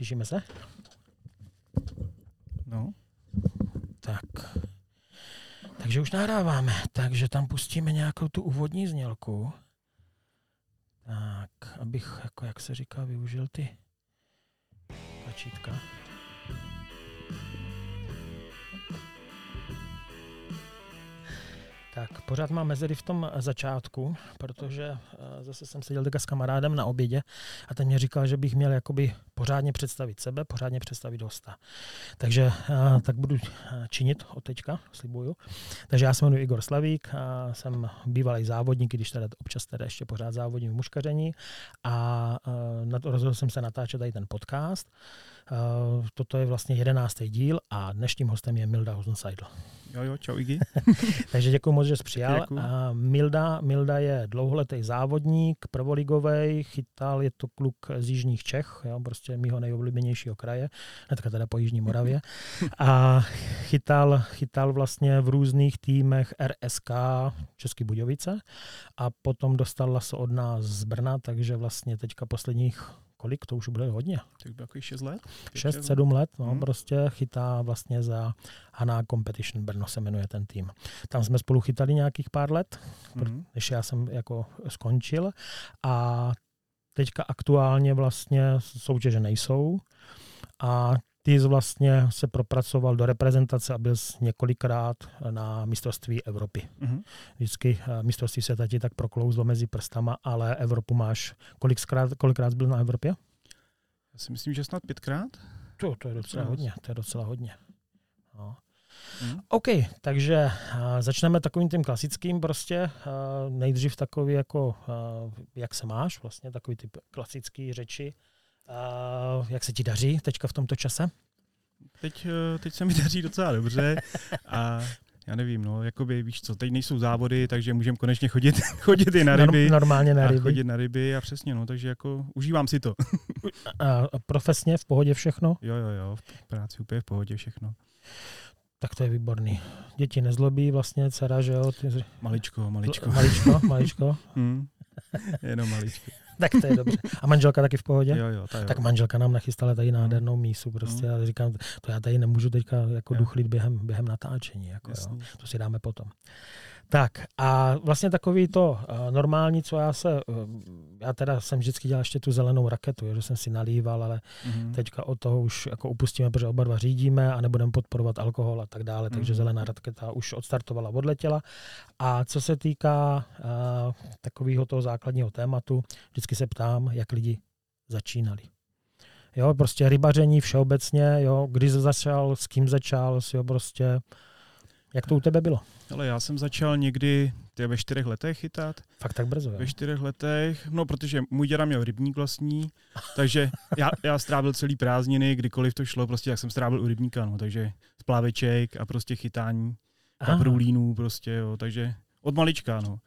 Slyšíme se? No. Tak. Takže už nahráváme, takže tam pustíme nějakou tu úvodní znělku. Tak, abych, jako jak se říká, využil ty tlačítka. Tak, pořád mám mezery v tom začátku, protože eh, zase jsem seděl s kamarádem na obědě a ten mě říkal, že bych měl jakoby pořádně představit sebe, pořádně představit hosta. Takže eh, tak budu eh, činit od teďka, slibuju. Takže já se jmenuji Igor Slavík, a jsem bývalý závodník, když teda občas teda ještě pořád závodním v muškaření a rozhodl jsem se natáčet tady ten podcast. Toto je vlastně jedenáctý díl a dnešním hostem je Milda Hosenseidl. Jo, jo, čau Igi. Takže děkuji moc, že jsi přijal. Milda, Milda je dlouholetý závodník, prvoligový, chytal, je to kluk z Jižních Čech, jo, prostě mýho nejoblíbenějšího kraje, hnedka teda po Jižní Moravě. A chytal, chytal vlastně v různých týmech RSK Český Budějovice a potom dostal se od nás z Brna, takže vlastně teďka posledních kolik, to už bude hodně. Tak bylo 6 let? 6-7 let, no, hmm. prostě chytá vlastně za Haná Competition Brno se jmenuje ten tým. Tam jsme spolu chytali nějakých pár let, hmm. než já jsem jako skončil a teďka aktuálně vlastně soutěže nejsou a ty jsi vlastně se propracoval do reprezentace a byl jsi několikrát na mistrovství Evropy. Mm-hmm. Vždycky eh, mistrovství se ti tak proklouzlo mezi prstama, ale Evropu máš. Kolikrát, kolikrát jsi byl na Evropě? Já si myslím, že snad pětkrát. To, to je docela hodně. To je docela hodně. No. Hmm. OK, takže uh, začneme takovým tím klasickým prostě. Uh, nejdřív takový jako, uh, jak se máš, vlastně takový typ klasický řeči. Uh, jak se ti daří teďka v tomto čase? Teď, eh, teď se mi daří docela dobře a já nevím, no, jakoby, víš co, teď nejsou závody, takže můžeme konečně chodit, chodit i na ryby. Normálně na ryby. A chodit na ryby a přesně, no, takže jako užívám si to. a profesně v pohodě všechno? Jo, jo, jo, v práci úplně v pohodě všechno. Tak to je výborný. Děti nezlobí vlastně, dcera, že jo? Ty... Maličko, maličko. Maličko, maličko. hmm. Jenom maličko. tak to je dobře. A manželka taky v pohodě? Jo, jo, tak manželka nám nachystala tady nádhernou mísu. Prostě mm. já říkám, to já tady nemůžu teďka jako duchlit během, během natáčení. Jako, jo. To si dáme potom. Tak a vlastně takový to uh, normální, co já se, uh, já teda jsem vždycky dělal ještě tu zelenou raketu, že jsem si nalíval, ale mm-hmm. teďka od toho už jako upustíme, protože oba dva řídíme a nebudeme podporovat alkohol a tak dále, mm-hmm. takže zelená raketa už odstartovala, odletěla. A co se týká uh, takového toho základního tématu, vždycky se ptám, jak lidi začínali. Jo, prostě rybaření všeobecně, jo, kdy začal, s kým začal, jo, prostě, jak to u tebe bylo? Ale já jsem začal někdy ty ve čtyřech letech chytat. Fakt tak brzo, jo? Ve čtyřech letech, no protože můj děda měl rybník vlastní, takže já, já strávil celý prázdniny, kdykoliv to šlo, prostě jak jsem strávil u rybníka, no, takže spláveček a prostě chytání kaprulínů prostě, jo, takže od malička, no.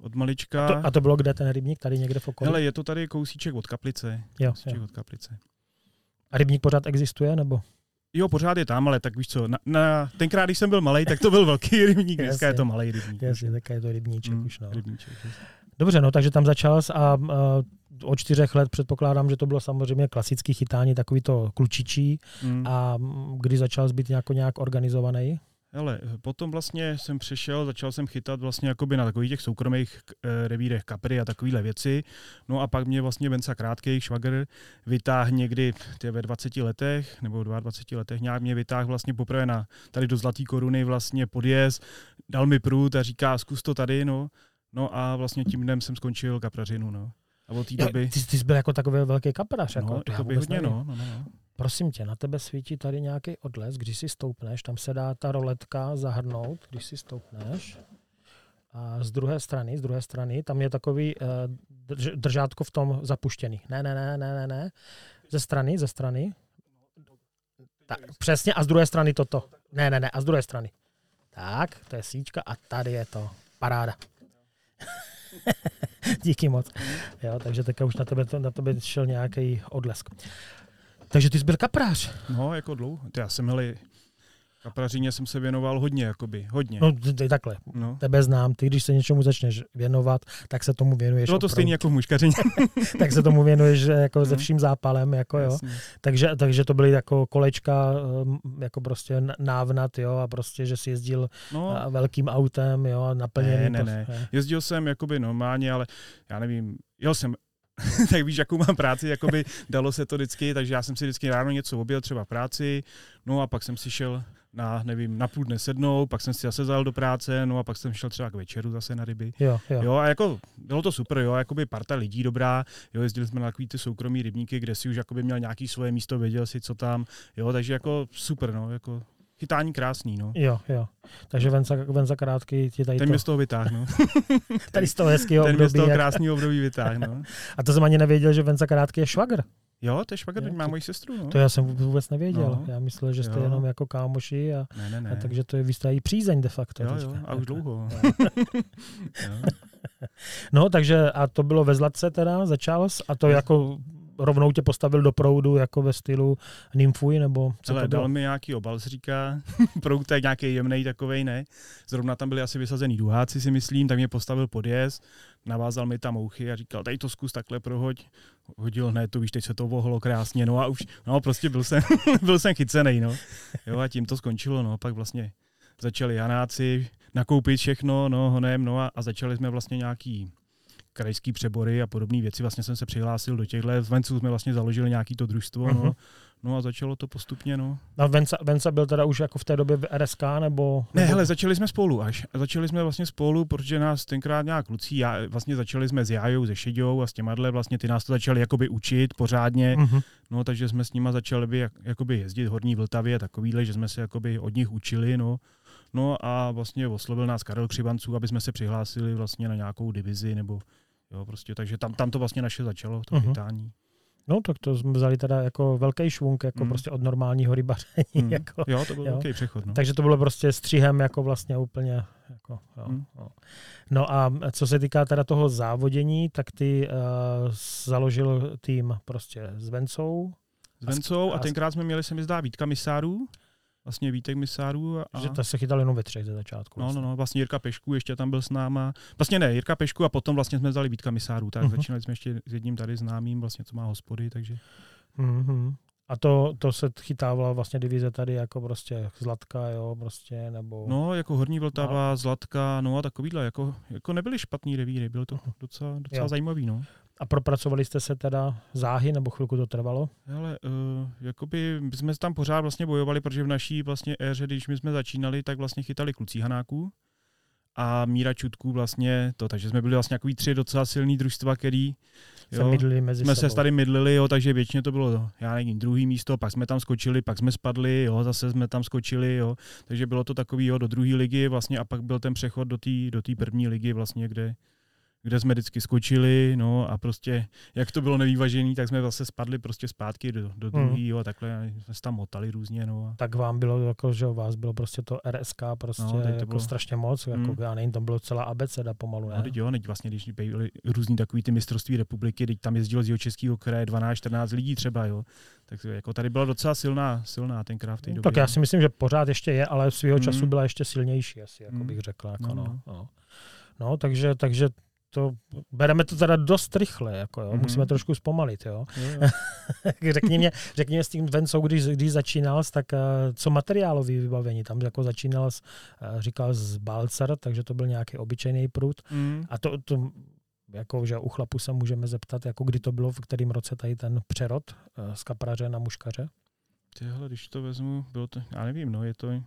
Od malička. A to, a to bylo kde ten rybník? Tady někde v okolí? Hele, je to tady kousíček od kaplice. Jo, kousíček jo. od kaplice. A rybník pořád existuje, nebo? Jo, pořád je tam, ale tak víš co, na, na, tenkrát, když jsem byl malý, tak to byl velký rybník, dneska je to malý rybník. Jasně, tak je to rybníček mm, už. No. Rybníček, Dobře, no takže tam začal a, a od čtyřech let předpokládám, že to bylo samozřejmě klasický chytání, takový to klučičí. Mm. A kdy začal být nějak, nějak organizovaný? Ale potom vlastně jsem přišel, začal jsem chytat vlastně jakoby na takových těch soukromých e, revírech kapry a takovéhle věci. No a pak mě vlastně Venca Krátký, švagr, vytáhl někdy tě, ve 20 letech nebo 22 letech, nějak mě vytáhl vlastně poprvé na tady do Zlatý koruny vlastně podjezd, dal mi prut a říká, zkus to tady, no. No a vlastně tím dnem jsem skončil kaprařinu, no. A od té doby... Ty, ty jsi byl jako takový velký kaprař. Jako, no, to by hodně, no, no, no. Prosím tě, na tebe svítí tady nějaký odles, když si stoupneš, tam se dá ta roletka zahrnout, když si stoupneš. A z druhé strany, z druhé strany, tam je takový uh, drž, držátko v tom zapuštěný. Ne, ne, ne, ne, ne, ne. Ze strany, ze strany. Tak, přesně, a z druhé strany toto. Ne, ne, ne, a z druhé strany. Tak, to je síčka a tady je to. Paráda. Díky moc. Jo, takže teďka už na tebe, na tebe šel nějaký odlesk. Takže ty jsi byl kaprář. No, jako dlouho. Já jsem, hele, Kaprařině jsem se věnoval hodně, jakoby, hodně. No, ty takhle, no. tebe znám, ty když se něčemu začneš věnovat, tak se tomu věnuješ. Bylo to stejné jako v muškařině. tak se tomu věnuješ jako no. se vším zápalem, jako jo. Takže, takže to byly jako kolečka, um, jako prostě návnat, jo, a prostě, že si jezdil no. velkým autem, jo, a naplněný. Ne, ne, ne. Jezdil jsem jakoby normálně, ale já nevím, jel jsem tak víš, jakou mám práci, jakoby dalo se to vždycky, takže já jsem si vždycky ráno něco objel, třeba práci, no a pak jsem si šel na, nevím, na půl dne sednou, pak jsem si zase zajel do práce, no a pak jsem šel třeba k večeru zase na ryby. Jo, jo. jo a jako bylo to super, jo, jakoby parta lidí dobrá, jo, jezdili jsme na takový ty soukromý rybníky, kde si už jakoby měl nějaký svoje místo, věděl si, co tam, jo, takže jako super, no, jako chytání krásný, no. Jo, jo. Takže Venca, Venca Krátký ti tady Ten to... mě z toho vytáhnu. tady z toho hezkého období. Ten mě z toho krásného období vytáhnu. A to jsem ani nevěděl, že Venca Krátký je švagr. Jo, to je švagr, má moji sestru. No. To já jsem vůbec nevěděl. No. Já myslel, že jste jo. jenom jako kámoši a, ne, ne, ne. a takže to je vystají přízeň de facto. Jo, jo, a už dlouho. no, takže a to bylo ve Zlatce teda, začal a to jako rovnou tě postavil do proudu jako ve stylu nymfuj, nebo co Ale to dal mi nějaký obal, se říká. Proud je nějaký jemný takovej, ne. Zrovna tam byli asi vysazený duháci, si myslím, tak mě postavil podjezd, navázal mi tam mouchy a říkal, tady to zkus takhle prohoď. Hodil hned, to víš, teď se to vohlo krásně, no a už, no prostě byl jsem, byl jsem chycený, no. Jo a tím to skončilo, no, pak vlastně začali Janáci nakoupit všechno, no, honem, no a, a začali jsme vlastně nějaký krajský přebory a podobné věci. Vlastně jsem se přihlásil do těchto. V Vencu jsme vlastně založili nějaký to družstvo, uh-huh. no, mhm. no a začalo to postupně. No. A Venca, Venca byl teda už jako v té době v RSK nebo? Ne, hele, začali jsme spolu až. Začali jsme vlastně spolu, protože nás tenkrát nějak kluci, já, vlastně začali jsme s Jájou, se Šeďou a s těma vlastně ty nás to začali jakoby učit pořádně. Uh-huh. No, takže jsme s nima začali by, jak, jakoby jezdit Horní Vltavě a takovýhle, že jsme se jakoby od nich učili, no. No a vlastně oslovil nás Karel Křivanců, aby jsme se přihlásili vlastně na nějakou divizi nebo Jo, prostě, takže tam, tam to vlastně naše začalo, to uh-huh. chytání. No, tak to jsme vzali teda jako velký švunk, jako mm. prostě od normálního rybaření. Mm. Jako, jo, to byl jo. velký přechod. No. Takže to bylo prostě střihem jako vlastně úplně. Jako, jo, mm. jo. No a co se týká teda toho závodění, tak ty uh, založil tým prostě s Vencou. S Vencou a, a tenkrát jsme měli, se mi zdá, Vítka Misárů vlastně Vítek Misárů. A... Že to se chytal jenom ve třech ze začátku. No, no, no, vlastně Jirka Pešku ještě tam byl s náma. Vlastně ne, Jirka Pešku a potom vlastně jsme vzali Vítka Misárů, tak uh-huh. začínali jsme ještě s jedním tady známým, vlastně co má hospody, takže. Uh-huh. A to, to se chytávala vlastně divize tady jako prostě Zlatka, jo, prostě, nebo... No, jako Horní Vltava, no. Zlatka, no a takovýhle, jako, jako nebyly špatný revíry, bylo to docela, docela zajímavý, no. A propracovali jste se teda záhy, nebo chvilku to trvalo? Ale uh, jakoby my jsme tam pořád vlastně bojovali, protože v naší vlastně éře, když my jsme začínali, tak vlastně chytali klucí hanáků a Míra Čutků vlastně to, takže jsme byli vlastně takový tři docela silný družstva, který jo, se mezi jsme sebou. se tady mydlili, jo, takže většině to bylo, já nevím, druhý místo, pak jsme tam skočili, pak jsme spadli, jo, zase jsme tam skočili, jo, takže bylo to takový, jo, do druhé ligy vlastně a pak byl ten přechod do té do první ligy vlastně, kde, kde jsme vždycky skočili, no a prostě, jak to bylo nevývažený, tak jsme zase spadli prostě zpátky do, do druhého hmm. a takhle jsme se tam motali různě, no. A... Tak vám bylo, jako, že vás bylo prostě to RSK prostě no, to jako bylo... strašně moc, jako, hmm. já nevím, tam bylo celá abeceda pomalu, ne? No, teď jo, teď vlastně, když byly různý takový ty mistrovství republiky, teď tam jezdilo z jeho českého kraje 12-14 lidí třeba, jo. Tak jako tady byla docela silná, silná tenkrát v té no, době. Tak já si myslím, že pořád ještě je, ale svého času hmm. byla ještě silnější asi, jako bych řekl. Jako, no, no. No. No, takže, takže to, bereme to teda dost rychle, jako jo. Mm-hmm. musíme trošku zpomalit. Jo. Mm. řekni, mě, řekni mě s tím Vencou, když, když začínal, tak uh, co materiálový vybavení, tam jako začínal, uh, říkal z Balcer, takže to byl nějaký obyčejný prut. Mm. A to, to jako, že u chlapu se můžeme zeptat, jako kdy to bylo, v kterém roce tady ten přerod uh, z kapraře na muškaře? Tyhle, když to vezmu, bylo to, já nevím, no, je to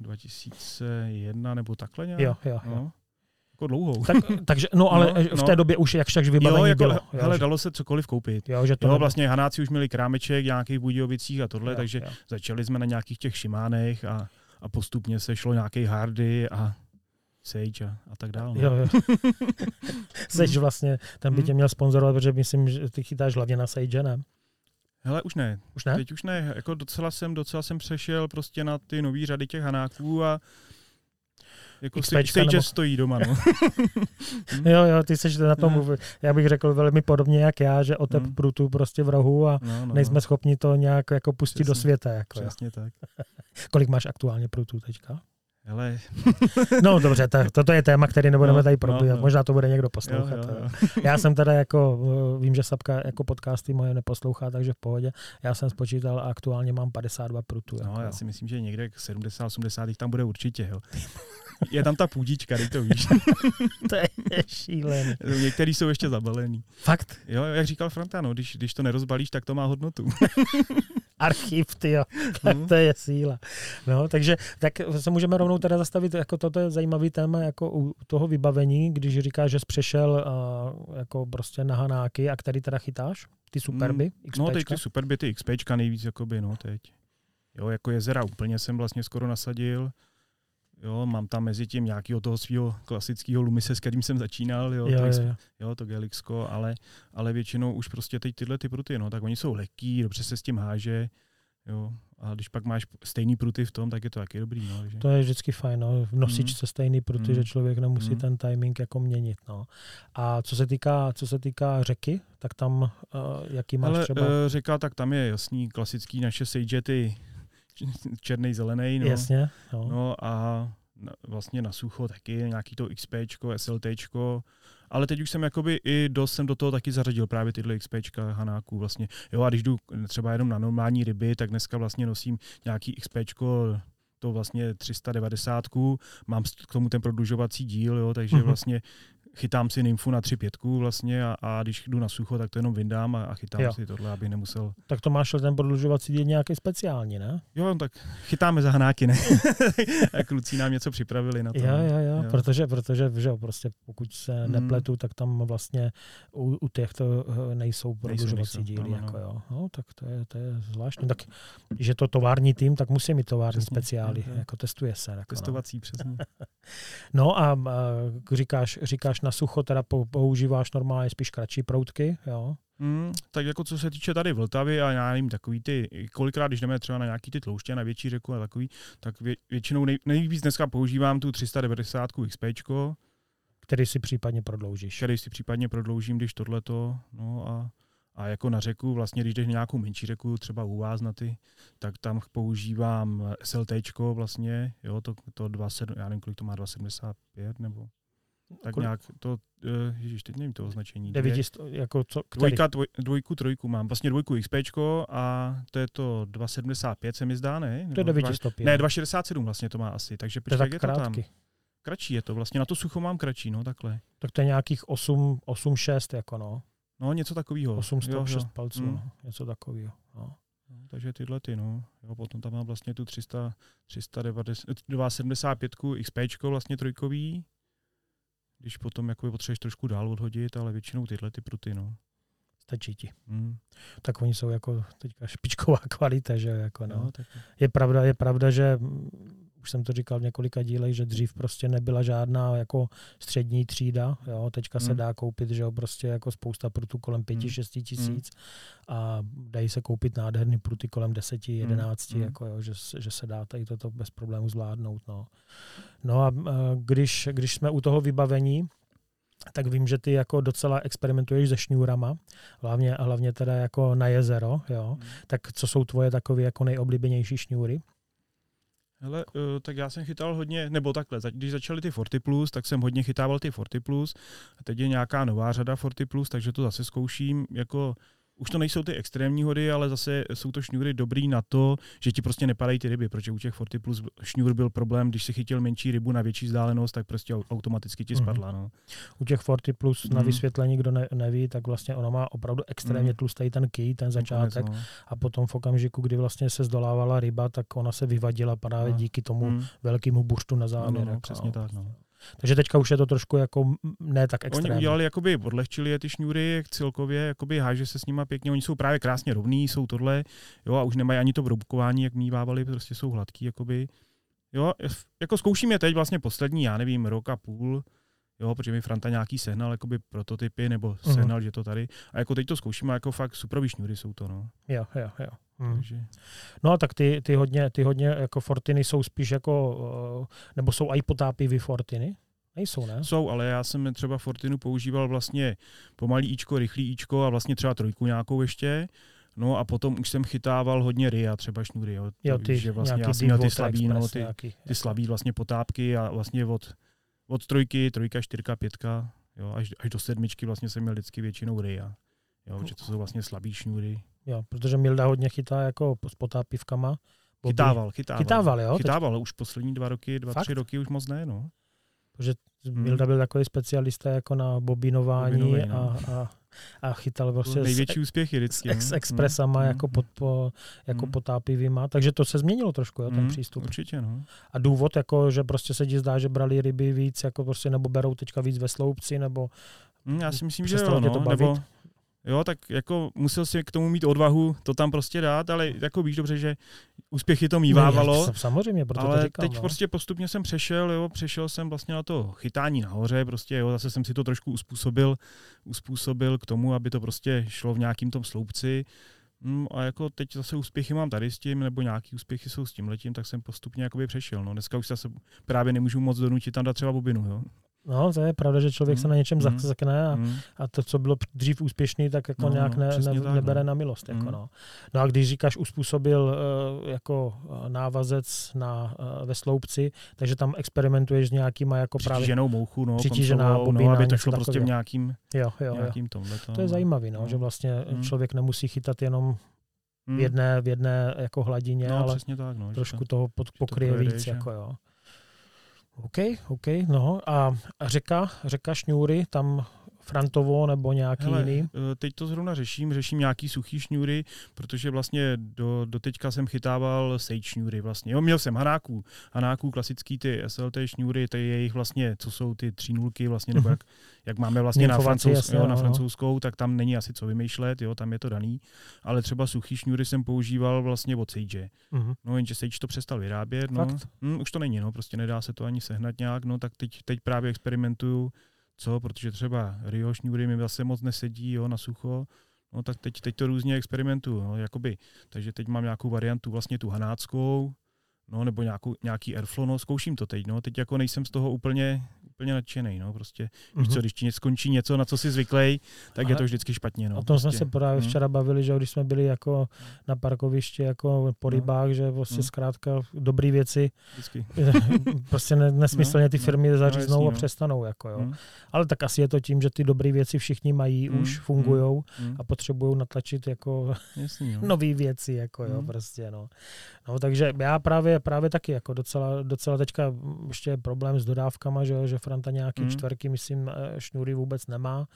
2001 nebo takhle nějak? Jo, jo, no. jo jako dlouhou. Tak, takže, no ale no, v té no. době už jakž takž vybavení jo, jako, bylo. Jo, hele, že... dalo se cokoliv koupit. Jo, že to jo vlastně Hanáci už měli krámeček nějakých Budějovicích a tohle, jo, takže jo. začali jsme na nějakých těch šimánech a, a postupně se šlo nějaký hardy a Sage a, a tak dále. No. Jo, jo. Sage vlastně, ten by tě hmm. měl sponzorovat, protože myslím, že ty chytáš hlavně na Sage, ne? Hele, už ne. Už ne? Teď už ne. Jako docela jsem, docela jsem přešel prostě na ty nové řady těch hanáků a Jako XPčka, nebo... stojí doma, no. jo, jo, ty seš na tom, no. já bych řekl velmi podobně jak já, že otep mm. prutu prostě v rohu a no, no, nejsme no. schopni to nějak jako pustit Přesně. do světa. Jako, Přesně tak. Kolik máš aktuálně prutů teďka? Hele. no dobře, to, toto je téma, který nebudeme no, tady probíhat. No, no. Možná to bude někdo poslouchat. Jo, jo, jo. Já jsem teda jako, eh, vím, že Sapka jako podcasty moje neposlouchá, takže v pohodě. Já jsem spočítal a aktuálně mám 52 prutů. No, jako. já si myslím, že někde 70-80 tam bude určitě. Jo. Je tam ta půdička, teď to víš. to je šílený. Některý jsou ještě zabalený. Fakt? Jo, jak říkal Franta, no, když, když to nerozbalíš, tak to má hodnotu. Archiv, ty jo. Hmm. to je síla. No, takže tak se můžeme rovnou teda zastavit, jako toto je zajímavý téma jako u toho vybavení, když říkáš, že jsi přešel uh, jako prostě na hanáky a který teda chytáš? Ty superby? Hmm. No, teď ty superby, ty XPčka nejvíc, jakoby, no, teď. Jo, jako jezera úplně jsem vlastně skoro nasadil. Jo, mám tam mezi tím nějakého toho svého klasického Lumise, s kterým jsem začínal, jo, jo, to, jo. jo to Gelixko, ale, ale většinou už prostě teď tyhle ty pruty, no, tak oni jsou lehký, dobře se s tím háže, jo, a když pak máš stejný pruty v tom, tak je to taky dobrý. No, že? To je vždycky fajn, no. v nosičce mm. stejný pruty, mm. že člověk nemusí mm. ten timing jako měnit. No. A co se týká, co se týká řeky, tak tam uh, jaký máš Ale, třeba? Uh, řeka, tak tam je jasný, klasický naše sejety, černý, zelený. No. Jasně. No. no a vlastně na sucho taky nějaký to XP, SLT, ale teď už jsem jakoby i dost jsem do toho taky zařadil právě tyhle XP hanáků vlastně. Jo a když jdu třeba jenom na normální ryby, tak dneska vlastně nosím nějaký XP to vlastně 390, mám k tomu ten prodlužovací díl, jo, takže mm-hmm. vlastně chytám si nymfu na tři pětku vlastně a, a když jdu na sucho, tak to jenom vyndám a, a chytám jo. si tohle, aby nemusel. Tak to máš ten prodlužovací díl nějaký speciální, ne? Jo, tak chytáme za hnáky, ne? a kluci nám něco připravili na to. Jo, jo, jo, jo. protože, protože že prostě pokud se mm. nepletu, tak tam vlastně u, u těchto eh, nejsou prodlužovací díly. No, no, jako, jo. No, tak to je, to je zvláštní. Tak je to tovární tým, tak musí mít tovární přesně, speciály, jo, jo. jako testuje se. Jako, no. Testovací, no. přesně. no a, a říkáš, říkáš na sucho teda používáš normálně spíš kratší proutky, jo? Mm, tak jako co se týče tady Vltavy a já nevím, takový ty, kolikrát, když jdeme třeba na nějaký ty tlouště, na větší řeku a takový, tak vě, většinou nej, nejvíc dneska používám tu 390 XP. Který si případně prodloužíš. Který si případně prodloužím, když tohleto, no a, a jako na řeku, vlastně když jdeš na nějakou menší řeku, třeba u vás na ty, tak tam používám SLT vlastně, jo, to, to 27, já nevím, kolik to má, 275 nebo tak Kol... nějak to, uh, ježiš, teď nevím to označení. 900, jako co, který? Dvojka, dvoj, dvojku, trojku mám. Vlastně dvojku XP a to je to 275 se mi zdá, ne? To je 905. Ne, 267 vlastně to má asi, takže to je, tak je to tam? Kratší je to vlastně, na to sucho mám kratší, no takhle. Tak to je nějakých 8, 8 6 jako no. No něco takového. 8 jo, 6 jo. palců, mm. no. něco takového. No. No, takže tyhle ty, no. Jo, potom tam mám vlastně tu 300, 390, 275 XP vlastně trojkový, když potom jako potřebuješ trošku dál odhodit, ale většinou tyhle ty pruty, no. Stačí ti. Hmm. Tak oni jsou jako teďka špičková kvalita, že jako no. no tak... Je pravda, je pravda, že už jsem to říkal v několika dílech, že dřív prostě nebyla žádná jako střední třída, jo, teďka hmm. se dá koupit, že jo, prostě jako spousta prutů kolem 5-6 hmm. tisíc hmm. a dají se koupit nádherný pruty kolem 10-11, hmm. jako jo, že, že se dá tady toto bez problému zvládnout, no. No a když, když jsme u toho vybavení, tak vím, že ty jako docela experimentuješ se šňůrama, hlavně, hlavně teda jako na jezero, jo. Hmm. Tak co jsou tvoje takové jako nejoblíbenější šňůry? Hele, uh, tak já jsem chytal hodně, nebo takhle, když začaly ty Forty Plus, tak jsem hodně chytával ty Forty Plus a teď je nějaká nová řada Forty Plus, takže to zase zkouším jako už to nejsou ty extrémní hody, ale zase jsou to šňůry dobrý na to, že ti prostě nepadají ty ryby, protože u těch Forty Plus šňůr byl problém, když si chytil menší rybu na větší vzdálenost, tak prostě automaticky ti mhm. spadla. No. U těch Forty Plus mm. na mhm. vysvětlení, kdo ne, neví, tak vlastně ona má opravdu extrémně mm. tlustý ten ký, ten začátek Konec, no. a potom v okamžiku, kdy vlastně se zdolávala ryba, tak ona se vyvadila právě no. díky tomu mm. velkému buřtu na závěr. No, no, no, přesně tak. No. Takže teďka už je to trošku jako ne tak extrémní. Oni udělali, jakoby odlehčili je ty šňůry celkově, jakoby háže se s nima pěkně, oni jsou právě krásně rovní, jsou tohle, jo, a už nemají ani to vroubkování, jak mývávali, prostě jsou hladký, jakoby. Jo, jako zkouším je teď vlastně poslední, já nevím, rok a půl, jo, protože mi Franta nějaký sehnal jakoby prototypy, nebo uh-huh. sehnal, že to tady. A jako teď to zkouším a jako fakt super šňůry jsou to, no. Jo, jo, jo. Hmm. Takže... No a tak ty, ty, hodně, ty hodně jako Fortiny jsou spíš jako, eh, nebo jsou i potápivý Fortiny? Nejsou, ne? Jsou, ale já jsem třeba Fortinu používal vlastně pomalý Ičko, rychlý Ičko a vlastně třeba trojku nějakou ještě. No a potom už jsem chytával hodně RIA, třeba šňůry. Jo, jo ty, že vlastně já jsem měl ty slabý, no, ty, ty slabý vlastně potápky a vlastně od, od trojky, trojka, čtyřka, pětka, jo, až, až do sedmičky vlastně jsem měl vždycky většinou RIA. Jo, že to jsou vlastně slabý šňůry. Jo, protože Milda hodně chytá jako s potápivkama. Bobby. Chytával, chytával. Chytával, jo? Chytával, teď... už poslední dva roky, dva, Fakt? tři roky už moc ne, no. Protože hmm. Milda byl takový specialista jako na bobinování Bobinový, no. a, a, a chytal prostě největší s, úspěchy vždycky. S, hmm. jako, pod, po, jako hmm. potápivýma, takže to se změnilo trošku, jo, ten hmm. přístup. Určitě, no. A důvod, jako, že prostě se ti zdá, že brali ryby víc, jako prostě, nebo berou teďka víc ve sloupci, nebo hmm, já si myslím, že jo, no, to bavit. nebo Jo, tak jako musel si k tomu mít odvahu to tam prostě dát, ale jako víš dobře, že úspěchy to mývávalo. Ne, samozřejmě, proto ale to říkám, teď no. prostě postupně jsem přešel, jo, přešel jsem vlastně na to chytání nahoře, prostě jo, zase jsem si to trošku uspůsobil, uspůsobil k tomu, aby to prostě šlo v nějakým tom sloupci. Mm, a jako teď zase úspěchy mám tady s tím, nebo nějaký úspěchy jsou s tím letím, tak jsem postupně jakoby přešel. No. Dneska už zase právě nemůžu moc donutit tam dát třeba bobinu. Jo. No, to je pravda, že člověk mm. se na něčem mm. zakne a, mm. a to, co bylo dřív úspěšný, tak jako no, nějak ne, ne, tak, nebere no. na milost. Jako, mm. no. no a když říkáš, uspůsobil uh, jako uh, návazec na, uh, ve sloupci, takže tam experimentuješ s nějakýma jako právě... Přitíženou mouchu, no, přitížená bobina, no, aby to šlo prostě v nějakým, jo, jo, nějakým tomhle. To je no. zajímavý, no, no. že vlastně mm. člověk nemusí chytat jenom v mm. jedné, v jedné jako hladině, no, ale tak, no, trošku toho pod, pokryje to víc. Jako, jo. OK, OK, no a řeka, řeka Šňůry, tam Frantovo nebo nějaký Hele, jiný? Eh, teď to zrovna řeším, řeším nějaký suchý šňůry, protože vlastně do, do teďka jsem chytával sage šňůry vlastně. Jo, měl jsem hanáků, hanáků klasický ty SLT šňůry, to je jejich vlastně, co jsou ty tři nulky vlastně, nebo mhm. jak, jak máme vlastně na, francouz, jasně, jo, na francouzskou, tak tam není asi co vymýšlet, jo, tam je to daný, ale třeba suchý šňůry jsem používal vlastně od Sage. Uh-huh. No jenže Sage to přestal vyrábět, no. Hm, už to není, no, prostě nedá se to ani sehnat nějak, no, tak teď, teď právě experimentuju co, protože třeba Rio šňůry mi zase moc nesedí jo, na sucho, no tak teď, teď to různě experimentuju, no, jakoby, takže teď mám nějakou variantu vlastně tu hanáckou, no, nebo nějakou, nějaký airflow, no, zkouším to teď, no, teď jako nejsem z toho úplně, úplně nadšený, no, prostě, mm-hmm. víš co, mhm. když ti skončí něco, na co si zvyklej, tak Aha. je to vždycky špatně, no. O tom prostě. jsme se právě mm. včera bavili, že když jsme byli jako na parkovišti, jako po no. rybách, no. že prostě mm. zkrátka dobré věci, vždycky. prostě nesmyslně ty no, firmy no, zaříznou no, jasný, a no. přestanou, jako jo. Mm. Ale tak asi je to tím, že ty dobré věci všichni mají, mm. už fungují mm. a potřebují natlačit jako jasný, no. nové věci, jako jo, mm. prostě, no. No, takže já právě, právě taky jako docela, docela teďka ještě je problém s dodávkama, že, že Franta nějaký mm. čtverky, myslím, eh, šňůry vůbec nemá.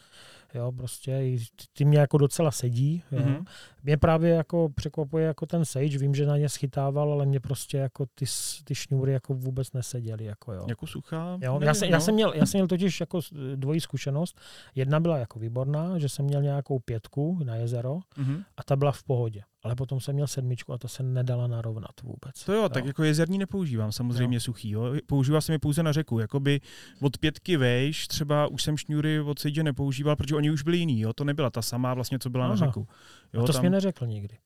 Jo, prostě ty mě jako docela sedí. Jo. Mm-hmm. Mě právě jako překvapuje jako ten Sage, vím, že na ně schytával, ale mě prostě jako ty, ty šňůry jako vůbec neseděly. Jako, jo. jako suchá? Jo, nevím, já, jsem, no. já, jsem měl, já jsem měl totiž jako dvojí zkušenost. Jedna byla jako výborná, že jsem měl nějakou pětku na jezero mm-hmm. a ta byla v pohodě ale potom jsem měl sedmičku a to se nedala narovnat vůbec. To jo, jo. tak jako jezerní nepoužívám, samozřejmě jo. suchý. Jo. Používal jsem je pouze na řeku, jakoby od pětky vejš, třeba už jsem šňůry od Sage nepoužíval, protože oni už byli jiný, jo. to nebyla ta samá vlastně, co byla Aha. na řeku. Jo, a to tam... jsi mi neřekl nikdy.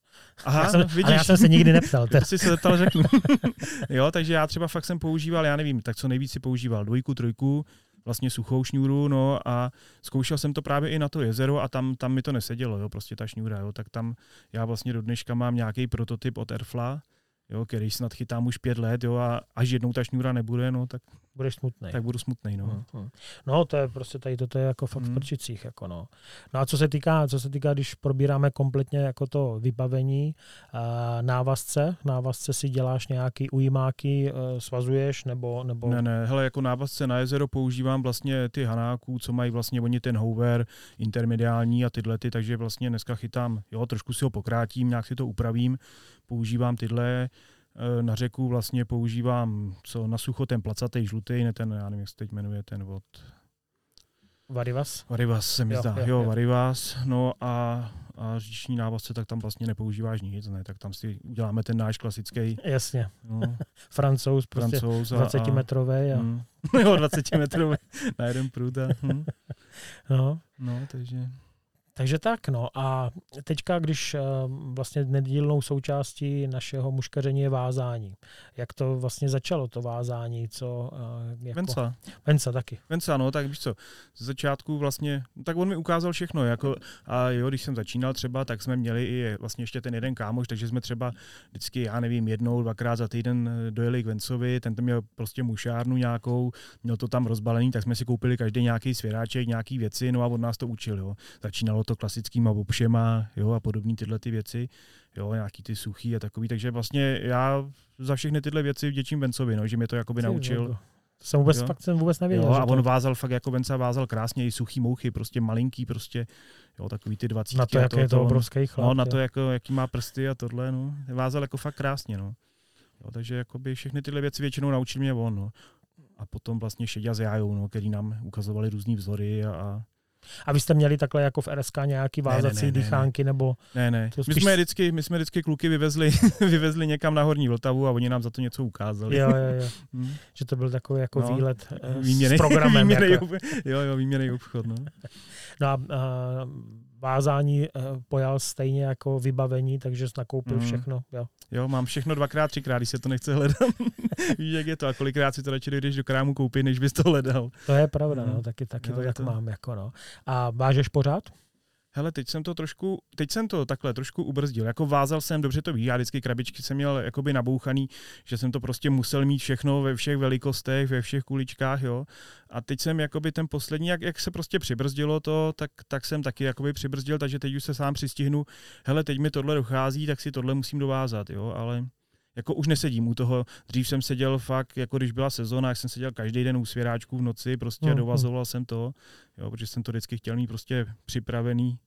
Aha, já jsem, vidíš. Ale já jsem se nikdy neptal. Ty jsi se zeptal, řeknu. jo, takže já třeba fakt jsem používal, já nevím, tak co nejvíc si používal dvojku, trojku, vlastně suchou šňůru, no a zkoušel jsem to právě i na to jezero a tam, tam mi to nesedělo, jo, prostě ta šňůra, jo, tak tam já vlastně do dneška mám nějaký prototyp od Airfla, jo, který snad chytám už pět let, jo, a až jednou ta šňůra nebude, no, tak budeš smutný. Tak budu smutný, no. Hmm. No, to je prostě tady to je jako fakt hmm. v prčicích, jako no. No a co se týká, co se týká, když probíráme kompletně jako to vybavení, uh, návazce, návazce si děláš nějaký ujímáky, uh, svazuješ, nebo, nebo... Ne, ne, hele, jako návazce na jezero používám vlastně ty hanáků, co mají vlastně oni ten hover, intermediální a tyhle ty, takže vlastně dneska chytám, jo, trošku si ho pokrátím, nějak si to upravím, používám tyhle, na řeku vlastně používám co na sucho ten placatý žlutý, ne ten, já nevím, jak se teď jmenuje, ten od... Varivas? Varivas se mi jo, zdá, jo, jo, jo, Varivas. No a a říční návazce, tak tam vlastně nepoužíváš nic, ne? tak tam si uděláme ten náš klasický. Jasně. No. Francouz, prostě Francouz a, 20 metrový. A... Mm, jo, 20 metrový na jeden průd. A, hm. no. no, takže... Takže tak, no a teďka, když uh, vlastně nedílnou součástí našeho muškaření je vázání. Jak to vlastně začalo, to vázání, co... Uh, jako... Venca. Venca taky. Venca, no, tak víš co, z začátku vlastně, tak on mi ukázal všechno, jako, a jo, když jsem začínal třeba, tak jsme měli i vlastně ještě ten jeden kámoš, takže jsme třeba vždycky, já nevím, jednou, dvakrát za týden eh, dojeli k Vencovi, ten to měl prostě mušárnu nějakou, měl to tam rozbalený, tak jsme si koupili každý nějaký svěráček, nějaký věci, no a od nás to učil, jo. Začínalo to klasickýma obšema jo, a podobné tyhle ty věci, jo, nějaký ty suchý a takový, takže vlastně já za všechny tyhle věci vděčím Bencovi, no, že mě to jakoby Ty, naučil. To jsem vůbec, jo. fakt jsem vůbec nevěděl. Jo, a on to... vázal fakt jako Benca vázal krásně i suchý mouchy, prostě malinký, prostě, jo, takový ty dvacítky. Na to, jak je to obrovský chlap. No, na to, jako, jaký má prsty a tohle, no. Vázal jako fakt krásně, no. Jo, takže jakoby všechny tyhle věci většinou naučil mě on, no. A potom vlastně Šeďa s Jájou, no, který nám ukazovali různý vzory a, a a vy jste měli takhle jako v RSK nějaký vázací ne, ne, ne, dýchánky nebo... Ne, ne. Spíš... My, jsme vždycky, my jsme vždycky kluky vyvezli, vyvezli někam na Horní Vltavu a oni nám za to něco ukázali. Jo, jo, jo. Hmm. Že to byl takový jako no, výlet uh, výměny, s programem. Výměný, jako... Jo, jo, výměný obchod. No. no a uh, vázání uh, pojal stejně jako vybavení, takže jsi nakoupil mm. všechno. Jo. jo, mám všechno dvakrát, třikrát, když se to nechce hledat. Víš, jak je to a kolikrát si to radši jdeš do krámu koupit, než bys to hledal. To je pravda, mm. no, taky, taky jo, to tak to... mám. Jako, no. A vážeš pořád? Hele, teď jsem to trošku, teď jsem to takhle trošku ubrzdil. Jako vázal jsem, dobře to víš, já vždycky krabičky jsem měl jakoby nabouchaný, že jsem to prostě musel mít všechno ve všech velikostech, ve všech kuličkách, jo. A teď jsem jakoby ten poslední, jak, jak se prostě přibrzdilo to, tak, tak jsem taky jakoby přibrzdil, takže teď už se sám přistihnu, hele, teď mi tohle dochází, tak si tohle musím dovázat, jo, ale jako už nesedím u toho. Dřív jsem seděl fakt, jako když byla sezóna, jak jsem seděl každý den u svěráčků v noci, prostě mm. dovazoval jsem to, jo, protože jsem to vždycky chtěl mít prostě připravený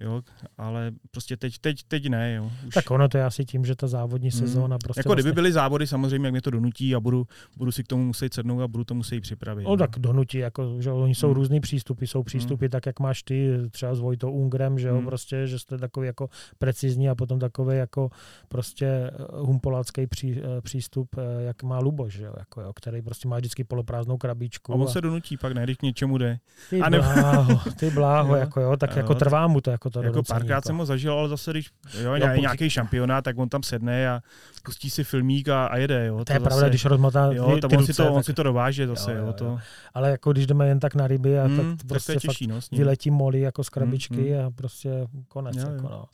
Jo, ale prostě teď, teď, teď ne. Jo. Už... Tak ono to je asi tím, že ta závodní hmm. sezóna prostě... Jako vlastně... kdyby byly závody, samozřejmě, jak mě to donutí a budu, budu si k tomu muset sednout a budu to muset připravit. No, no. tak donutí, jako, že oni jsou hmm. různý přístupy. Jsou přístupy hmm. tak, jak máš ty, třeba s Vojtou Ungrem, že jo, hmm. prostě, že jste takový jako precizní a potom takový jako prostě eh, humpolácký pří, eh, přístup, eh, jak má Luboš, že jo, jako, jo, který prostě má vždycky poloprázdnou krabičku. A on a... se donutí pak, ne, když k něčemu jde. Ty a ne... bláho, ty bláho, jako jo, tak jo, jako trvá mu to, jako to jako párkrát jako. jsem ho zažil, ale zase, když jo, jo, nějaký šampionát, tak on tam sedne a pustí si filmík a, a jede. Jo. To, to je zase, pravda, když rozmotá jo, to, ty on, ruce, si to, tak... on si to dováže zase. Jo, jo, jo. To... Ale jako když jdeme jen tak na ryby, a hmm, tak prostě tak těší, no, vyletí moli jako z krabičky hmm, hmm. a prostě konec. Jo, jako, no.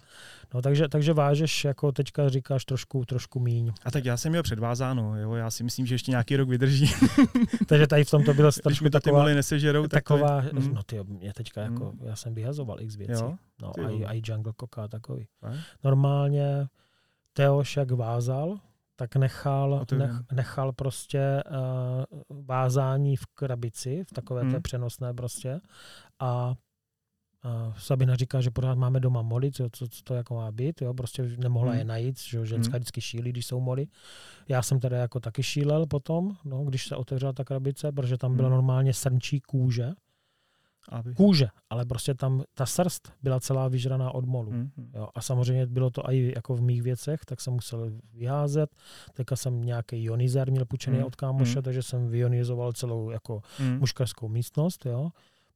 No, takže, takže vážeš, jako teďka říkáš, trošku, trošku míň. A tak já jsem měl předvázáno, jo, já si myslím, že ještě nějaký rok vydrží. takže tady v tom to bylo Když mi to taková, ty nesežerou, tak taková, to je, mm. no ty, mě teďka mm. jako, já jsem vyhazoval x věcí. Jo? No, a i Jungle Coca takový. A? Normálně Teoš jak vázal, tak nechal, nech, nechal prostě uh, vázání v krabici, v takové mm. té přenosné prostě a Uh, Sabina říká, že pořád máme doma moly, co, co, co to jako má být, jo, prostě nemohla hmm. je najít, že ženská hmm. vždycky šílí, když jsou moly. Já jsem teda jako taky šílel potom, no, když se otevřela ta krabice, protože tam byla hmm. normálně srnčí kůže, aby... kůže, ale prostě tam ta srst byla celá vyžraná od molu. Mm-hmm. Jo. A samozřejmě bylo to i jako v mých věcech, tak jsem musel vyházet. Teďka jsem nějaký ionizer měl půjčený mm-hmm. od kámoše, mm-hmm. takže jsem vionizoval celou jako mm-hmm. muškařskou místnost. Jo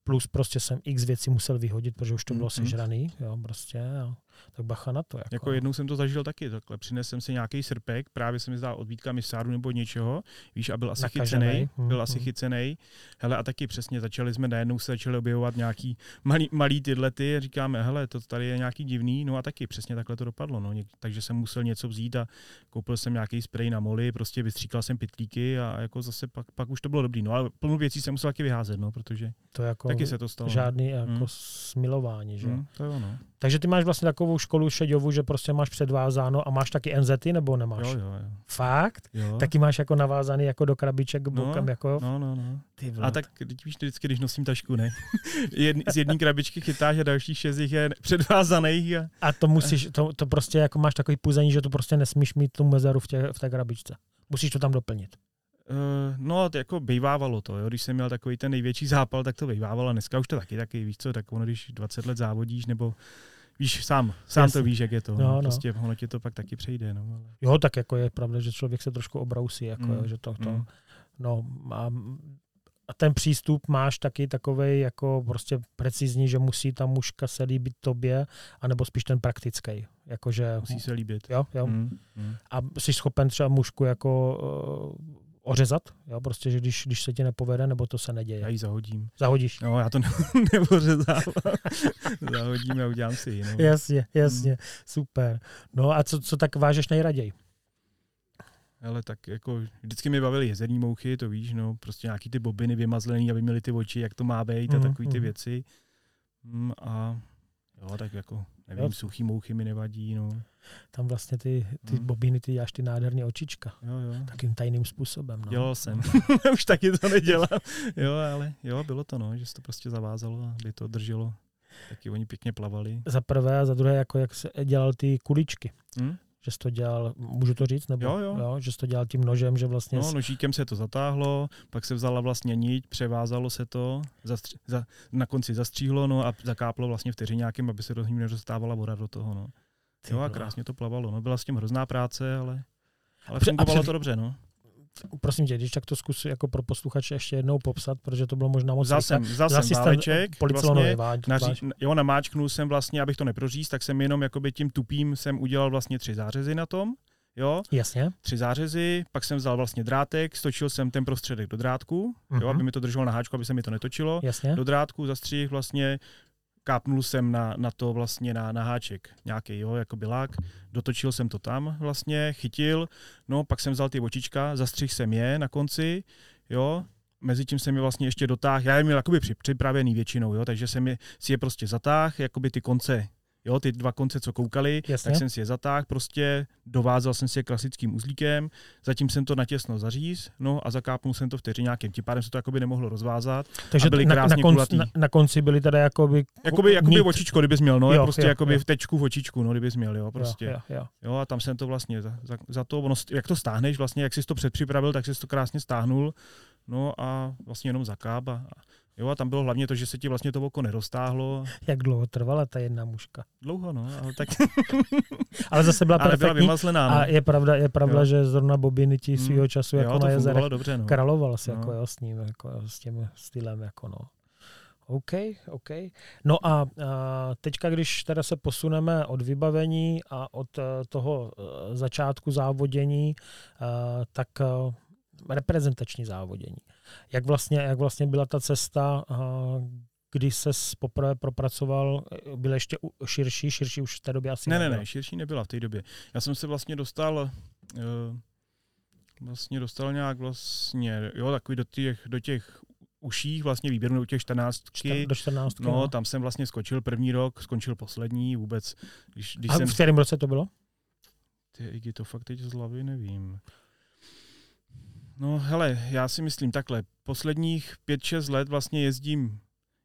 plus prostě jsem x věcí musel vyhodit, protože už to bylo mm-hmm. sežraný, jo, prostě. Jo tak bacha na to. Jako. jako jednou jsem to zažil taky, takhle přinesl jsem si nějaký srpek, právě se mi zdál od Vítka misáru nebo něčeho, víš, a byl asi chycený, hmm, byl asi hmm. chycený. Hele, a taky přesně začali jsme najednou se začali objevovat nějaký malý, malý tyhle ty, říkáme, hele, to tady je nějaký divný, no a taky přesně takhle to dopadlo, no. Takže jsem musel něco vzít a koupil jsem nějaký sprej na moli, prostě vystříkal jsem pitlíky a jako zase pak, pak už to bylo dobrý, no ale plnou věcí jsem musel taky vyházet, no, protože to jako taky se to stalo. No. Žádný jako hmm. smilování, že? Hmm, to jo, no. Takže ty máš vlastně takovou školu šeďovu, že prostě máš předvázáno a máš taky NZty nebo nemáš? Jo, jo, jo. Fakt? Jo. Taky máš jako navázaný jako do krabiček bokem? No, jako? no, no, no. Ty a tak teď víš vždycky, když nosím tašku, ne? Jedn, z jedné krabičky chytáš a dalších šest je předvázaných. A, a to musíš, to, to prostě jako máš takový puzení, že to prostě nesmíš mít tu mezeru v, tě, v té krabičce. Musíš to tam doplnit. Uh, no, to jako bývávalo to, jo. když jsem měl takový ten největší zápal, tak to bývávalo. Dneska už to taky taky, víš co, tak ono, když 20 let závodíš, nebo víš, sám, sám Jasně. to víš, jak je to. No, No, no. prostě ono ti to pak taky přejde. No, ale... Jo, tak jako je pravda, že člověk se trošku obrousí, jako, Mm, že to, to mm. no, a, a ten přístup máš taky takovej jako prostě precizní, že musí ta mužka se líbit tobě, anebo spíš ten praktický, jakože, Musí se líbit. jo, jo, Mm, mm. a jsi schopen třeba mužku jako uh, ořezat, jo, prostě, že když, když se ti nepovede, nebo to se Já neděje. ji zahodím. Zahodíš. No, já to ne- zahodím a udělám si ji. No. Jasně, jasně, super. No a co, co tak vážeš nejraději? Ale tak jako vždycky mi bavily jezerní mouchy, to víš, no, prostě nějaký ty bobiny vymazlený, aby měly ty oči, jak to má být a Mhm, takový ty mhm. věci. Mm, a jo, tak jako, nevím, Jo. suchý mouchy mi nevadí, no. Tam vlastně ty, ty Mm. bobíny, ty děláš ty nádherné očička. Jo, jo. Takým tajným způsobem. No. Dělal jsem. Už taky to nedělám. Jo, ale jo, bylo to, no, že se to prostě zavázalo, aby to drželo. Taky oni pěkně plavali. Za prvé a za druhé, jako jak se dělal ty kuličky. Hm? Že jsi to dělal, můžu to říct? Nebo, Jo, jo. jo že jsi to dělal tím nožem, že vlastně... No, nožíkem se to zatáhlo, pak se vzala vlastně niť, převázalo se to, zastři, za, na konci zastříhlo, no a zakáplo vlastně vteřiňákem, aby se do ní nedostávala voda do toho, no. Ty Jo a krásně to plavalo, no. Byla s tím hrozná práce, ale, ale Pře- fungovalo před- to dobře, no. Prosím tě, když tak to zkus jako pro posluchače ještě jednou popsat, protože to bylo možná moc Vzal jsem, vzal jsem váleček, vlastně, váč, naří, jo, namáčknul jsem vlastně, abych to neproříz, tak jsem jenom jakoby tím tupým jsem udělal vlastně tři zářezy na tom, jo, Jasně. tři zářezy, pak jsem vzal vlastně drátek, stočil jsem ten prostředek do drátku, jo, Mhm. aby mi to drželo na háčku, aby se mi to netočilo. Jasně. do drátku, zastřih vlastně, kápnul jsem na, na to vlastně na, na háček nějaký, jo, jako lák, dotočil jsem to tam vlastně, chytil, no pak jsem vzal ty očička, zastřih jsem je na konci, jo, mezi tím jsem je vlastně ještě dotáhl, já je měl jakoby při- připravený většinou, jo, takže jsem je, si je prostě zatáhl, jakoby ty konce, jo, ty dva konce, co koukali, Jasně. tak jsem si je zatáhl, prostě dovázal jsem si je klasickým uzlíkem, zatím jsem to natěsno zaříz, no a zakápnul jsem to vteřiňákem, tím pádem se to jakoby nemohlo rozvázat, Takže byly na, na, krásně konci, kulatý. na, na, konci byly teda jakoby... Jakoby, jakoby nit. očičko, kdybys měl, no, Jo, prostě jo, jakoby jo. v tečku v očičku, no, kdybys měl, jo, prostě. Jo, jo, jo. Jo, a tam jsem to vlastně za, za, za to, ono, jak to stáhneš, vlastně, jak jsi to předpřipravil, tak jsi to krásně stáhnul, no a vlastně jenom zakáp a jo, a tam bylo hlavně to, že se ti vlastně to oko neroztáhlo. Jak dlouho trvala ta jedna mužka? Dlouho, no, ale tak, Ale zase byla ale byla perfektní. vymazlená, no. A je pravda, je pravda Jo. že zrovna bobiny ti Mm. svýho času jo, jako na jezerech fungovalo dobře, no. Kraloval se No. jako jo, s ním, jako s tím stylem, jako no. OK, OK. No a, a teďka, když teda se posuneme od vybavení a od eh, toho eh, začátku závodění, eh, tak reprezentační závodění. Jak vlastně, jak vlastně byla ta cesta, eh, kdy se poprvé propracoval, eh, byl ještě širší, širší už v té době asi Ne, ne, nebyl. ne, širší nebyla v té době. Já jsem se vlastně dostal, uh, vlastně dostal nějak vlastně, jo, takový do těch, do těch uších vlastně výběru do těch 14. Čtyř- Do 14. No, tam jsem vlastně skočil první rok, skončil poslední vůbec. Když, když a jsem, v kterém roce to bylo? ty, Iggy, to fakt teď z hlavy nevím. No hele, já si myslím takhle, posledních 5-6 let vlastně jezdím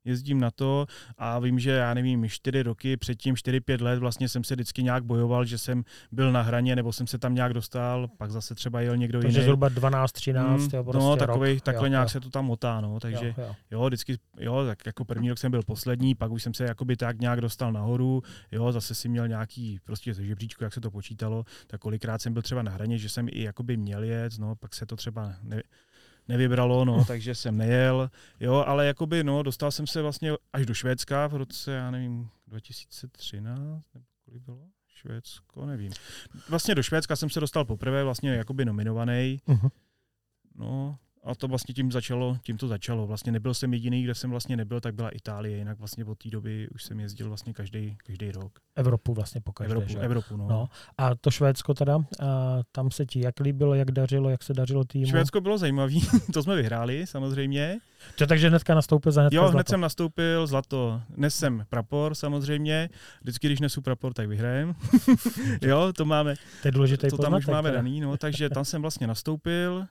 jezdím na to a vím, že já nevím, čtyři roky, předtím 4-5 let vlastně jsem se vždycky nějak bojoval, že jsem byl na hraně nebo jsem se tam nějak dostal, pak zase třeba jel někdo Takže jiný. zhruba 12, 13, Mm, jo, prostě no, takovej, rok. takhle jo, nějak jo, se to tam motá, no, takže jo, jo. Jo, vždycky, jo, tak jako první rok jsem byl poslední, pak už jsem se jakoby tak nějak dostal nahoru, jo, zase si měl nějaký prostě ze žebříčku, jak se to počítalo, tak kolikrát jsem byl třeba na hraně, že jsem i jakoby měl jet, no, pak se to třeba ne, nevybralo, no, takže jsem nejel, jo, ale jakoby, no, dostal jsem se vlastně až do Švédska v roce, já nevím, 2013, nebo kolik bylo? Švédsko, nevím. Vlastně do Švédska jsem se dostal poprvé, vlastně jakoby nominovaný, Mhm. No, a to vlastně tím začalo, tím to začalo. Vlastně nebyl jsem jediný, kde jsem vlastně nebyl, tak byla Itálie, jinak vlastně od té doby už jsem jezdil vlastně každý, každý rok. Evropu vlastně pokaždé. Evropu, že? Evropu, no. No. A to Švédsko teda, a tam se ti jak líbilo, jak dařilo, jak se dařilo týmu? Švédsko bylo zajímavý, to jsme vyhráli samozřejmě. To, takže hnedka nastoupil za hnedka Jo, zlato. hned jsem nastoupil, zlato. Nesem prapor samozřejmě, vždycky, když nesu prapor, tak vyhrajem. jo, to máme, To je důležitý to tam už máme teda. daný, no, takže tam jsem vlastně nastoupil.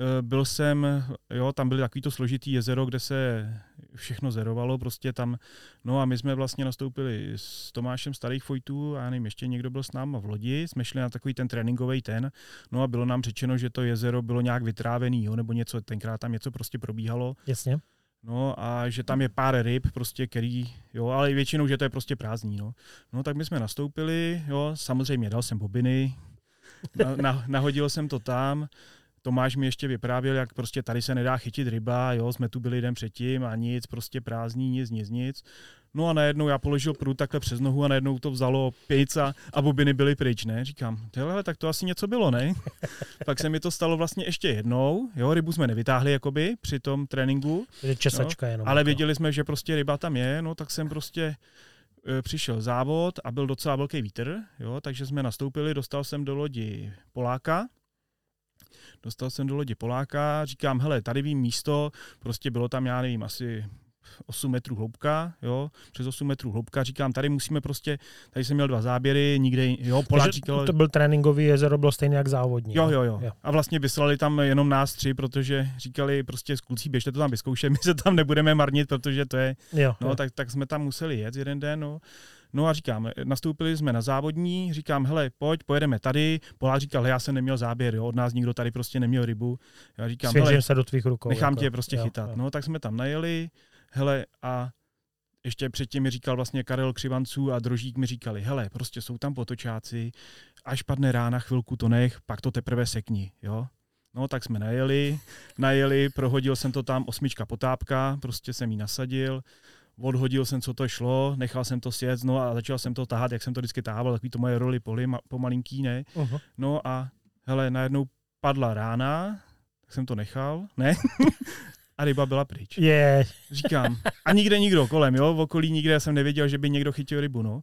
Eh, Byl jsem, jo, tam byly takový to složitý jezero, kde se všechno zerovalo, prostě tam, no a my jsme vlastně nastoupili s Tomášem Starých Fojtů a já nevím, ještě někdo byl s náma v lodi, jsme šli na takový ten tréninkový ten, no a bylo nám řečeno, že to jezero bylo nějak vytrávený, jo, nebo něco, tenkrát tam něco prostě probíhalo, Jasně. No a že tam je pár ryb, prostě, který, jo, ale většinou, že to je prostě prázdný, no. No tak my jsme nastoupili, jo, samozřejmě dal jsem bobiny, na, na, nahodil jsem to tam, Tomáš mi ještě vyprávěl, jak prostě tady se nedá chytit ryba, jo, jsme tu byli den předtím a nic, prostě prázdný, nic, nic, nic. No a najednou já položil prut takhle přes nohu a najednou to vzalo pějca a bobiny byly pryč, ne? Říkám, hele, tak to asi něco bylo, ne? Pak se mi to stalo vlastně ještě jednou, jo, rybu jsme nevytáhli jakoby při tom tréninku. Česačka jo, jenom. Ale věděli jsme, že prostě ryba tam je, no tak jsem prostě e, přišel závod a byl docela velký vítr, jo, takže jsme nastoupili, dostal jsem do lodi Poláka, dostal jsem do lodi Poláka, říkám, hele, tady vím místo, prostě bylo tam, já nevím, asi 8 metrů hloubka, jo, přes 8 metrů hloubka, říkám, tady musíme prostě, tady jsem měl dva záběry, nikde, jo, Polák říkal... To byl tréninkový jezero, bylo stejně jak závodní. Jo, jo, jo, jo. A vlastně vyslali tam jenom nás tři, protože říkali prostě z kluci, běžte to tam vyzkoušet, my se tam nebudeme marnit, protože to je, jo, no, jo. Tak, tak jsme tam museli jet jeden den, no. No a říkám, nastoupili jsme na závodní, říkám, hele, pojď, pojedeme tady. Polák říkal, já jsem neměl záběr, jo, od nás nikdo tady prostě neměl rybu. Já říkám, Svěžím hele, se do tvých rukou. Nechám jako, tě prostě jo, chytat. Jo. No, tak jsme tam najeli, hele, a ještě předtím mi říkal vlastně Karel Křivanců a Drožík mi říkali, hele, prostě jsou tam potočáci, až padne rána, chvilku to nech, pak to teprve sekni, jo. No, tak jsme najeli, najeli, prohodil jsem to tam, osmička potápka, prostě jsem jí nasadil, odhodil jsem, co to šlo, nechal jsem to sjet, no a začal jsem to tahat, jak jsem to vždycky tahával, takový to moje roli poli, pomalinký, ne. Uh-huh. No a hele, najednou padla rána, tak jsem to nechal, ne, a ryba byla pryč. Je. Říkám. A nikde nikdo kolem, jo, v okolí nikde jsem nevěděl, že by někdo chytil rybu, no.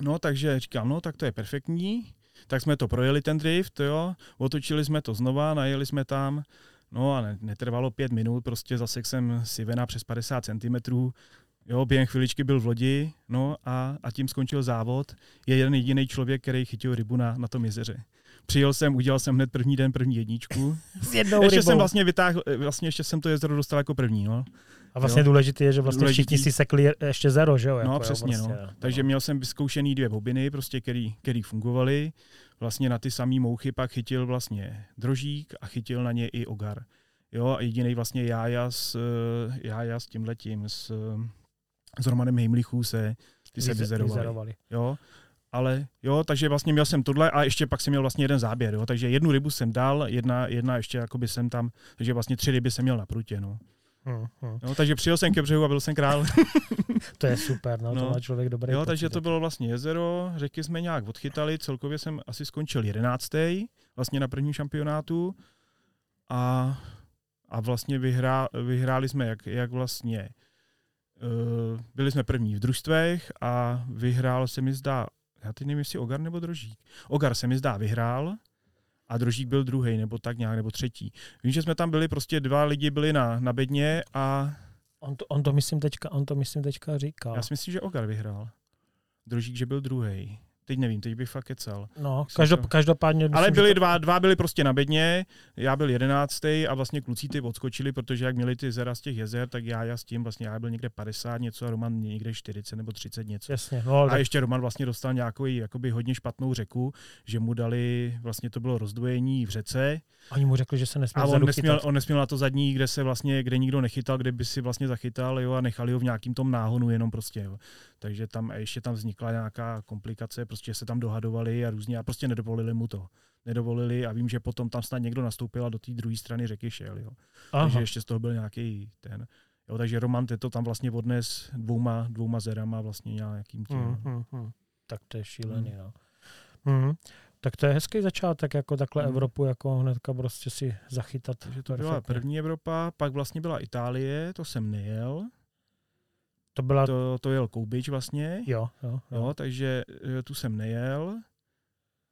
No, takže říkám, no, tak to je perfektní. Tak jsme to projeli ten drift, jo, otočili jsme to znova, najeli jsme tam, no a netrvalo pět minut, prostě zase jsem si vena přes 50 cm, jo, během chviličky byl v lodi, no a, a tím skončil závod. Je jeden jediný člověk, který chytil rybu na, na tom jezeře přijel jsem, udělal jsem hned první den první jedničku. S jednou ještě rybou. jsem vlastně vytáhl, vlastně ještě jsem to jezero dostal jako první, no. A vlastně jo. důležité je, že vlastně důležitý. všichni si sekli ještě zero, že jo? Jako, no, přesně, jo, prostě, no. Takže měl jsem vyzkoušený dvě bobiny, prostě, který, který fungovaly. Vlastně na ty samé mouchy pak chytil vlastně drožík a chytil na ně i ogar. Jo, a jediný vlastně jája s, jája s tímhletím, s, s Romanem Heimlichů se, ty se vyzerovali. Jo, ale jo, takže vlastně měl jsem tohle a ještě pak jsem měl vlastně jeden záběr, jo, takže jednu rybu jsem dal, jedna, jedna ještě jakoby jsem tam, takže vlastně tři ryby jsem měl na prutě, no. Hmm, hmm. No, takže přijel jsem ke břehu a byl jsem král. to je super, no, no. to má člověk dobrý Jo, takže to bylo vlastně jezero, řeky jsme nějak odchytali, celkově jsem asi skončil jedenáctý, vlastně na prvním šampionátu a, a vlastně vyhrá, vyhráli jsme jak, jak vlastně uh, byli jsme první v družstvech a vyhrál se mi zdá já teď nevím, jestli Ogar nebo Drožík. Ogar se mi zdá vyhrál a Drožík byl druhý nebo tak nějak, nebo třetí. Vím, že jsme tam byli, prostě dva lidi byli na, na bedně a... On to, on to, myslím teďka, on to myslím teďka říkal. Já si myslím, že Ogar vyhrál. Drožík, že byl druhý. Teď nevím, teď bych fakt kecal. No, každop, to... každopádně... Myslím, Ale byli to... dva, dva byli prostě na bedně, já byl jedenáctý a vlastně kluci ty odskočili, protože jak měli ty zera z těch jezer, tak já, já s tím vlastně, já byl někde 50 něco a Roman někde 40 nebo 30 něco. Jasně, no, ale... A ještě Roman vlastně dostal nějakou jakoby hodně špatnou řeku, že mu dali, vlastně to bylo rozdvojení v řece. Oni mu řekli, že se nesměl a on nesměl, on nesměl na to zadní, kde se vlastně, kde nikdo nechytal, kde by si vlastně zachytal, jo, a nechali ho v nějakým tom náhonu jenom prostě, jo. Takže tam ještě tam vznikla nějaká komplikace, prostě se tam dohadovali a různě a prostě nedovolili mu to. Nedovolili a vím, že potom tam snad někdo nastoupil a do té druhé strany řeky šel. Jo. Takže ještě z toho byl nějaký ten. Jo, takže Roman to tam vlastně odnes dvouma, dvouma zerama vlastně nějakým tím. Mm, mm, mm. Tak to je šílený, mm. no. Mm. Tak to je hezký začátek, jako takhle mm. Evropu, jako hnedka prostě si zachytat. Takže to byla první Evropa, pak vlastně byla Itálie, to jsem nejel. To, byla... to, to jel Koubič vlastně. Jo, jo, jo. jo, takže eh, tu jsem nejel.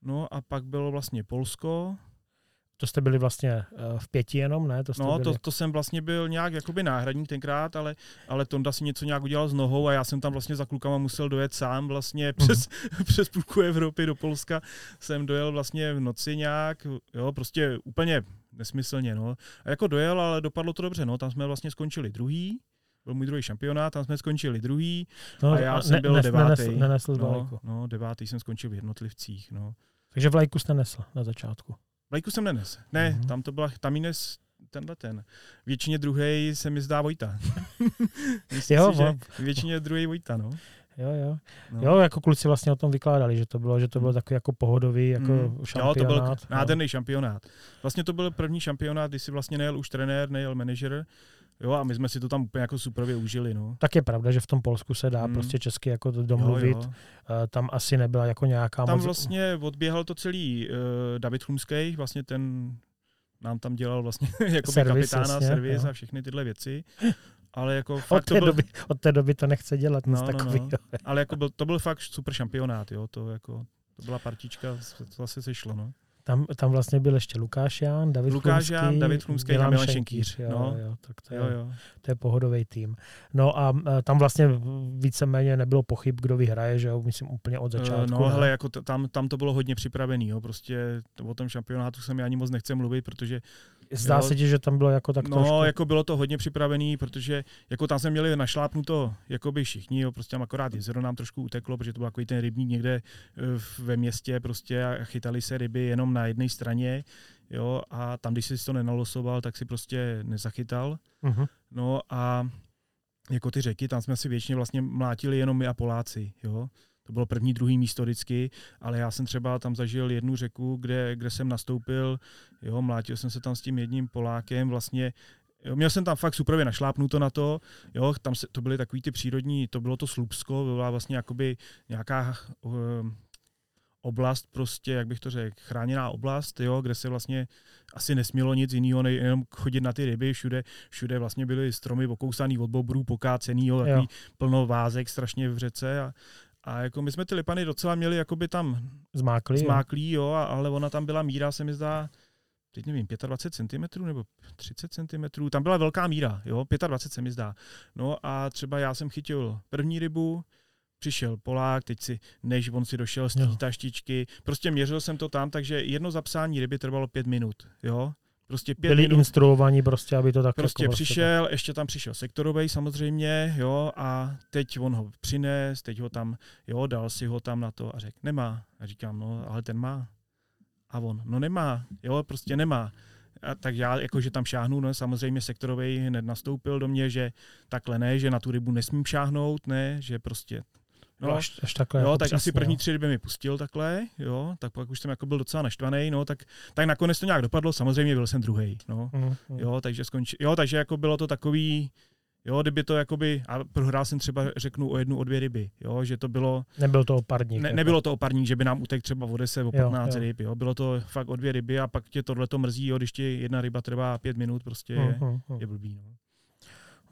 No a pak bylo vlastně Polsko. To jste byli vlastně eh, v pěti jenom, ne? To no, byli... to, to jsem vlastně byl nějak jakoby náhradník tenkrát, ale, ale Tonda si něco nějak udělal s nohou a já jsem tam vlastně za klukama musel dojet sám vlastně mm-hmm. přes, přes půlku Evropy do Polska. Jsem dojel vlastně v noci nějak, jo, prostě úplně nesmyslně, no. A jako dojel, ale dopadlo to dobře, no. Tam jsme vlastně skončili druhý byl můj druhý šampionát, tam jsme skončili druhý no, a já a jsem ne, byl nes, devátý. Nenesl, nenesl no, no, devátý jsem skončil v jednotlivcích. No. Takže vlajku jste nesl na začátku? Vlajku jsem nenes. Ne, mm-hmm. tam to byla, tam nes, tenhle ten. Většině druhý se mi zdá Vojta. jo, si, že většině druhý Vojta, no. Jo, jo. No. Jo, jako kluci vlastně o tom vykládali, že to bylo, že to bylo takový jako pohodový jako mm. šampionát. Jo, to byl nádherný jo. šampionát. Vlastně to byl první šampionát, kdy si vlastně nejel už trenér, nejel manažer, Jo, a my jsme si to tam úplně jako super užili. No. Tak je pravda, že v tom Polsku se dá mm. prostě česky jako domluvit. Jo, jo. Uh, tam asi nebyla jako nějaká Tam moc... vlastně odběhal to celý uh, David Chlumský, vlastně ten nám tam dělal vlastně jako kapitána, jasně, servis jo. a všechny tyhle věci. Ale jako fakt od, té to byl... doby, od té doby to nechce dělat nic no, takový. No, no. Ale jako byl, to byl fakt super šampionát, jo, to jako, to byla partička, to zase sešlo, no. Tam, tam vlastně byl ještě Lukáš Ján, David Lukáš Ján, David Chlumský a Milan Šenkýř. Jo, no. jo, tak to, je, jo, jo. to je pohodový tým. No a tam vlastně víceméně nebylo pochyb, kdo vyhraje, že jo, myslím úplně od začátku. No hele, jako t- tam, tam to bylo hodně připravený, jo, prostě o tom šampionátu se mi ani moc nechce mluvit, protože Zdá jo, se ti, že tam bylo jako tak No, trošku... jako bylo to hodně připravený, protože jako tam jsme měli našlápnuto jako by všichni, jo, prostě tam akorát jezero nám trošku uteklo, protože to byl takový ten rybník někde eh, ve městě prostě a chytali se ryby jenom na jedné straně, jo, a tam, když jsi to nenalosoval, tak si prostě nezachytal. Uh-huh. No a jako ty řeky, tam jsme si většině vlastně mlátili jenom my a Poláci, jo. To bylo první, druhý místo vždycky, ale já jsem třeba tam zažil jednu řeku, kde, kde jsem nastoupil, jo, mlátil jsem se tam s tím jedním Polákem, vlastně Jo, měl jsem tam fakt super našlápnuto na to, jo, tam se, to byly takový ty přírodní, to bylo to Slupsko, byla vlastně jakoby nějaká uh, oblast prostě, jak bych to řekl, chráněná oblast, jo, kde se vlastně asi nesmělo nic jiného, jenom chodit na ty ryby, všude, všude vlastně byly stromy okousaný od bobrů, pokácený, jo, takový jo. plno vázek strašně v řece a, a jako my jsme ty lipany docela měli jakoby tam zmáklý, zmáklý jo, ale ona tam byla míra, se mi zdá, teď nevím, 25 cm nebo 30 cm, tam byla velká míra, jo, 25 se mi zdá. No a třeba já jsem chytil první rybu, přišel Polák, teď si, než on si došel z té taštičky, prostě měřil jsem to tam, takže jedno zapsání ryby trvalo pět minut, jo. Prostě pět Byli minut. instruovaní prostě, aby to tak Prostě jako přišel, prostě... ještě tam přišel sektorový samozřejmě, jo, a teď on ho přines, teď ho tam, jo, dal si ho tam na to a řekl, nemá. A říkám, no, ale ten má. A on, no nemá, jo, prostě nemá. A tak já jakože tam šáhnu, no samozřejmě sektorový hned nastoupil do mě, že takhle ne, že na tu rybu nesmím šáhnout, ne, že prostě No, až, až takhle. Jo, jako tak přesně, asi první tři ryby mi pustil takhle, jo, tak pak už jsem jako byl docela naštvaný, no, tak, tak nakonec to nějak dopadlo, samozřejmě byl jsem druhý, no, mm, mm. jo, takže skončil, jo, takže jako bylo to takový, Jo, kdyby to jakoby, a prohrál jsem třeba, řeknu, o jednu, o dvě ryby, jo, že to bylo... Nebyl to oparník. Ne, jako. nebylo to oparník, že by nám utek třeba o 10, o 15 jo, jo. ryb, jo, bylo to fakt o dvě ryby a pak tě tohle to mrzí, jo, když ti jedna ryba trvá pět minut, prostě je, uh-huh, uh-huh. je blbý, no.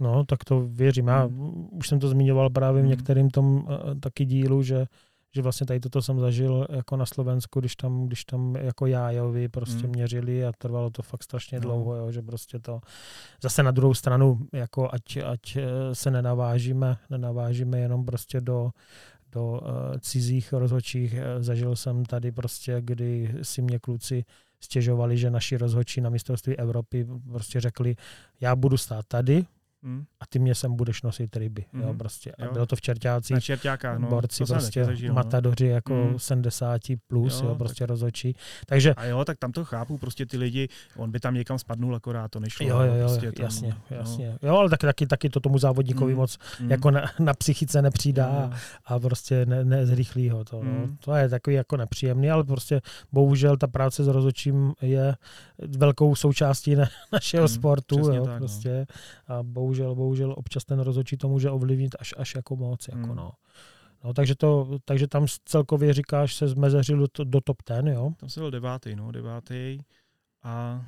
No, tak to věřím. Já hmm. už jsem to zmiňoval právě v hmm. některým tom uh, taky dílu, že, že vlastně tady toto jsem zažil jako na Slovensku, když tam, když tam jako jájovi prostě hmm. měřili a trvalo to fakt strašně no. dlouho, jo, že prostě to zase na druhou stranu, jako ať, ať eh, se nenavážíme, nenavážíme jenom prostě do, do uh, cizích rozhodčích. Zažil jsem tady prostě, kdy si mě kluci stěžovali, že naši rozhodčí na mistrovství Evropy prostě řekli, já budu stát tady, Hmm. A ty mě sem budeš nosit ryby. Hmm. Jo, prostě. A jo. bylo to v Čertácích. Na Čertákách, no. Borci prostě zažil, no. matadoři jako hmm. 70 plus, jo, jo prostě tak... rozočí. Takže, a jo, tak tam to chápu, prostě ty lidi, on by tam někam spadnul, akorát to nešlo. Jo, jo, jo, prostě tam, jasně, no. jasně. Jo, ale taky, taky, taky to tomu závodníkovi hmm. moc hmm. jako na, na psychice nepřidá a, a prostě ne, nezrychlí ho to. No. Hmm. No. To je takový jako nepříjemný, ale prostě bohužel ta práce s rozočím je velkou součástí na, našeho hmm. sportu. Jo, tak, no. prostě. No. A bohužel bohužel, bohužel občas ten rozhodčí to může ovlivnit až, až jako moc. Jako hmm. no. No, takže, to, takže tam celkově říkáš, se zmezeřil do, do top ten, jo? Tam se byl devátý, no, devátý. A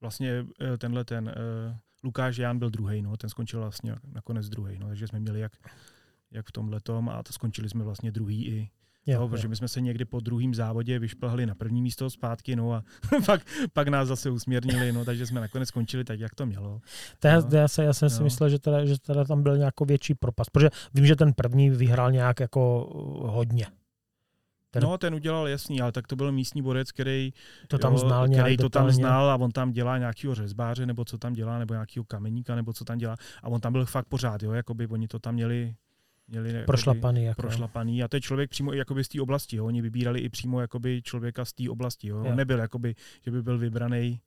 vlastně eh, tenhle ten uh, Lukáš Jan byl druhý, no, ten skončil vlastně nakonec druhý, no, takže jsme měli jak, jak v tom letom a to skončili jsme vlastně druhý i, Jo, no, protože my jsme se někdy po druhém závodě vyšplhali na první místo zpátky, no a pak, pak nás zase usměrnili, no, takže jsme nakonec skončili tak, jak to mělo. To já, no. já, se, já jsem si myslel, že teda, že teda tam byl nějaký větší propast, protože vím, že ten první vyhrál nějak jako uh, hodně. Ten... No, ten udělal jasný, ale tak to byl místní borec, který to tam, jo, znal který to tam znal a on tam dělá nějakého řezbáře, nebo co tam dělá, nebo nějakého kameníka, nebo co tam dělá. A on tam byl fakt pořád, jo, jako by oni to tam měli měli prošlapaný. Jako. prošlapaný. A to je člověk přímo i jakoby z té oblasti. Jo. Oni vybírali i přímo jakoby člověka z té oblasti. Jo. On nebyl, jakoby, že by byl vybraný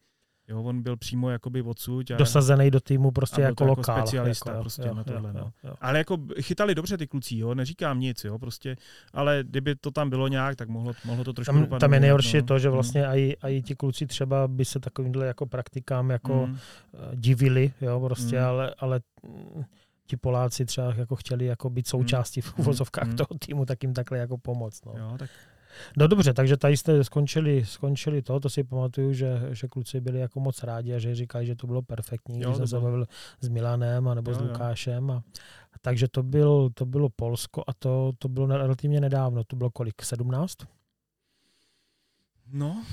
Jo, on byl přímo jakoby odsud. A, Dosazený do týmu prostě jako jako lokál. specialista jako, prostě jo, na tohle, jo, no. jo, jo. Ale jako chytali dobře ty kluci, jo, neříkám nic, jo, prostě, ale kdyby to tam bylo nějak, tak mohlo, mohlo to trošku Tam, dopadnout tam je nejhorší no. to, že Mm. vlastně i, i ti kluci třeba by se takovýmhle jako praktikám jako Mm. eh, divili, jo, prostě, Mm. ale, ale mm, ti Poláci třeba jako chtěli jako být součástí v Mm. uvozovkách Mm. toho týmu, tak jim takhle jako pomoct. No. Jo, tak no dobře, takže tady jste skončili, skončili to, to si pamatuju, že, že kluci byli jako moc rádi a že říkají, že to bylo perfektní, Jo, když jsem se bavil s Milanem a nebo Jo, s. Lukášem. A, takže to, byl, to bylo Polsko a to, to bylo relativně nedávno, to bylo kolik, 17? No,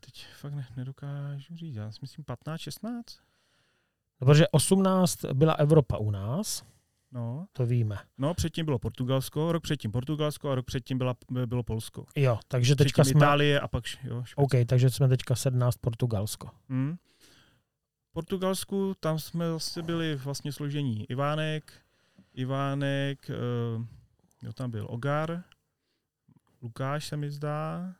teď fakt ne, nedokážu říct. Já si myslím 15, 16. No, protože 18 byla Evropa u nás, No, to víme. no, předtím bylo Portugalsko, rok předtím Portugalsko a rok předtím byla, bylo Polsko. Jo, takže teďka Předtím jsme... Itálie a pak jo. OK, takže jsme teďka 17 Portugalsko. Hmm. V Portugalsku, tam jsme vlastně byli vlastně složení Ivánek, Ivánek, uh, jo, tam byl Ogar, Lukáš se mi zdá,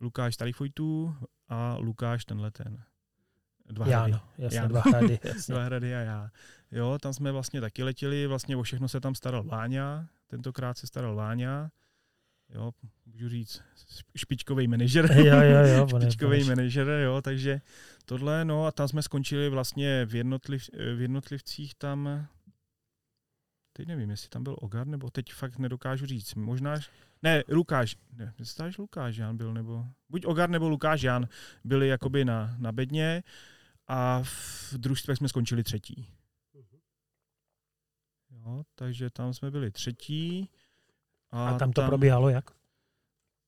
Lukáš Tarifojtů a Lukáš tenhle ten. Dva hrady. Jan, jasně, Jan. dva hrady, jasně. Dva hrady a já. Jo, tam jsme vlastně taky letěli, vlastně o všechno se tam staral Váňa, tentokrát se staral Váňa, jo, můžu říct, špičkový manažer. jo, jo, jo. špičkový manažer, jo, takže tohle, no a tam jsme skončili vlastně v, jednotliv, v jednotlivcích tam, teď nevím, jestli tam byl Ogar, nebo teď fakt nedokážu říct, možná, ne, Lukáš, ne, mysláš Lukáš Jan byl, nebo, buď Ogar nebo Lukáš Jan byli jakoby na, na bedně a v družstvech jsme skončili třetí. Jo, takže tam jsme byli třetí. A tam to probíhalo jak?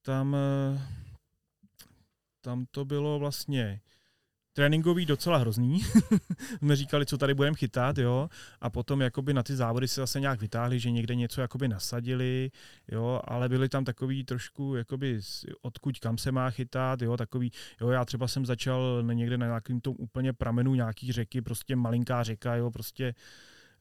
tam, eh, tam to bylo vlastně tréninkový docela hrozný. jsme říkali, co tady budeme chytat, jo, a potom jakoby na ty závody se zase nějak vytáhli, že někde něco jakoby nasadili, jo, ale byly tam takový trošku jakoby odkud kam se má chytat, jo, takový, jo, já třeba jsem začal někde na nějakým tom úplně pramenu nějaký řeky, prostě malinká řeka, jo, prostě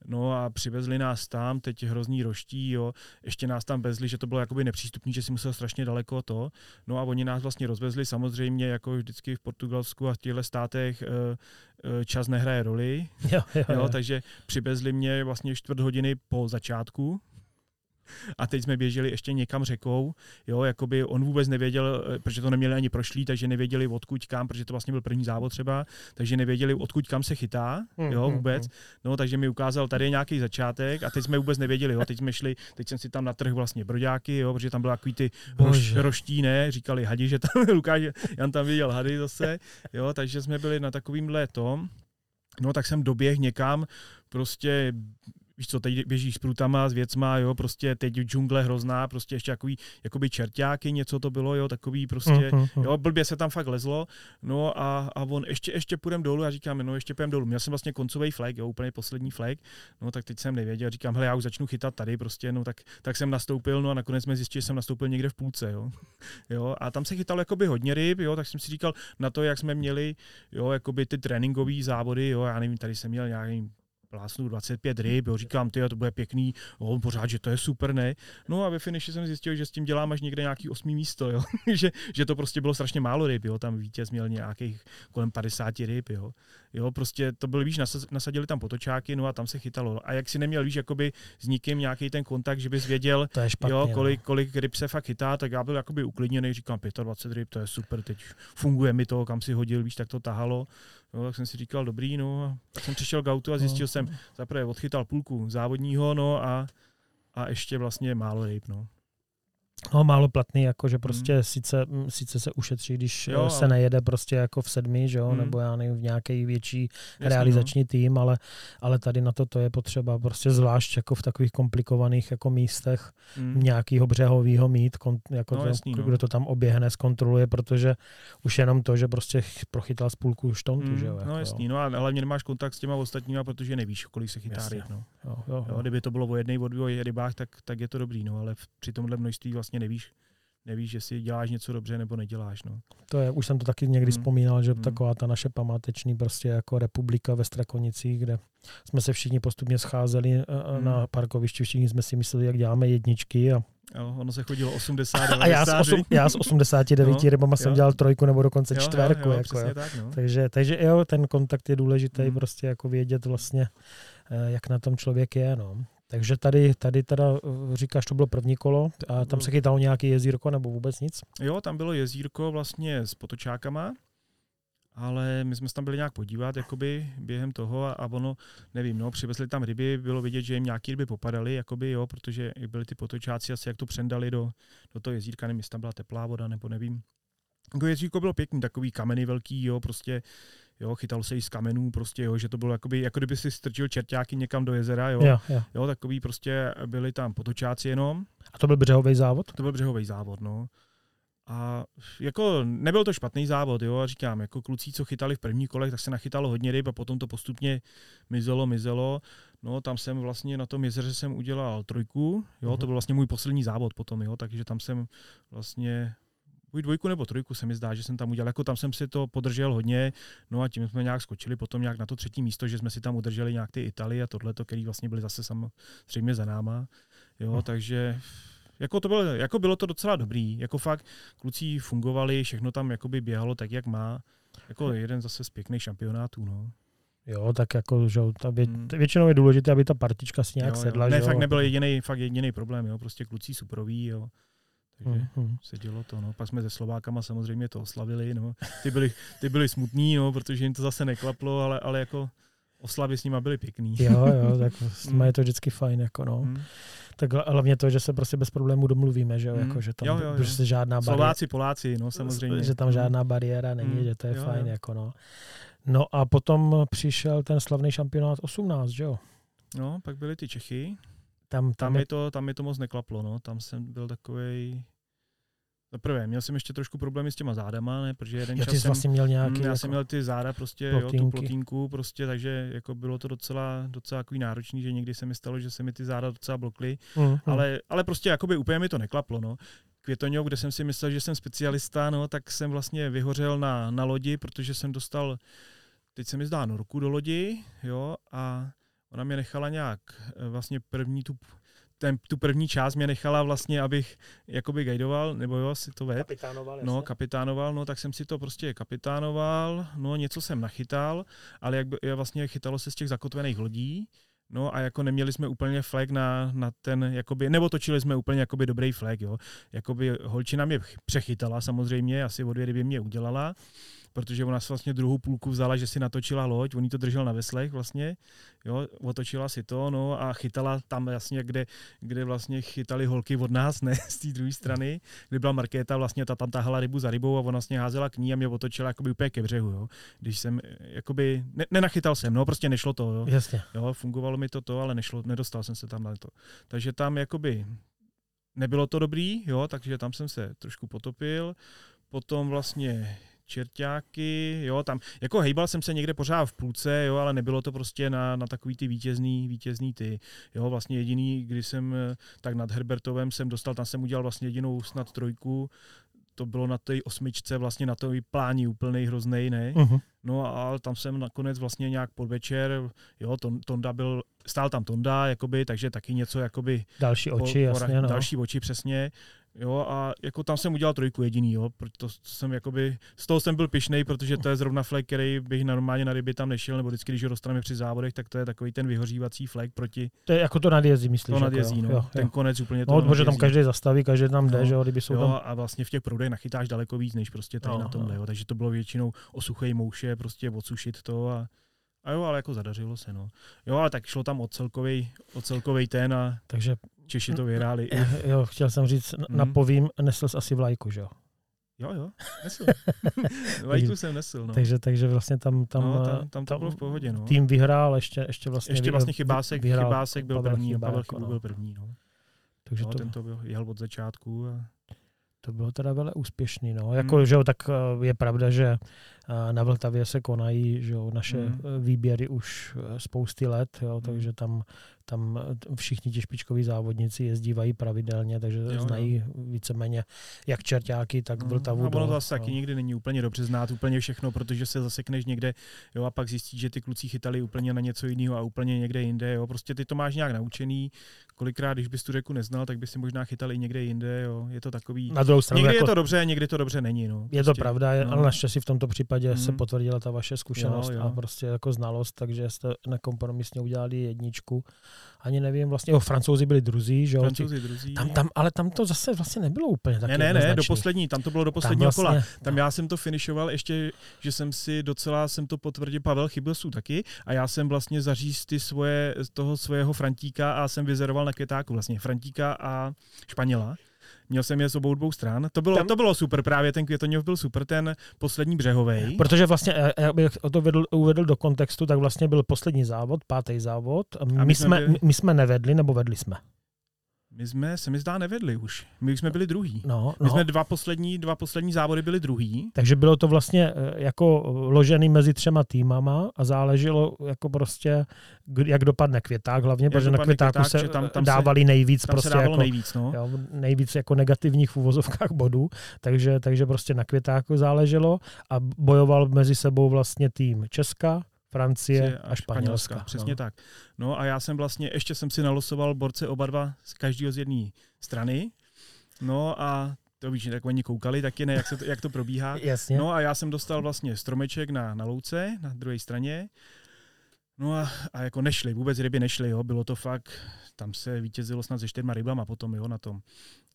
No a přivezli nás tam, teď hrozný roští, jo. Ještě nás tam vezli, že to bylo jakoby nepřístupný, že si musel strašně daleko to. No a oni nás vlastně rozvezli, samozřejmě jako vždycky v Portugalsku a v těchto státech eh, eh, čas nehraje roli, Jo, jo, jo, jo. takže přivezli mě vlastně čtvrt hodiny po začátku, a teď jsme běželi ještě někam řekou, jo, jakoby on vůbec nevěděl, eh, protože to neměli ani prošlý, takže nevěděli odkud kam, protože to vlastně byl první závod třeba, takže nevěděli odkud kam se chytá, jo, mm, vůbec. mm. No, takže mi ukázal, tady je nějaký začátek a teď jsme vůbec nevěděli, jo, teď jsme šli, teď jsem si tam natrhl vlastně broďáky, jo, protože tam byly takový ty roš, roští, ne, říkali hadi, že tam Lukáš, Jan tam viděl hady zase, jo, takže jsme byli na takovýmhle tom, no tak jsem doběh někam, prostě víš co, teď běžíš s prutama, s věcma, jo, prostě teď džungle hrozná, prostě ještě takový, jakoby čerťáky, něco to bylo, jo, takový prostě, Mm, mm, mm. Jo, blbě se tam fakt lezlo, no a, a on ještě, ještě půjdem dolů, já říkám, no ještě půjdem dolů. Měl jsem vlastně koncový flag, jo, úplně poslední flag, no tak teď jsem nevěděl, říkám, hele, já už začnu chytat tady prostě, no tak, tak jsem nastoupil, no a nakonec jsme zjistili, že jsem nastoupil někde v půlce, jo. jo a tam se chytalo jakoby hodně ryb, jo, tak jsem si říkal, na to, jak jsme měli, jo, jakoby ty tréninkové závody, jo, já nevím, tady jsem měl nějaký plásnu 25 ryb, jo, říkám, ty, to bude pěkný, jo, pořád, že to je super, ne? No a ve finiši jsem zjistil, že s tím dělám až někde nějaký osmý místo, jo, že, že to prostě bylo strašně málo ryb, jo, tam vítěz měl nějakých kolem 50 ryb, jo, jo, prostě to byl, víš, nasadili tam potočáky, no a tam se chytalo. A jak si neměl, víš, jakoby s nikým nějaký ten kontakt, že bys věděl, To je špatně. jo, no. kolik, kolik ryb se fakt chytá, tak já byl jakoby uklidněný, říkám 25 ryb, to je super, teď funguje mi to, kam si hodil, víš, tak to tahalo. No, tak jsem si říkal, dobrý, no, a tak jsem přišel k autu a zjistil No. jsem, zaprvé odchytal půlku závodního, no a, a ještě vlastně málo ryb, no. No, málo platný, jako že prostě mm. sice, mm, sice se ušetří, když Jo, jo, se ale- nejede prostě jako v sedmi, že jo, Mm. nebo já nevím, v nějaký větší Jasně, realizační tým, ale, ale tady na to to je potřeba prostě zvlášť jako v takových komplikovaných jako místech No. Mm. nějakýho břehovýho mít, kon, jako No, to, jasný, no. kdo to tam oběhne, zkontroluje, protože už jenom to, že prostě ch- prochytal z půlku štontu, Mm, že jo. Jako, no jasný, no a hlavně nemáš kontakt s těma ostatníma, protože nevíš, kolik se chytá ryb, no. Jo, jo, Jo, jo. kdyby to bylo o jednej, o dvou rybách, tak, tak je to dobrý, no, ale v, při tomhle množství vlastně nevíš, nevíš, jestli děláš něco dobře nebo neděláš, no. To je, už jsem to taky někdy Hmm. vzpomínal, že Hmm. taková ta naše památeční prostě jako republika ve Strakonicích, kde jsme se všichni postupně scházeli eh, Hmm. na parkovišti, všichni jsme si mysleli, jak děláme jedničky a Jo, ono se chodilo 80, 90, A já z, osm, já z 89 no, rybama jsem dělal trojku nebo dokonce jo, čtverku. Jo, jo, jako, jo. Tak, no. takže, takže jo, ten kontakt je důležitý, mm. prostě jako vědět vlastně, eh, jak na tom člověk je. No. Takže tady, tady teda eh, říkáš, to bylo první kolo a tam se chytalo nějaký jezírko nebo vůbec nic? Jo, tam bylo jezírko vlastně s potočákama, ale my jsme se tam byli nějak podívat jakoby během toho a, a ono, nevím, no, přivezli tam ryby, bylo vidět, že jim nějaké ryby popadaly, jakoby, jo, protože byli ty potočáci asi jak to přendali do, do toho jezírka, nevím, jestli tam byla teplá voda, nebo nevím. Jako jezírko bylo pěkný, takový kameny velký, jo, prostě jo, chytal se i z kamenů, prostě, jo, že to bylo jakoby, jako kdyby si strčil čertáky někam do jezera, jo, jo, jo. jo takový prostě byli tam potočáci jenom. A to byl břehový závod? To byl břehový závod, no. A jako nebyl to špatný závod, jo, a říkám, jako kluci, co chytali v první kolech, tak se nachytalo hodně ryb a potom to postupně mizelo, mizelo. No, tam jsem vlastně na tom jezeře jsem udělal trojku, jo, uh-huh. to byl vlastně můj poslední závod potom, jo, takže tam jsem vlastně buď dvojku nebo trojku se mi zdá, že jsem tam udělal. Jako tam jsem si to podržel hodně, no a tím jsme nějak skočili potom nějak na to třetí místo, že jsme si tam udrželi nějak ty Italy a tohleto, který vlastně byli zase samozřejmě za náma. Jo, uh-huh. takže jako, to bylo, jako bylo to docela dobrý. Jako fakt kluci fungovali, všechno tam jakoby běhalo tak, jak má. Jako jeden zase z pěkných šampionátů. No. Jo, tak jako, že ta vě, hmm. většinou je důležité, aby ta partička si nějak jo, sedla. Jo. Ne, že fakt nebyl jediný, fakt jediný problém, jo. prostě kluci superoví, jo. Takže hmm. se dělo to, no. Pak jsme se Slovákama samozřejmě to oslavili, no. Ty byli, ty byli smutní, no, protože jim to zase neklaplo, ale, ale jako oslavy s nima byly pěkný. Jo, jo, tak s nimi je to vždycky fajn, jako no. Hmm. Tak hlavně to, že se prostě bez problémů domluvíme, že jo, mm. jako, že tam jo, jo, jo. Že se žádná bariéra... Slováci, Poláci, no samozřejmě. Že tam hmm. žádná bariéra není, mm. že to je jo, fajn, jo. jako no. No a potom přišel ten slavný šampionát 18, že jo? No, pak byly ty Čechy. Tam, tam, tam, je... to, tam je to moc neklaplo, no. Tam jsem byl takový za prvé, měl jsem ještě trošku problémy s těma zádama, ne, protože jeden jo, čas jsem, vlastně měl nějaký... Mm, já jako jsem měl ty záda prostě, plotínky. jo, tu plotínku prostě, takže jako bylo to docela, docela takový náročný, že někdy se mi stalo, že se mi ty záda docela blokly, mm, ale, ale prostě jakoby úplně mi to neklaplo, no. Květoňou, kde jsem si myslel, že jsem specialista, no, tak jsem vlastně vyhořel na, na lodi, protože jsem dostal, teď se mi zdá, norku do lodi, jo, a ona mě nechala nějak eh, vlastně první tu ten, tu první část mě nechala vlastně, abych jakoby guidoval, nebo jo, si to ved. Kapitánoval, No, kapitánoval, no, tak jsem si to prostě kapitánoval, no, něco jsem nachytal, ale jak by, vlastně chytalo se z těch zakotvených lodí, No a jako neměli jsme úplně flag na, na ten, jakoby, nebo točili jsme úplně jakoby dobrý flag, jo. Jakoby holčina mě přechytala samozřejmě, asi o dvě ryby mě udělala, protože ona si vlastně druhou půlku vzala, že si natočila loď, on to držel na veslech vlastně, jo, otočila si to, no a chytala tam jasně, kde, kde vlastně chytali holky od nás, ne z té druhé strany, kde byla Markéta, vlastně ta tam tahala rybu za rybou a ona vlastně házela k ní a mě otočila jakoby úplně ke břehu, jo. Když jsem, jakoby, ne, nenachytal jsem, no, prostě nešlo to, jo. Jasně. Jo, fungovalo mi to to, ale nešlo, nedostal jsem se tam na to. Takže tam jakoby nebylo to dobrý, jo, takže tam jsem se trošku potopil. Potom vlastně čertáky, jo, tam, jako hejbal jsem se někde pořád v půlce, jo, ale nebylo to prostě na, na takový ty vítězný, vítězný ty, jo, vlastně jediný, když jsem tak nad Herbertovem jsem dostal, tam jsem udělal vlastně jedinou snad trojku, to bylo na té osmičce, vlastně na té plání úplnej hroznej, ne? Uh-huh. No a tam jsem nakonec vlastně nějak podvečer, jo, Tonda byl, stál tam Tonda, jakoby, takže taky něco, jakoby... Další oči, po, jasně, no. Další oči, přesně. Jo, a jako tam jsem udělal trojku jediný, jo, proto jsem jakoby, z toho jsem byl pišnej, protože to je zrovna flag, který bych normálně na ryby tam nešel, nebo vždycky, když ho dostaneme při závodech, tak to je takový ten vyhořívací flag proti. To je jako to nadjezdí, myslíš? To nadjezdí, jako, no, jo, ten jo. konec úplně to. No, protože tam každý zastaví, každý tam jde, no, že jo, kdyby jsou jo, tam. a vlastně v těch proudech nachytáš daleko víc, než prostě tady no, na tomhle, no. jo, takže to bylo většinou o suché mouše, prostě odsušit to a a jo, ale jako zadařilo se, no. Jo, ale tak šlo tam o celkový, o celkový ten a Takže Češi to vyhráli. Jo, chtěl jsem říct, mm. napovím, nesl jsi asi vlajku, že jo? Jo, jo, nesl. Vlajku jsem nesl, no. Takže, takže vlastně tam, tam, no, tam, tam to tam bylo v pohodě, no. Tým vyhrál, ještě, ještě vlastně... Ještě vlastně Chybásek, vyhrál, Chybásek byl Pavel první Chybák, a Pavel Chybu no. byl první, no. Takže no, to... ten to byl, jel od začátku a... To bylo teda velmi úspěšný. No. Jako, hmm. že jo, tak eh, je pravda, že eh, na Vltavě se konají že jo, naše hmm. výběry už spousty let, jo, hmm. takže tam tam všichni ti špičkoví závodníci jezdívají pravidelně, takže jo, znají jo. víceméně jak čertáky, tak mm, Vltavu. A ono zase taky nikdy není úplně dobře znát úplně všechno, protože se zasekneš někde jo, a pak zjistíš, že ty kluci chytali úplně na něco jiného a úplně někde jinde. Jo. Prostě ty to máš nějak naučený. Kolikrát, když bys tu řeku neznal, tak bys si možná chytal i někde jinde. Jo. Je to takový. Na druhou stranu, někdy jako... je to dobře, někdy to dobře není. No. Prostě, je to prostě, pravda, no. ale naštěstí v tomto případě mm. se potvrdila ta vaše zkušenost jo, jo. a prostě jako znalost, takže jste nekompromisně udělali jedničku. Ani nevím, vlastně, jo, francouzi byli druzí, že jo? Francouzi druzí. Tam, tam, ale tam to zase vlastně nebylo úplně tak Ne, ne, ne, do poslední, tam to bylo do posledního tam vlastně, kola. Tam no. já jsem to finišoval ještě, že jsem si docela, jsem to potvrdil, Pavel Chybelsu taky, a já jsem vlastně zaříz ty svoje, toho svého Frantíka a jsem vyzeroval na květáku vlastně, Frantíka a Španěla. Měl jsem je z obou dvou stran. To bylo, tam, to bylo super, právě ten Květoněv byl super, ten poslední břehový. Protože vlastně, já bych to vedl, uvedl do kontextu, tak vlastně byl poslední závod, pátý závod. My, my, jsme, byli... my jsme nevedli, nebo vedli jsme? My jsme, se mi zdá, nevedli už. My už jsme byli druhý. No, My no. jsme dva poslední, dva poslední závody byli druhý. Takže bylo to vlastně eh, jako ložený mezi třema týmama a záleželo jako prostě, jak dopadne květák hlavně, jak protože na květáku květák, se tam, tam dávali nejvíc tam prostě se jako, nejvíc, no. jo, nejvíc jako negativních v úvozovkách bodů, takže, takže prostě na květáku záleželo a bojoval mezi sebou vlastně tým Česka, Francie a, Španělska. Španělska. Přesně no. tak. No a já jsem vlastně, ještě jsem si nalosoval borce oba dva z každého z jedné strany. No a to víš, tak oni koukali taky, ne, jak, se to, jak to probíhá. Jasně. No a já jsem dostal vlastně stromeček na, na louce, na druhé straně. No a, a jako nešli, vůbec ryby nešly, jo, bylo to fakt, tam se vítězilo snad se čtyřma rybama potom, jo, na tom.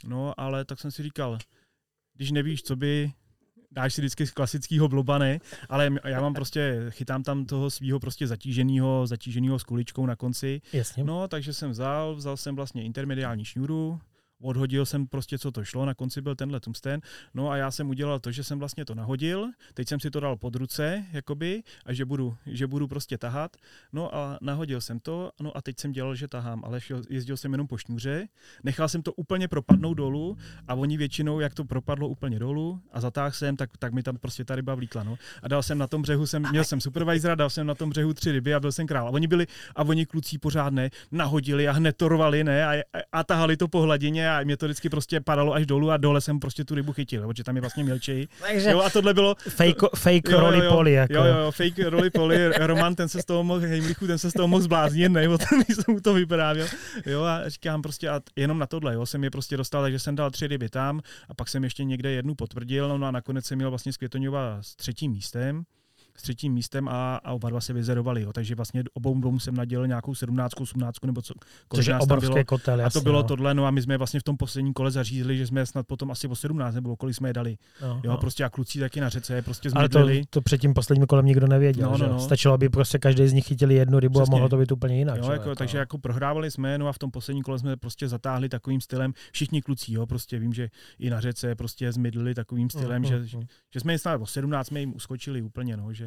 No, ale tak jsem si říkal, když nevíš, co by dáš si vždycky z klasického blobany, ale já mám prostě, chytám tam toho svého prostě zatíženého, zatíženého s kuličkou na konci. Jasně. No, takže jsem vzal, vzal jsem vlastně intermediální šňůru, odhodil jsem prostě, co to šlo, na konci byl tenhle tungsten, no a já jsem udělal to, že jsem vlastně to nahodil, teď jsem si to dal pod ruce, jakoby, a že budu, že budu prostě tahat, no a nahodil jsem to, no a teď jsem dělal, že tahám, ale šel, jezdil jsem jenom po šňůře, nechal jsem to úplně propadnout dolů a oni většinou, jak to propadlo úplně dolů a zatáhl jsem, tak, tak mi tam prostě ta ryba vlíkla, no. A dal jsem na tom břehu, jsem, měl jsem supervisora, dal jsem na tom břehu tři ryby a byl jsem král. A oni byli, a oni kluci pořád ne, nahodili a hned to rvali, ne, a, a, a tahali to po hladině a mě to vždycky prostě padalo až dolů a dole jsem prostě tu rybu chytil, protože tam je vlastně mělčej. Takže jo, a tohle bylo... Fake, fake jo, roli poli. Jako. Jo, jo, fake roli poli. Roman, ten se z toho mohl, Heimlichu, ten se z toho mohl zbláznit, ne, o tom jsem mu to vyprávěl. Jo, a říkám prostě, a jenom na tohle, jo, jsem je prostě dostal, takže jsem dal tři ryby tam a pak jsem ještě někde jednu potvrdil, no a nakonec jsem měl vlastně z Květoňova s třetím místem s třetím místem a, a oba dva se vyzerovali. Jo. Takže vlastně obou dvou jsem nadělil nějakou 17, 18 nebo co. Což je obrovský bylo. kotel, jasně, A to bylo no. tohle, no a my jsme vlastně v tom posledním kole zařízli, že jsme snad potom asi o 17 nebo kolik jsme je dali. No, jo, no. prostě a kluci taky na řece prostě Ale to, to před tím posledním kolem nikdo nevěděl. No, no, no. Stačilo, aby prostě každý z nich chytili jednu rybu Přesně. a mohlo to být úplně jinak. Jo, jako, jako, takže jako prohrávali jsme, no a v tom posledním kole jsme prostě zatáhli takovým stylem všichni kluci, jo, prostě vím, že i na řece prostě zmydlili takovým stylem, mm, že, mm, že, že, jsme snad o 17 jsme jim uskočili úplně, no, že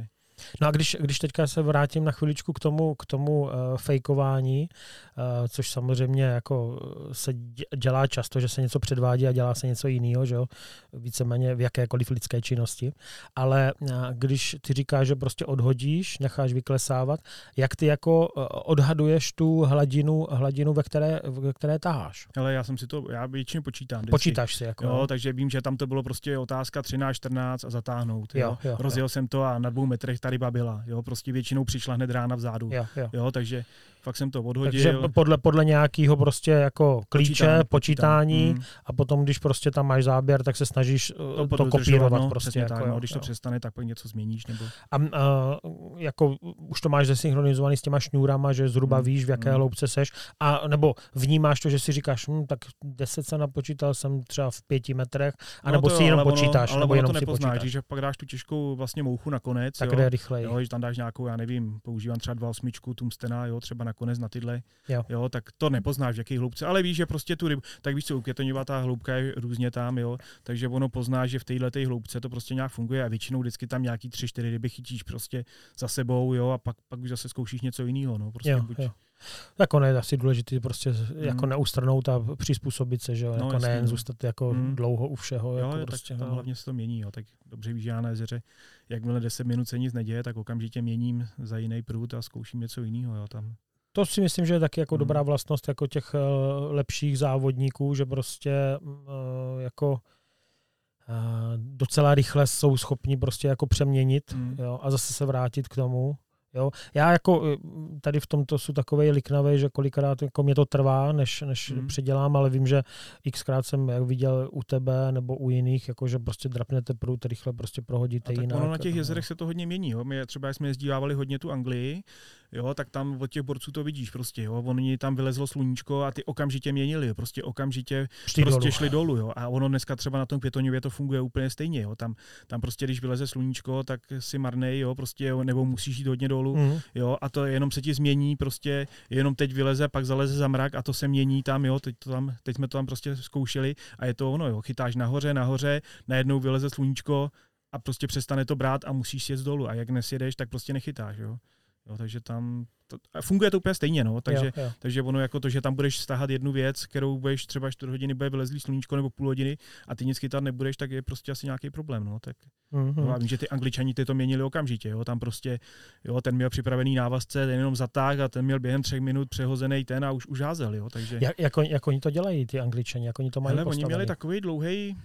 No a když, když teďka se vrátím na chviličku k tomu, k tomu uh, fejkování, uh, což samozřejmě jako se dělá často, že se něco předvádí a dělá se něco jiného, že jo, víceméně v jakékoliv lidské činnosti, ale uh, když ty říkáš, že prostě odhodíš, necháš vyklesávat, jak ty jako uh, odhaduješ tu hladinu, hladinu ve které, ve které taháš? Ale já jsem si to, já většinou počítám. Vždycky. Počítáš si jako. Jo, takže vím, že tam to bylo prostě otázka 13, 14 a zatáhnout. Jo, jo, jo Rozjel jo. jsem to a na dvou metrech ta ryba byla. Jo, prostě většinou přišla hned rána vzadu. Jo, jo. jo takže fakt jsem to odhodil. Takže podle, podle nějakého prostě jako klíče, počítání, počítání mm. a potom, když prostě tam máš záběr, tak se snažíš to, to kopírovat no, prostě. Jako, tak, no, když to jo. přestane, tak pak něco změníš. Nebo... A uh, jako už to máš zesynchronizovaný s těma šňůrama, že zhruba mm. víš, v jaké mm. hloubce seš, a nebo vnímáš to, že si říkáš, hm, tak 10 se napočítal jsem třeba v pěti metrech, anebo no si jenom počítáš, ale nebo jenom to nepoznáš, když pak dáš tu těžkou vlastně mouchu nakonec, tak jde rychleji. Jo, že tam dáš nějakou, já nevím, používám třeba dva osmičku tungstena, jo, třeba nakonec na tyhle, jo. jo. tak to nepoznáš, v jaký hloubce, ale víš, že prostě tu rybu, tak víš co, u ketoňová ta hloubka je různě tam, jo, takže ono pozná, že v téhle hloubce to prostě nějak funguje a většinou vždycky tam nějaký tři, čtyři ryby chytíš prostě za sebou, jo, a pak, pak už zase zkoušíš něco jiného, no, prostě jo, buď, jo. Tak ono je asi důležité prostě mm. jako neustrnout a přizpůsobit se, že jo, no, jako nejen no. zůstat jako mm. dlouho u všeho. Jo, jako tak prostě, tam no. hlavně se to mění, jo, tak dobře víš, já na jezeře, jakmile 10 minut se nic neděje, tak okamžitě měním za jiný prut a zkouším něco jiného, jo, tam To si myslím, že je taky jako hmm. dobrá vlastnost jako těch uh, lepších závodníků, že prostě uh, jako uh, docela rychle jsou schopni prostě jako přeměnit hmm. jo, a zase se vrátit k tomu. Jo. Já jako eh, tady v tomto jsou takové liknavý, že kolikrát jako mě to trvá, než, než mm. předělám, ale vím, že xkrát jsem jak viděl u tebe nebo u jiných, jako že prostě drapnete prut, rychle prostě prohodíte a jinak. Ono na těch jezerech se to hodně mění. Jo. My třeba jsme jezdívali hodně tu Anglii, jo, tak tam od těch borců to vidíš prostě, jo. Oni tam vylezlo sluníčko a ty okamžitě měnili, jo. prostě okamžitě šli prostě dolů. šli dolů, jo. A ono dneska třeba na tom květoňově to funguje úplně stejně, jo. Tam, tam prostě, když vyleze sluníčko, tak si marnej, jo, prostě, nebo musíš jít hodně dolů, mm. jo, a to jenom se ti změní, prostě jenom teď vyleze, pak zaleze za mrak a to se mění tam, jo, teď, to tam, teď jsme to tam prostě zkoušeli a je to ono, jo, chytáš nahoře, nahoře, najednou vyleze sluníčko, a prostě přestane to brát a musíš jet dolů. A jak nesjedeš, tak prostě nechytáš. Jo? Jo, takže tam to, funguje to úplně stejně, no, takže, jo, jo. takže ono jako to, že tam budeš stahat jednu věc, kterou budeš třeba 4 hodiny bude vylezlý sluníčko nebo půl hodiny a ty nic chytat nebudeš, tak je prostě asi nějaký problém, no, tak mm-hmm. no, a vím, že ty angličani ty to měnili okamžitě, jo, tam prostě, jo, ten měl připravený návazce, ten jenom zatáh a ten měl během třech minut přehozený ten a už, už házel, jo, takže. Jak, jak, oni, jak oni to dělají, ty angličani, jak oni to mají Hele, oni měli takový dlouhý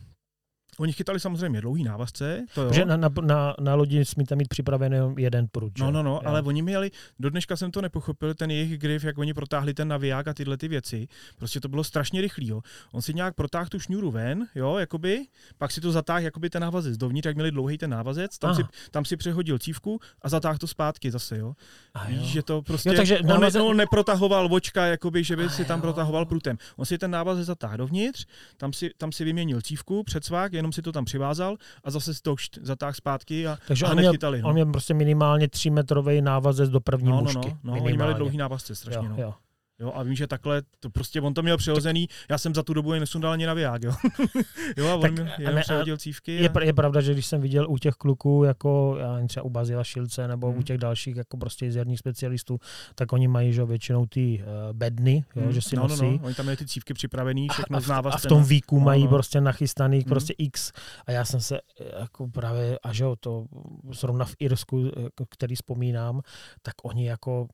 Oni chytali samozřejmě dlouhý návazce. To jo. Že na, na, na, na lodi smíte mít připravený jeden prut. No, no, no, jo. ale oni měli, do dneška jsem to nepochopil, ten jejich grif, jak oni protáhli ten naviják a tyhle ty věci. Prostě to bylo strašně rychlý. Jo. On si nějak protáhl tu šňůru ven, jo, jakoby, pak si to zatáhl jakoby ten návazec dovnitř, jak měli dlouhý ten návazec, tam, si, tam si přehodil cívku a zatáhl to zpátky zase, jo. A jo. Víš, že to prostě, jo, takže on, návazec... on neprotahoval vočka, jakoby, že by a si tam jo. protahoval prutem. On si ten návazec zatáhl dovnitř, tam si, tam si vyměnil cívku, předsvák, jenom si to tam přivázal a zase si to zatáhl zpátky a, Takže a on, měl, no. on měl prostě minimálně 3 metrový návazec do první no, mušky. No, no, no oni měli dlouhý návazce strašně. Jo, no. jo. Jo, a vím, že takhle, to prostě on to měl přihozený, já jsem za tu dobu je nesundal ani naviják, jo. jo, a on tak, jenom ne, přehodil cívky. Je, a... je, pravda, že když jsem viděl u těch kluků, jako já nevím, třeba u Bazila Šilce, nebo hmm. u těch dalších, jako prostě jezerních specialistů, tak oni mají, že většinou ty uh, bedny, jo, hmm. že si no, nosí. No, no, oni tam měli ty cívky připravený, všechno a, a, a v tom víku no, mají no. prostě nachystaných hmm. prostě X. A já jsem se jako právě, a že jo, to zrovna v Irsku, jako, který vzpomínám, tak oni jako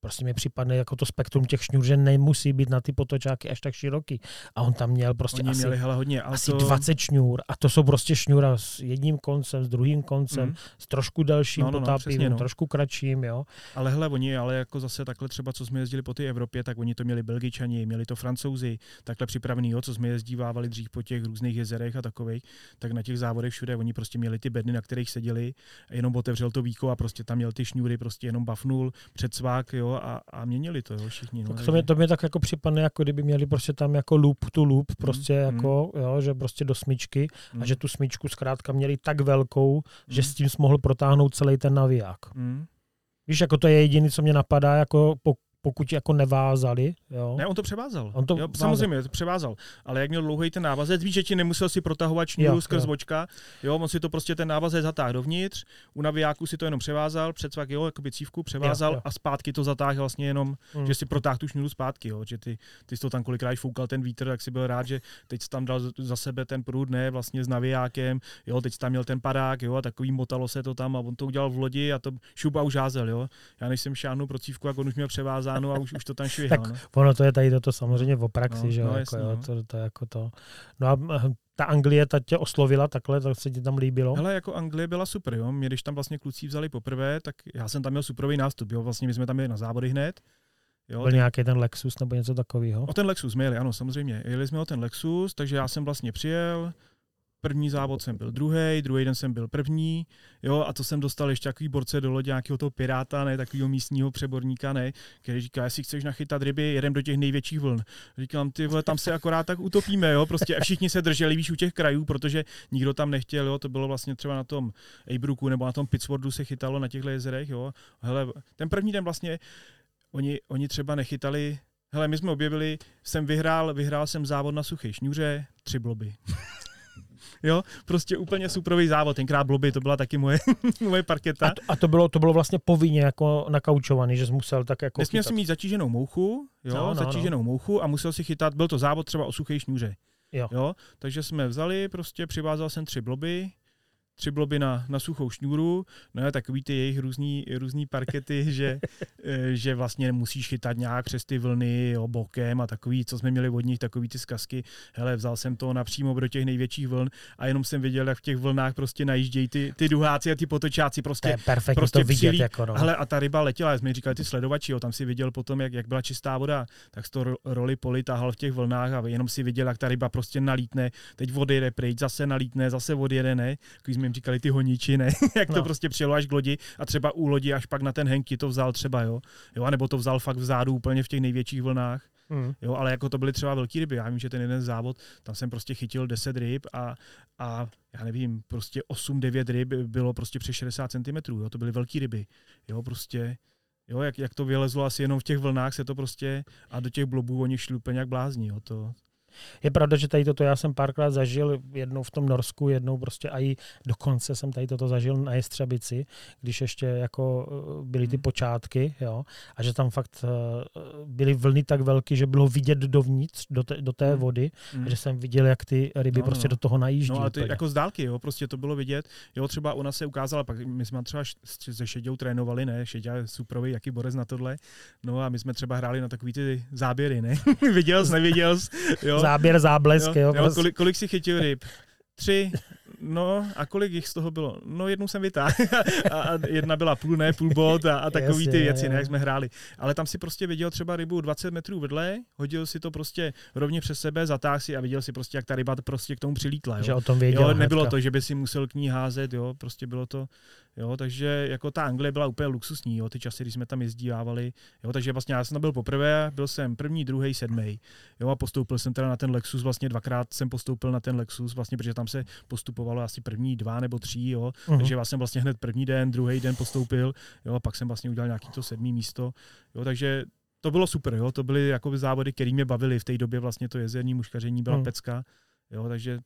prostě mi připadne jako to spektrum těch šňůr, že nemusí být na ty potočáky až tak široký. A on tam měl prostě Oni asi, měli, hele, hodně, asi to... 20 šňůr a to jsou prostě šňůra s jedním koncem, s druhým koncem, mm. s trošku delším no, no, no potápivým, no, no. trošku kratším, jo. Ale hele, oni, ale jako zase takhle třeba, co jsme jezdili po té Evropě, tak oni to měli Belgičani, měli to Francouzi, takhle připravený, jo, co jsme jezdívávali dřív po těch různých jezerech a takových, tak na těch závodech všude oni prostě měli ty bedny, na kterých seděli, jenom otevřel to víko a prostě tam měl ty šňůry, prostě jenom bafnul, předsvák, jo, a, a měnili to, jo, všichni. No, tak to, mě, to mě tak jako připadne, jako kdyby měli prostě tam jako loop tu loop, mhm, prostě mm, jako, jo, že prostě do smyčky mm. a že tu smyčku zkrátka měli tak velkou, mm. že s tím mohl protáhnout celý ten naviják. Mm. Víš, jako to je jediné, co mě napadá, jako po, pokud jako nevázali. Jo. Ne, on to převázal. On to jo, samozřejmě, to převázal. Ale jak měl dlouhý ten návazec, víš, že ti nemusel si protahovat šňůru skrz vočka, jo, on si to prostě ten návazec zatáhl dovnitř, u navijáku si to jenom převázal, předsvak, jo, jako by cívku převázal jo, jo. a zpátky to zatáhl vlastně jenom, hmm. že si protáhl tu šňůru zpátky, jo, že ty, ty jsi to tam kolikrát foukal ten vítr, tak si byl rád, že teď jsi tam dal za sebe ten průd, ne, vlastně s navijákem, jo, teď jsi tam měl ten padák, jo, a takový motalo se to tam a on to udělal v lodi a to šuba už házel, jo. Já než jsem šáhnul pro cívku, jak on už měl převázat zakázáno a už, už to tam švihal. tak no. ono to je tady toto samozřejmě v praxi, no, že no, jako, jo, no. to, to, jako to. No a hm, ta Anglie ta tě oslovila takhle, tak se ti tam líbilo? Hele, jako Anglie byla super, jo. Mě, když tam vlastně kluci vzali poprvé, tak já jsem tam měl superový nástup, jo. Vlastně my jsme tam měli na závody hned. Jo, Byl ten... nějaký ten Lexus nebo něco takového? O ten Lexus jsme jeli, ano, samozřejmě. Jeli jsme o ten Lexus, takže já jsem vlastně přijel, první závod jsem byl druhý, druhý den jsem byl první, jo, a to jsem dostal ještě takový borce do lodi nějakého toho piráta, ne, takového místního přeborníka, ne, který říká, jestli chceš nachytat ryby, jedem do těch největších vln. Říkám, ty vole, tam se akorát tak utopíme, jo, prostě a všichni se drželi, víš, u těch krajů, protože nikdo tam nechtěl, jo, to bylo vlastně třeba na tom Abrooku nebo na tom Pittsworthu se chytalo na těchto jezerech, jo. Hele, ten první den vlastně oni, oni třeba nechytali Hele, my jsme objevili, jsem vyhrál, vyhrál jsem závod na suché šňůře, tři bloby. Jo, prostě úplně suprový závod. Tenkrát bloby, to byla taky moje, moje parketa. A to, a to, bylo, to bylo vlastně povinně jako nakaučovaný, že jsi musel tak jako Nesměl si mít zatíženou mouchu, jo, no, no, zatíženou no. mouchu a musel si chytat, byl to závod třeba o suché šňůře. Jo. jo. Takže jsme vzali, prostě přivázal jsem tři bloby, tři bloby na, na suchou šňůru, no a takový ty jejich různý, různý parkety, že, eh, že vlastně musíš chytat nějak přes ty vlny jo, bokem a takový, co jsme měli od nich, takový ty zkazky. Hele, vzal jsem to napřímo do těch největších vln a jenom jsem viděl, jak v těch vlnách prostě najíždějí ty, ty duháci a ty potočáci. Prostě, to je perfektní prostě to vidět. Jako no. Hele, a ta ryba letěla, jsme říkali ty sledovači, jo, tam si viděl potom, jak, jak byla čistá voda, tak to roli poli tahal v těch vlnách a jenom si viděl, jak ta ryba prostě nalítne, teď odjede pryč, zase nalítne, zase odjede, ne? Když jsme jim říkali ty honiči, ne? jak to no. prostě přijelo až k lodi a třeba u lodi až pak na ten henky to vzal třeba, jo? jo? Nebo to vzal fakt vzadu úplně v těch největších vlnách. Mm. Jo, ale jako to byly třeba velké ryby. Já vím, že ten jeden závod, tam jsem prostě chytil 10 ryb a, a já nevím, prostě 8-9 ryb bylo prostě přes 60 cm. Jo, to byly velké ryby. Jo, prostě Jo, jak, jak to vylezlo asi jenom v těch vlnách se to prostě a do těch blobů oni šli úplně jak blázní. Jo, to, je pravda, že tady toto já jsem párkrát zažil, jednou v tom Norsku, jednou prostě a i dokonce jsem tady toto zažil na Jestřebici, když ještě jako eh, byly ty hmm. počátky, jo, a že tam fakt eh, byly vlny tak velké, že bylo vidět dovnitř, do té, do té hmm. vody, mm. a že jsem viděl, jak ty ryby no, prostě no. do toho najíždí. No ale ty, jako z dálky, jo, prostě to bylo vidět. Jo, třeba ona se ukázala, pak my jsme třeba se Šeděou trénovali, ne, Šeďa je suprový, jaký borec na tohle, no a my jsme třeba hráli na takový ty záběry, ne, viděl jsi, neviděl jsi, jo, záběr, záblesk. Jo, jo, jo, kolik, kolik si chytil ryb? Tři. No a kolik jich z toho bylo? No jednu jsem vytáhl. a jedna byla půl ne, půl bod a, a takový ty věci, ne, jak jsme hráli. Ale tam si prostě viděl třeba rybu 20 metrů vedle, hodil si to prostě rovně přes sebe, zatáhl si a viděl si prostě, jak ta ryba prostě k tomu přilítla. Jo? Že o tom věděl jo, nebylo hnedka. to, že by si musel k ní házet, jo, prostě bylo to, Jo, takže jako ta Anglie byla úplně luxusní, jo, ty časy, když jsme tam jezdívávali. Jo, takže vlastně já jsem tam byl poprvé, byl jsem první, druhý, sedmý. Jo, a postoupil jsem teda na ten Lexus, vlastně dvakrát jsem postoupil na ten Lexus, vlastně, protože tam se postupovalo asi první dva nebo tři, jo. Uh-huh. Takže jsem vlastně hned první den, druhý den postoupil, jo, a pak jsem vlastně udělal nějaký to sedmý místo. Jo, takže to bylo super, jo, to byly jakoby závody, které mě bavily v té době vlastně to jezerní muškaření byla uh-huh. pecka. Jo, takže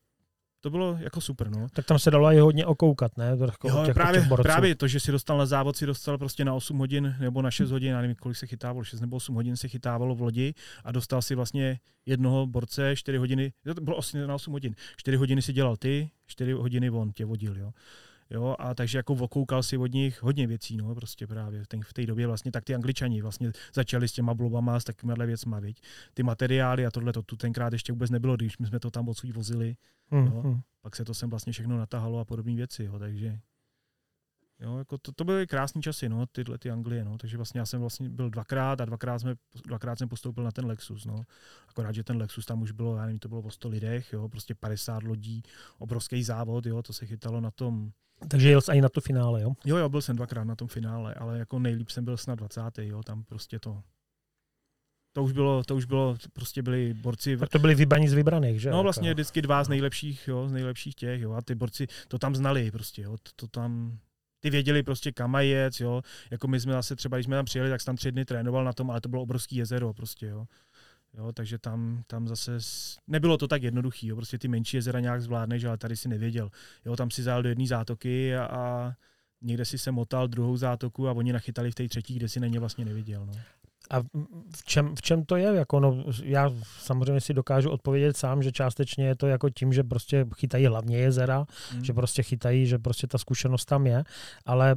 to bylo jako super. No. Tak tam se dalo i hodně okoukat, ne? Jo, těch, právě, těch právě to, že si dostal na závod, si dostal prostě na 8 hodin nebo na 6 hodin, já nevím, kolik se chytávalo, 6 nebo 8 hodin se chytávalo v lodi a dostal si vlastně jednoho borce, 4 hodiny, to bylo na 8 hodin, 4 hodiny si dělal ty, 4 hodiny on tě vodil, jo. Jo, a takže jako vokoukal si od nich hodně věcí, no, prostě právě v, ten, v té době vlastně tak ty angličani vlastně začali s těma blobama, s takovými věcmi, viď. Ty materiály a tohle to tu tenkrát ještě vůbec nebylo, když my jsme to tam odsud vozili, mm, jo. Mm. Pak se to sem vlastně všechno natahalo a podobné věci, jo, takže Jo, jako to, to byly krásné časy, no, tyhle ty Anglie, no, takže vlastně já jsem vlastně byl dvakrát a dvakrát, jsme, dvakrát jsem postoupil na ten Lexus, no. Akorát, že ten Lexus tam už bylo, já nevím, to bylo o 100 lidech, jo, prostě 50 lodí, obrovský závod, jo, to se chytalo na tom takže jel jsi i na to finále, jo? Jo, jo, byl jsem dvakrát na tom finále, ale jako nejlíp jsem byl snad 20. jo, tam prostě to to už bylo, to už bylo, prostě byli borci. Tak to byli vybraní z vybraných, že? No vlastně vždycky dva z nejlepších, jo, z nejlepších těch, jo, a ty borci to tam znali prostě, jo, to, to tam, ty věděli prostě kam mají jet, jo, jako my jsme zase třeba, když jsme tam přijeli, tak jsem tam tři dny trénoval na tom, ale to bylo obrovský jezero prostě, jo. Jo, takže tam, tam zase nebylo to tak jednoduché. Prostě ty menší jezera nějak zvládneš, ale tady si nevěděl. Jo, tam si zajel do jedné zátoky a, a někde si se motal druhou zátoku a oni nachytali v té třetí, kde si na ně vlastně neviděl. No. A v čem, v čem to je? Jako no, já samozřejmě si dokážu odpovědět sám, že částečně je to jako tím, že prostě chytají hlavně jezera, mm. že prostě chytají, že prostě ta zkušenost tam je, ale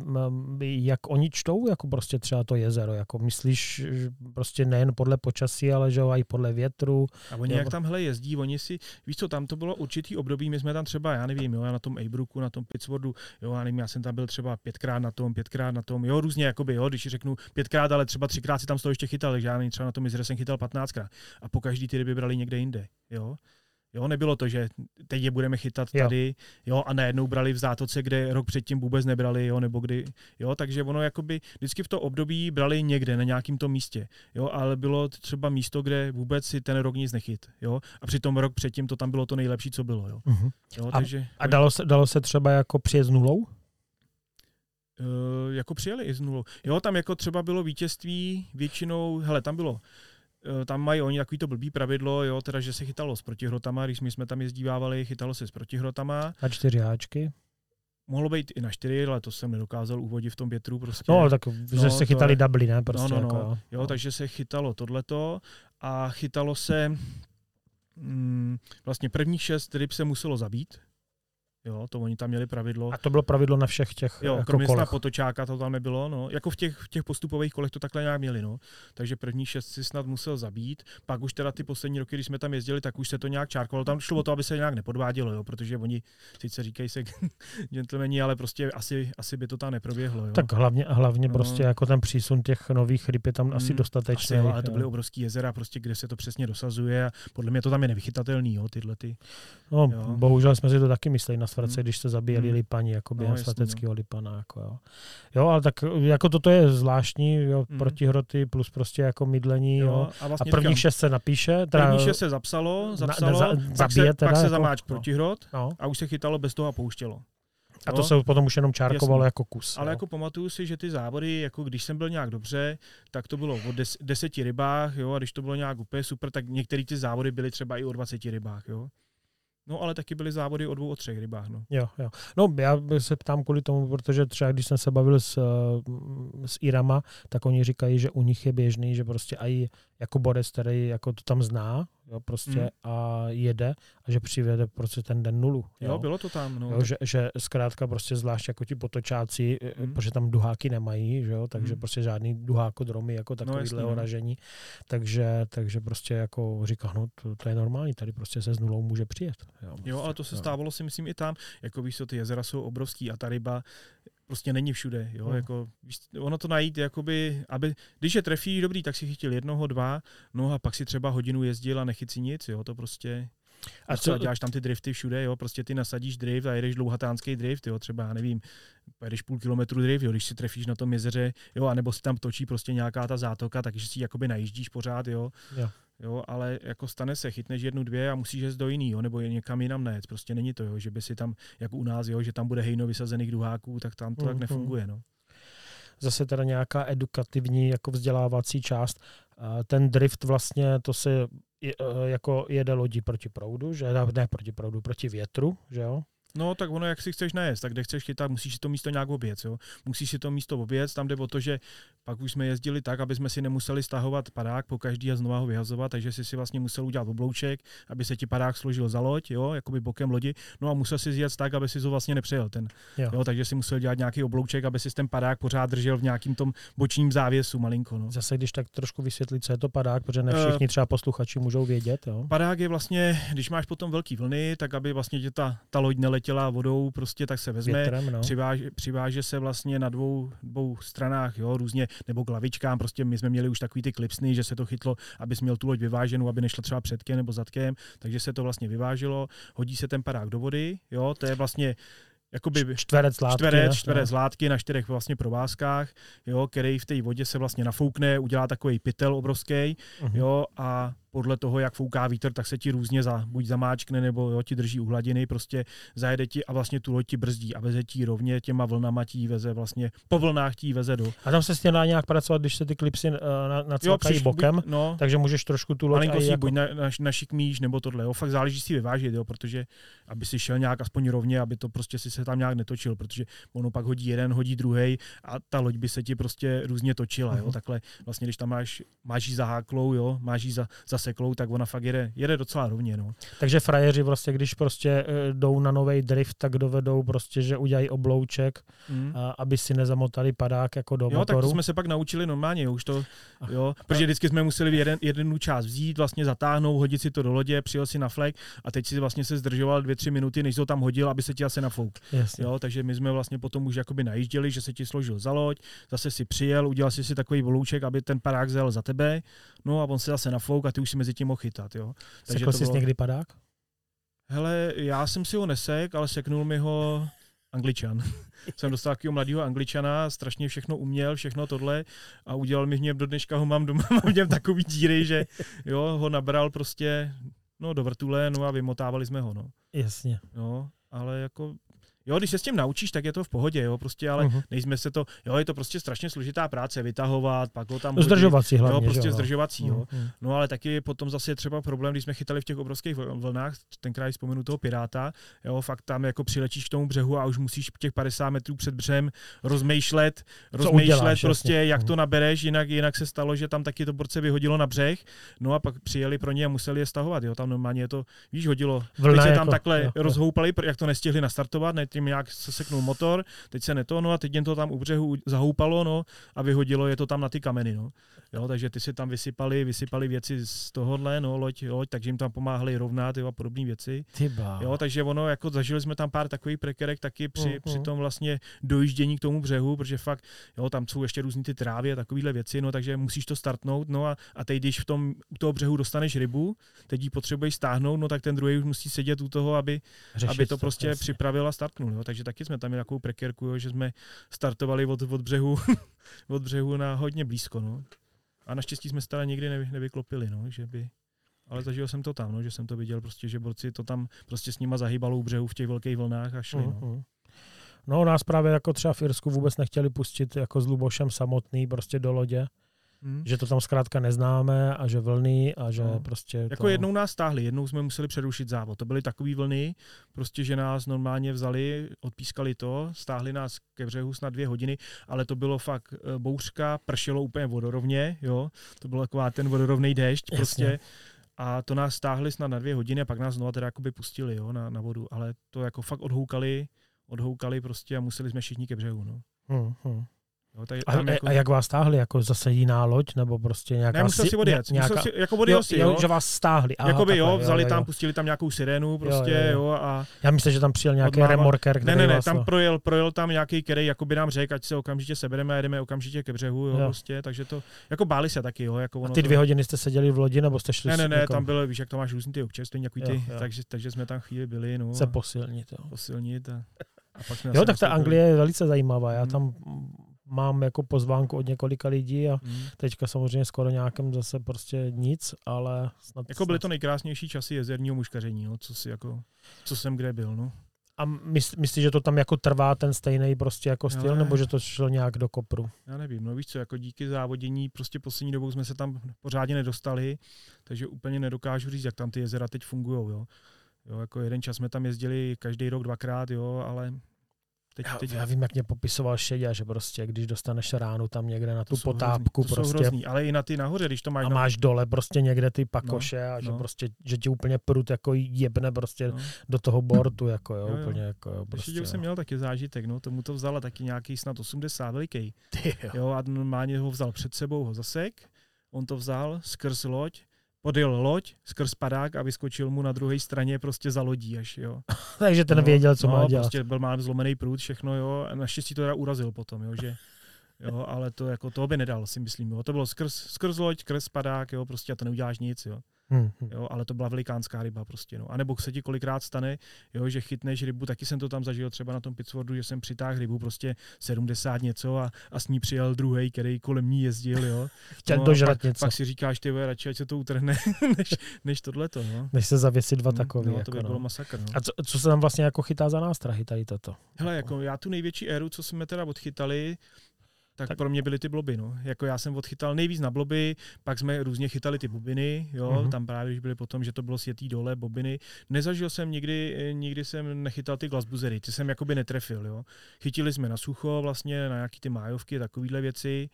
jak oni čtou jako prostě třeba to jezero? Jako myslíš prostě nejen podle počasí, ale že i podle větru? A oni jak tamhle jezdí, oni si, víš co, tam to bylo určitý období, my jsme tam třeba, já nevím, jo, já na tom Abrooku, na tom Pittsworthu, jo, já nevím, já jsem tam byl třeba pětkrát na tom, pětkrát na tom, jo, různě, jakoby, jo, když řeknu pětkrát, ale třeba třikrát si tam toho ještě chytal, takže já třeba na tom jezere jsem chytal 15krát. A po každý ty ryby brali někde jinde. Jo? Jo, nebylo to, že teď je budeme chytat tady, jo. jo, a najednou brali v zátoce, kde rok předtím vůbec nebrali, jo, nebo kdy, jo, takže ono jakoby vždycky v to období brali někde, na nějakém tom místě, jo, ale bylo třeba místo, kde vůbec si ten rok nic nechyt, jo, a přitom rok předtím to tam bylo to nejlepší, co bylo, jo. Uh-huh. jo takže, a, a dalo, se, dalo se třeba jako přijet s nulou? Uh, jako přijeli i z nulou. Jo, tam jako třeba bylo vítězství většinou, hele, tam bylo, uh, tam mají oni takový to blbý pravidlo, jo, teda, že se chytalo s protihrotama, když my jsme tam jezdívávali, chytalo se s protihrotama. A čtyři háčky? Mohlo být i na čtyři, ale to jsem nedokázal uvodit v tom větru prostě. No, tak no, se chytali je... dubly, ne? Prostě no, no, no. Jako, jo, no. takže se chytalo tohleto a chytalo se mm, vlastně prvních šest ryb se muselo zabít, Jo, to oni tam měli pravidlo. A to bylo pravidlo na všech těch Jo, jako kromě kolech. potočáka to tam nebylo, no. Jako v těch, v těch postupových kolech to takhle nějak měli, no. Takže první šest si snad musel zabít, pak už teda ty poslední roky, když jsme tam jezdili, tak už se to nějak čárkovalo. Tam šlo o to, aby se nějak nepodvádělo, jo, protože oni sice říkají se gentlemani, ale prostě asi, asi by to tam neproběhlo. Jo. Tak hlavně, hlavně No. prostě jako ten přísun těch nových ryb je tam asi Mm, dostatečný. Asi, jo, ale to jo. byly obrovský jezera, prostě, kde se to přesně dosazuje a podle mě to tam je nevychytatelný, jo, tyhle ty. No, Jo. bohužel jsme si to taky mysleli na svrce, Mm. když se zabíjeli Mm. lipani, jako No, během jasně, svateckého lipana. Jako, jo. jo, ale tak jako toto je zvláštní, jo, Mm. protihroty plus prostě jako mydlení, jo. a A vlastně prvních říkám, šest se napíše, teda, první šest se zapsalo, na- zapsalo, za- pak, zabije se, teda pak se jako- zamáčk no. protihrot no, a už se chytalo bez toho a pouštělo. a to Jo. se potom už jenom čárkovalo Jasně. jako kus. Ale jo. jako pamatuju si, že ty závody, jako když jsem byl nějak dobře, tak to bylo o des, deseti rybách, jo, a když to bylo nějak úplně super, tak některé ty závody byly třeba i o 20 rybách, jo. No ale taky byly závody o dvou, o třech rybách, no. Jo, jo. No, já se ptám kvůli tomu, protože třeba když jsem se bavil s, eh, s Irama, tak oni říkají, že u nich je běžný, že prostě i jako borec, který jako to tam zná, jo, prostě Mm. a jede a že přivede prostě ten den nulu. Jo, jo bylo to tam, no. Jo, že, že zkrátka prostě zvlášť jako ti potočáci, Mm. mm. protože tam duháky nemají, že jo, takže Mm. prostě žádný duhákodromy jako takovýhle jasně, no, no. ražení, takže, takže prostě jako říká, no to, to, je normální, tady prostě se s nulou může přijet. Jo, prostě, Jo, ale to se jo. stávalo si myslím i tam, jako víš co, ty jezera jsou obrovský a ta ryba prostě není všude, jo, No. jako ono to najít, jakoby, aby, když je trefí, dobrý, tak si chytil jednoho, dva, no a pak si třeba hodinu jezdil a nechyt si nic, jo, to prostě, A co děláš tam ty drifty všude, jo, prostě ty nasadíš drift a jedeš dlouhatánský drift, jo, třeba, já nevím, jedeš půl kilometru drift, jo, když si trefíš na tom jezeře, jo, anebo si tam točí prostě nějaká ta zátoka, takže si jakoby najíždíš pořád, jo, Jo. Jo, ale jako stane se, chytneš jednu, dvě a musíš jít do jiný, jo, nebo je někam jinam nejet. Prostě není to, jo, že by si tam, jako u nás, jo, že tam bude hejno vysazených duháků, tak tam to tak Mhm. nefunguje. No. zase teda nějaká edukativní jako vzdělávací část. A Ten drift vlastně, to se eh, jako jede lodi proti proudu, že ne proti proudu, proti větru, že jo? No, tak ono, jak si chceš najést, tak kde chceš chytat, musíš si to místo nějak oběc, jo. Musíš si to místo oběc, tam jde o to, že pak už jsme jezdili tak, aby jsme si nemuseli stahovat padák po každý a znova ho vyhazovat, takže si si vlastně musel udělat oblouček, aby se ti padák složil za loď, jo, jakoby bokem lodi, no a musel si zjet tak, aby si to vlastně nepřejel ten, Jo. jo. takže si musel dělat nějaký oblouček, aby si ten padák pořád držel v nějakým tom bočním závěsu malinko, no. Zase když tak trošku vysvětlit, co je to padák, protože ne Eh, všichni třeba posluchači můžou vědět, jo? Padák je vlastně, když máš potom velký vlny, tak aby vlastně tě ta, ta loď neletěla vodou, prostě tak se vezme, Větrem, no. přiváže, přiváže se vlastně na dvou, dvou stranách, jo, různě, nebo k lavičkám, prostě my jsme měli už takový ty klipsny, že se to chytlo, aby měl tu loď vyváženou, aby nešla třeba předkem nebo zadkem, takže se to vlastně vyváželo, hodí se ten padák do vody, jo, to je vlastně jakoby Čtverec látky. čtverec, čtverec látky na čtyřech vlastně provázkách, jo, který v té vodě se vlastně nafoukne, udělá takový pytel obrovský, Mhm. jo, a podle toho, jak fouká vítr, tak se ti různě za, buď zamáčkne, nebo jo, ti drží u hladiny, prostě zajede ti a vlastně tu loď ti brzdí a veze ti rovně těma vlnama ti veze vlastně, po vlnách ti veze do. A tam se s tím dá nějak pracovat, když se ty klipsy uh, nacvakají přiš- bokem, Buď, no, takže můžeš trošku tu loď malinko si jako... buď na, na, našikmíš, nebo tohle, jo, fakt záleží si vyvážit, jo, protože aby si šel nějak aspoň rovně, aby to prostě si se tam nějak netočil, protože ono pak hodí jeden, hodí druhý a ta loď by se ti prostě různě točila, jo, Mhm. takhle vlastně, když tam máš, máš jí zaháklou, jo, máš jí za, zaseklou, tak ona fakt jede, jede docela rovně, no. Takže frajeři vlastně, když prostě eh, jdou na nový drift, tak dovedou prostě, že udělají oblouček, Mm. a, aby si nezamotali padák jako do Jo, tak motoru. to jsme se pak naučili normálně, už to, jo, protože vždycky jsme museli jeden, jednu část vzít, vlastně zatáhnout, hodit si to do lodě, přijel si na flek a teď si vlastně se zdržoval dvě, tři minuty, než to tam hodil, aby se ti asi nafouk. Jasně. Jo, takže my jsme vlastně potom už jakoby najížděli, že se ti složil za loď, zase si přijel, udělal si si takový volůček, aby ten parák zel za tebe, no a on se zase nafouk a ty už si mezi tím mohl chytat, jo. Takže Sekl to jsi bylo, někdy padák? hele, já jsem si ho nesek, ale seknul mi ho Angličan. jsem dostal takového mladého Angličana, strašně všechno uměl, všechno tohle a udělal mi v něm, do dneška ho mám doma, mám v něm takový díry, že jo, ho nabral prostě no, do vrtule, no a vymotávali jsme ho, no. Jasně. no ale jako Jo, když se s tím naučíš, tak je to v pohodě, jo, prostě, ale uh-huh. nejsme se to, jo, je to prostě strašně složitá práce, vytahovat, pak ho tam hodit, Zdržovací hlavně, jo, prostě jo, zdržovací, uh-huh. jo. No ale taky potom zase je třeba problém, když jsme chytali v těch obrovských vlnách, tenkrát vzpomenu toho piráta, jo, fakt tam jako přilečíš k tomu břehu a už musíš těch 50 metrů před břem rozmýšlet, rozmýšlet uděláš, prostě, jasně. jak to mhm. nabereš, jinak, jinak se stalo, že tam taky to borce vyhodilo na břeh, no a pak přijeli pro ně a museli je stahovat, jo, tam normálně je to, víš, hodilo. Vlna Teď se tam jako, takhle jo, rozhoupali, jak to nestihli nastartovat, ne, tím nějak se seknul motor, teď se neto, no a teď jen to tam u břehu zahoupalo, no a vyhodilo je to tam na ty kameny, no. Jo, takže ty si tam vysypali, vysypali věci z tohohle, no, loď, loď, takže jim tam pomáhali rovnat jo, a podobné věci. Tyba. Jo, takže ono, jako zažili jsme tam pár takových prekerek taky při, uh-huh. při tom vlastně dojíždění k tomu břehu, protože fakt, jo, tam jsou ještě různé ty trávy a takovéhle věci, no, takže musíš to startnout, no a, a teď, když v tom, u toho břehu dostaneš rybu, teď ji potřebuješ stáhnout, no tak ten druhý už musí sedět u toho, aby, aby to prostě jasně. připravil a startnul, jo, takže taky jsme tam měli takovou prekerku, jo, že jsme startovali od, od břehu, od břehu na hodně blízko, no. A naštěstí jsme se teda nikdy nevy, nevyklopili, no, že by, ale zažil jsem to tam, no, že jsem to viděl prostě, že borci to tam prostě s nima zahýbalo u břehu v těch velkých vlnách a šli. Uh-huh. No. no nás právě jako třeba v Irsku vůbec nechtěli pustit jako s Lubošem samotný prostě do lodě. Hmm. Že to tam zkrátka neznáme a že vlny a že no. prostě... Jako to... jednou nás stáhli, jednou jsme museli přerušit závod. To byly takové vlny, prostě, že nás normálně vzali, odpískali to, stáhli nás ke břehu snad dvě hodiny, ale to bylo fakt eh, bouřka, pršelo úplně vodorovně, jo. To byl taková ten vodorovný déšť, Jasně. prostě. A to nás stáhli snad na dvě hodiny a pak nás znovu teda jakoby pustili, jo, na, na vodu. Ale to jako fakt odhoukali, odhoukali prostě a museli jsme všichni ke břehu, no. Hmm, hmm. Jo, tady, a, jako... a, jak vás stáhli? Jako zase jiná loď? Nebo prostě nějaká... Ne, musel si odjet. Nějaká... Musel si, jako odjel si, jo, jo. Že vás stáhli. Aha, Jakoby takhle, jo, vzali jo, jo, tam, pustili tam nějakou sirénu prostě, jo, jo, jo. jo a... Já myslím, že tam přijel nějaký odmáva... remorker, Ne, ne, ne, tam projel, projel tam nějaký, který jakoby nám řekl, ať se okamžitě sebereme a jedeme okamžitě ke břehu, jo, jo. prostě, takže to, jako báli se taky, jo. Jako ono a ty dvě to... hodiny jste seděli v lodi, nebo jste šli Ne, ne, ne, jako... tam bylo, víš, jak to máš různý ty občerstvení, ty, takže, takže jsme tam chvíli byli, no. Se posilnit, jo. Posilnit a... A pak jo, tak ta Anglie je velice zajímavá. Já hmm. tam mám jako pozvánku od několika lidí a hmm. teďka samozřejmě skoro nějakém zase prostě nic, ale snad... Jako byly to nejkrásnější časy jezerního muškaření, no, co, si jako, co jsem kde byl, no. A myslíš, že to tam jako trvá ten stejný prostě jako styl, Ale... nebo že to šlo nějak do kopru? Já nevím, no víš co, jako díky závodění prostě poslední dobou jsme se tam pořádně nedostali, takže úplně nedokážu říct, jak tam ty jezera teď fungují, jo. Jo, jako jeden čas jsme tam jezdili každý rok dvakrát, jo, ale Teď, já, teď... já vím, jak mě popisoval Šedě, že prostě, když dostaneš ránu tam někde na tu to potápku, hrozný, to prostě. Hrozný, ale i na ty nahoře, když to máš. A máš dole prostě někde ty pakoše no, a že no. prostě, že ti úplně prut jako jebne prostě no. do toho bortu, jako jo, jo, jo. úplně jako jo, prostě. Ještě jsem měl taky zážitek, no, tomu to vzala taky nějaký snad 80 veliký. jo. jo. a normálně ho vzal před sebou, ho zasek, on to vzal skrz loď, odjel loď skrz padák a vyskočil mu na druhé straně prostě za lodí až, jo. Takže ten no, věděl, co no, má dělat. prostě byl mám zlomený prut, všechno, jo. A naštěstí to teda urazil potom, jo, že jo, ale to jako to by nedal, si myslím, jo. To bylo skrz, skrz loď, skrz padák, jo, prostě a to neuděláš nic, jo. Hmm, hmm. Jo, ale to byla velikánská ryba prostě. No. A nebo se ti kolikrát stane, jo, že chytneš rybu, taky jsem to tam zažil třeba na tom Pittsworthu, že jsem přitáhl rybu prostě 70 něco a, a s ní přijel druhý, který kolem ní jezdil. Jo. Chtěl no, dožrat pak, něco. Pak si říkáš, ty radši, ať se to utrhne, než, než tohleto. No. Než se zavěsí dva hmm, takové. No, to by jako, bylo no. masakr. No. A co, co, se tam vlastně jako chytá za nástrahy tady toto? Hele, jako já tu největší éru, co jsme teda odchytali, tak, tak pro mě byly ty bloby. No. Jako já jsem odchytal nejvíc na bloby, pak jsme různě chytali ty bobiny, jo, uh-huh. tam právě když byly potom, že to bylo světý dole, bobiny. Nezažil jsem nikdy, nikdy jsem nechytal ty glasbuzery, ty jsem jakoby netrefil, jo. Chytili jsme na sucho vlastně, na nějaký ty májovky, takovéhle věci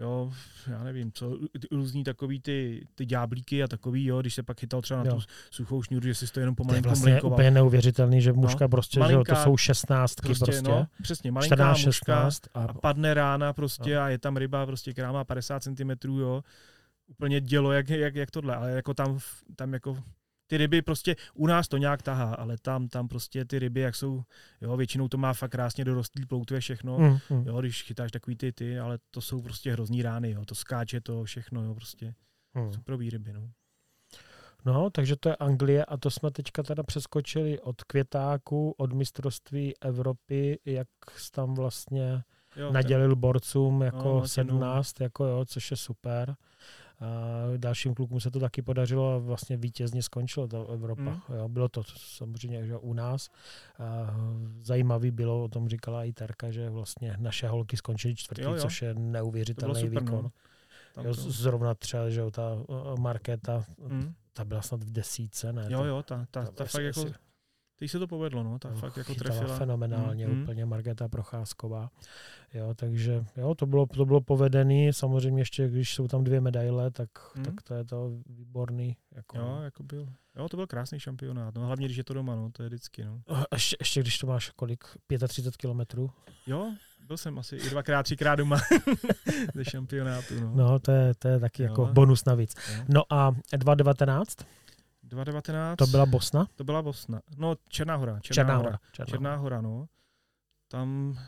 jo, já nevím, co, různý takový ty, ty ďáblíky a takový, jo, když se pak chytal třeba na jo. tu suchou šňůru, že si to jenom pomalu To je vlastně úplně neuvěřitelný, že mužka no, prostě, malinká, že to jsou šestnáctky prostě. prostě no, přesně, malinká 14, mužka 16 a... a padne rána prostě no. a je tam ryba prostě, která má 50 cm, jo, úplně dělo, jak, jak, jak tohle, ale jako tam, tam jako ty ryby prostě u nás to nějak tahá, ale tam, tam prostě ty ryby, jak jsou, jo, většinou to má fakt krásně dorostlý ploutve všechno, mm, mm. jo, když chytáš takový ty ty, ale to jsou prostě hrozný rány, jo, to skáče to všechno, jo, prostě mm. superový ryby, no. No, takže to je Anglie a to jsme teďka teda přeskočili od květáku, od mistrovství Evropy, jak tam vlastně jo, nadělil tak. borcům jako no, 17, jako jo, což je super. Dalším klukům se to taky podařilo a vlastně vítězně skončilo to Evropa. Mm. Jo, bylo to samozřejmě že u nás. Zajímavý bylo, o tom říkala i Terka, že vlastně naše holky skončily čtvrtý, jo, jo. což je neuvěřitelný super, výkon. No. Jo, zrovna třeba, že ta Markéta, mm. ta byla snad v desíce, ne? Jo, jo, ta, ta, ta, ta fakt jako Teď se to povedlo, no, ta no, fakt jako trefila. fenomenálně mm, úplně Margeta Procházková. Jo, takže jo, to bylo, to bylo povedený, samozřejmě ještě, když jsou tam dvě medaile, tak, mm. tak to je to výborný. Jako, jo, jako byl. Jo, to byl krásný šampionát, no, hlavně když je to doma, no, to je vždycky, no. Ještě, ještě když to máš kolik, 35 kilometrů? Jo, byl jsem asi i dvakrát, třikrát doma ze šampionátu, no. No, to je, to je taky jo. jako bonus navíc. Jo. No a 2019? 2019. To byla Bosna? To byla Bosna. No, Černá hora. Černá, Černá hora. Černá, Černá hora, no. Tam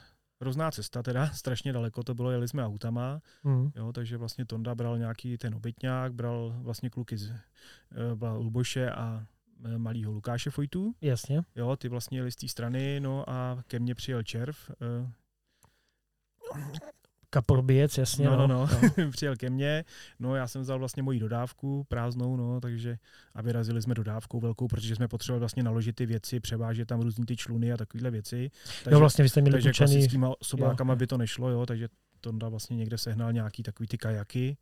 hrozná cesta teda, strašně daleko to bylo, jeli jsme autama, mm. jo, takže vlastně Tonda bral nějaký ten obytňák, bral vlastně kluky z uh, Luboše a uh, malýho Lukáše Fojtu. Jasně. Jo, ty vlastně jeli z té strany, no a ke mně přijel Červ. Kaproběc, jasně. No, no, no, no. přijel ke mně, no já jsem vzal vlastně moji dodávku prázdnou, no, takže a vyrazili jsme dodávkou velkou, protože jsme potřebovali vlastně naložit ty věci, převážet tam různý ty čluny a takovéhle věci. Takže, jo, vlastně vy jste měli takže tučený... klasickýma sobákama jo. by to nešlo, jo, takže Tonda vlastně někde sehnal nějaký takový ty kajaky,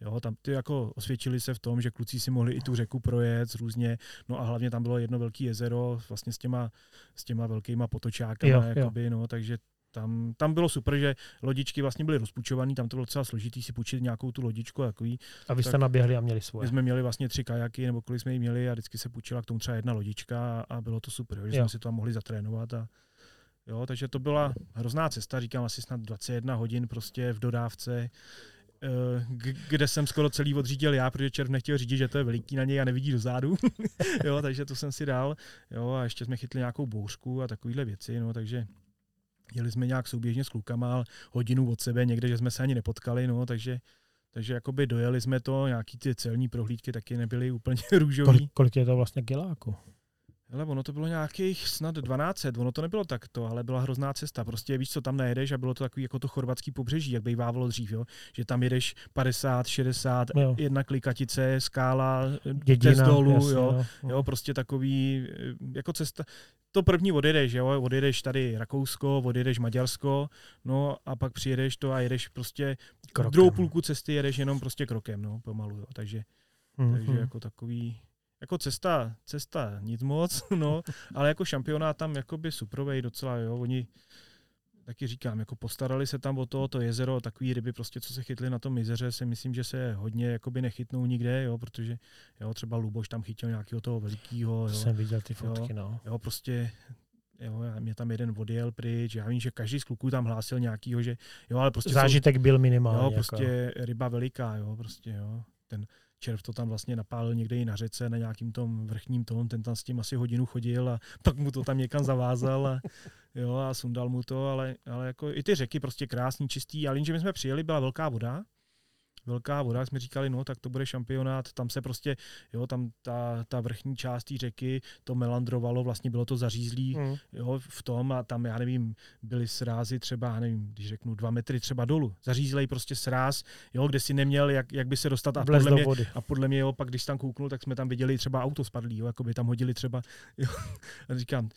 Jo, tam ty jako osvědčili se v tom, že kluci si mohli i tu řeku projet různě, no a hlavně tam bylo jedno velké jezero vlastně s těma, s těma velkýma potočákama, jo, jakoby, jo. no, takže tam, tam bylo super, že lodičky vlastně byly rozpučované, tam to bylo docela složitý si půjčit nějakou tu lodičku a takový. A vy jste tak, naběhli a měli svoje. My jsme měli vlastně tři kajaky, nebo kolik jsme jí měli a vždycky se půjčila k tomu třeba jedna lodička a bylo to super, že jo. jsme si to tam mohli zatrénovat a jo, takže to byla hrozná cesta, říkám asi snad 21 hodin prostě v dodávce, eh, kde jsem skoro celý odřídil já, protože červ nechtěl řídit, že to je veliký na něj a nevidí do zádu. jo, takže to jsem si dal. Jo, a ještě jsme chytli nějakou bouřku a takovéhle věci, no, takže Jeli jsme nějak souběžně s klukama, hodinu od sebe někde, že jsme se ani nepotkali, no, takže takže jakoby dojeli jsme to, nějaký ty celní prohlídky taky nebyly úplně růžový. Kolik, kolik je to vlastně kiláku? Ale ono to bylo nějakých snad 12, ono to nebylo takto, ale byla hrozná cesta. Prostě víš, co tam nejedeš a bylo to takový jako to chorvatský pobřeží, jak bývávalo dřív, jo? že tam jedeš 50, 60, jo. jedna klikatice, skála, Dědina, dolů, jasně, jo, no. jo, prostě takový jako cesta. To první odjedeš, jo, odjedeš tady Rakousko, odjedeš Maďarsko, no a pak přijedeš to a jedeš prostě krokem. druhou půlku cesty jedeš jenom prostě krokem, no, pomalu, jo, takže, mm-hmm. takže jako takový, jako cesta, cesta nic moc, no, ale jako šampionát tam jakoby suprovej docela, jo, oni taky říkám, jako postarali se tam o to, to jezero, takový ryby prostě, co se chytly na tom jezeře, si myslím, že se hodně jakoby nechytnou nikde, jo, protože jo, třeba Luboš tam chytil nějakého toho velikého. Jsem viděl ty fotky, jo, no. Jo, prostě Jo, mě tam jeden odjel pryč, já vím, že každý z kluků tam hlásil nějakýho, že jo, ale prostě... Zážitek jsou, byl minimální. Jo, prostě jako. ryba veliká, jo, prostě, jo. Ten, červ to tam vlastně napálil někde i na řece, na nějakým tom vrchním tom, ten tam s tím asi hodinu chodil a pak mu to tam někam zavázal a, jo, a sundal mu to, ale, ale jako i ty řeky prostě krásný, čistý, ale jenže my jsme přijeli, byla velká voda, velká voda, jsme říkali, no tak to bude šampionát, tam se prostě, jo, tam ta, ta vrchní část té řeky, to melandrovalo, vlastně bylo to zařízlý, mm. jo, v tom a tam, já nevím, byly srázy třeba, já nevím, když řeknu dva metry třeba dolů, zařízlej prostě sráz, jo, kde si neměl, jak, jak by se dostat a podle, mě, vody. a podle mě, jo, pak když tam kouknul, tak jsme tam viděli třeba auto spadlý, jo, jako by tam hodili třeba, jo, a říkám,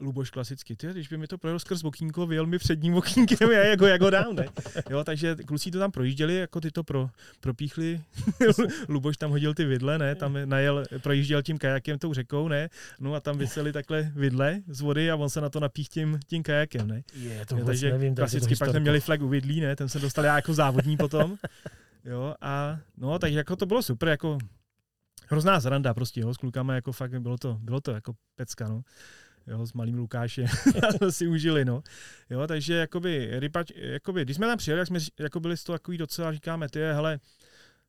Luboš klasicky, ty, když by mi to projel skrz okýnko, vyjel mi předním okýnkem, já jako, jako dám, ne? Jo, takže kluci to tam projížděli, jako ty to pro, propíchli, Luboš tam hodil ty vidle, ne, tam najel, projížděl tím kajakem tou řekou, ne, no a tam vysely takhle vidle z vody a on se na to napích tím, tím kajakem, ne. Je, to Takže nevím, klasicky pak jsme měli flag u vidlí, ne, ten se dostal já jako závodní potom, jo, a no, takže jako to bylo super, jako hrozná zranda prostě, jo, s klukama, jako fakt bylo to, bylo to jako pecka, no jo, s malým Lukášem, jsme si užili, no. Jo, takže jakoby, rybač, jakoby, když jsme tam přijeli, jak jsme jako byli z toho takový docela, říkáme, ty, hele,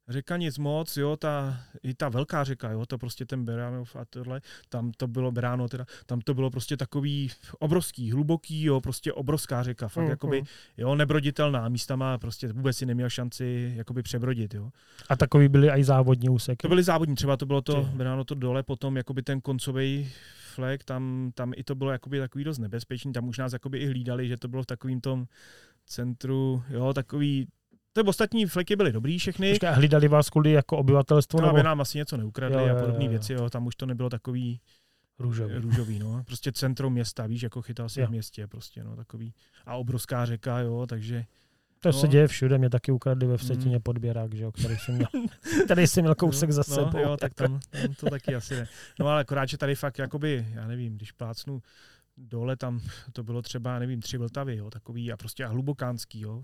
řeka nic moc, jo, ta, i ta velká řeka, jo, to prostě ten Beránov a tohle, tam to bylo Beráno, teda, tam to bylo prostě takový obrovský, hluboký, jo, prostě obrovská řeka, fakt, uh-huh. jakoby, jo, nebroditelná, místama prostě vůbec si neměl šanci, jakoby přebrodit, jo. A takový byly i závodní úseky? To byly závodní, třeba to bylo to, Beráno to dole, potom jakoby ten koncový flag, tam, tam i to bylo jakoby takový dost nebezpečný, tam už nás jakoby i hlídali, že to bylo v takovým tom centru, jo, takový ty ostatní fleky byly dobrý všechny. Počkej, hlídali vás kvůli jako obyvatelstvo? No, nebo... aby nám asi něco neukradli Jo, a podobné věci, jo, tam už to nebylo takový Růžový. růžový, no. Prostě centrum města, víš, jako chytal si Jo. v městě, prostě, no, takový. A obrovská řeka, jo, takže To No. se děje všude, mě taky ukradli ve Vsetíně podběrák, že jo, který jsem měl, který jsem měl kousek za no, sebou. Jo, tak tam, tam to taky asi ne. No ale akorát, že tady fakt, jakoby, já nevím, když plácnu dole, tam to bylo třeba, nevím, tři vltavy, jo, takový a prostě a hlubokánský, jo.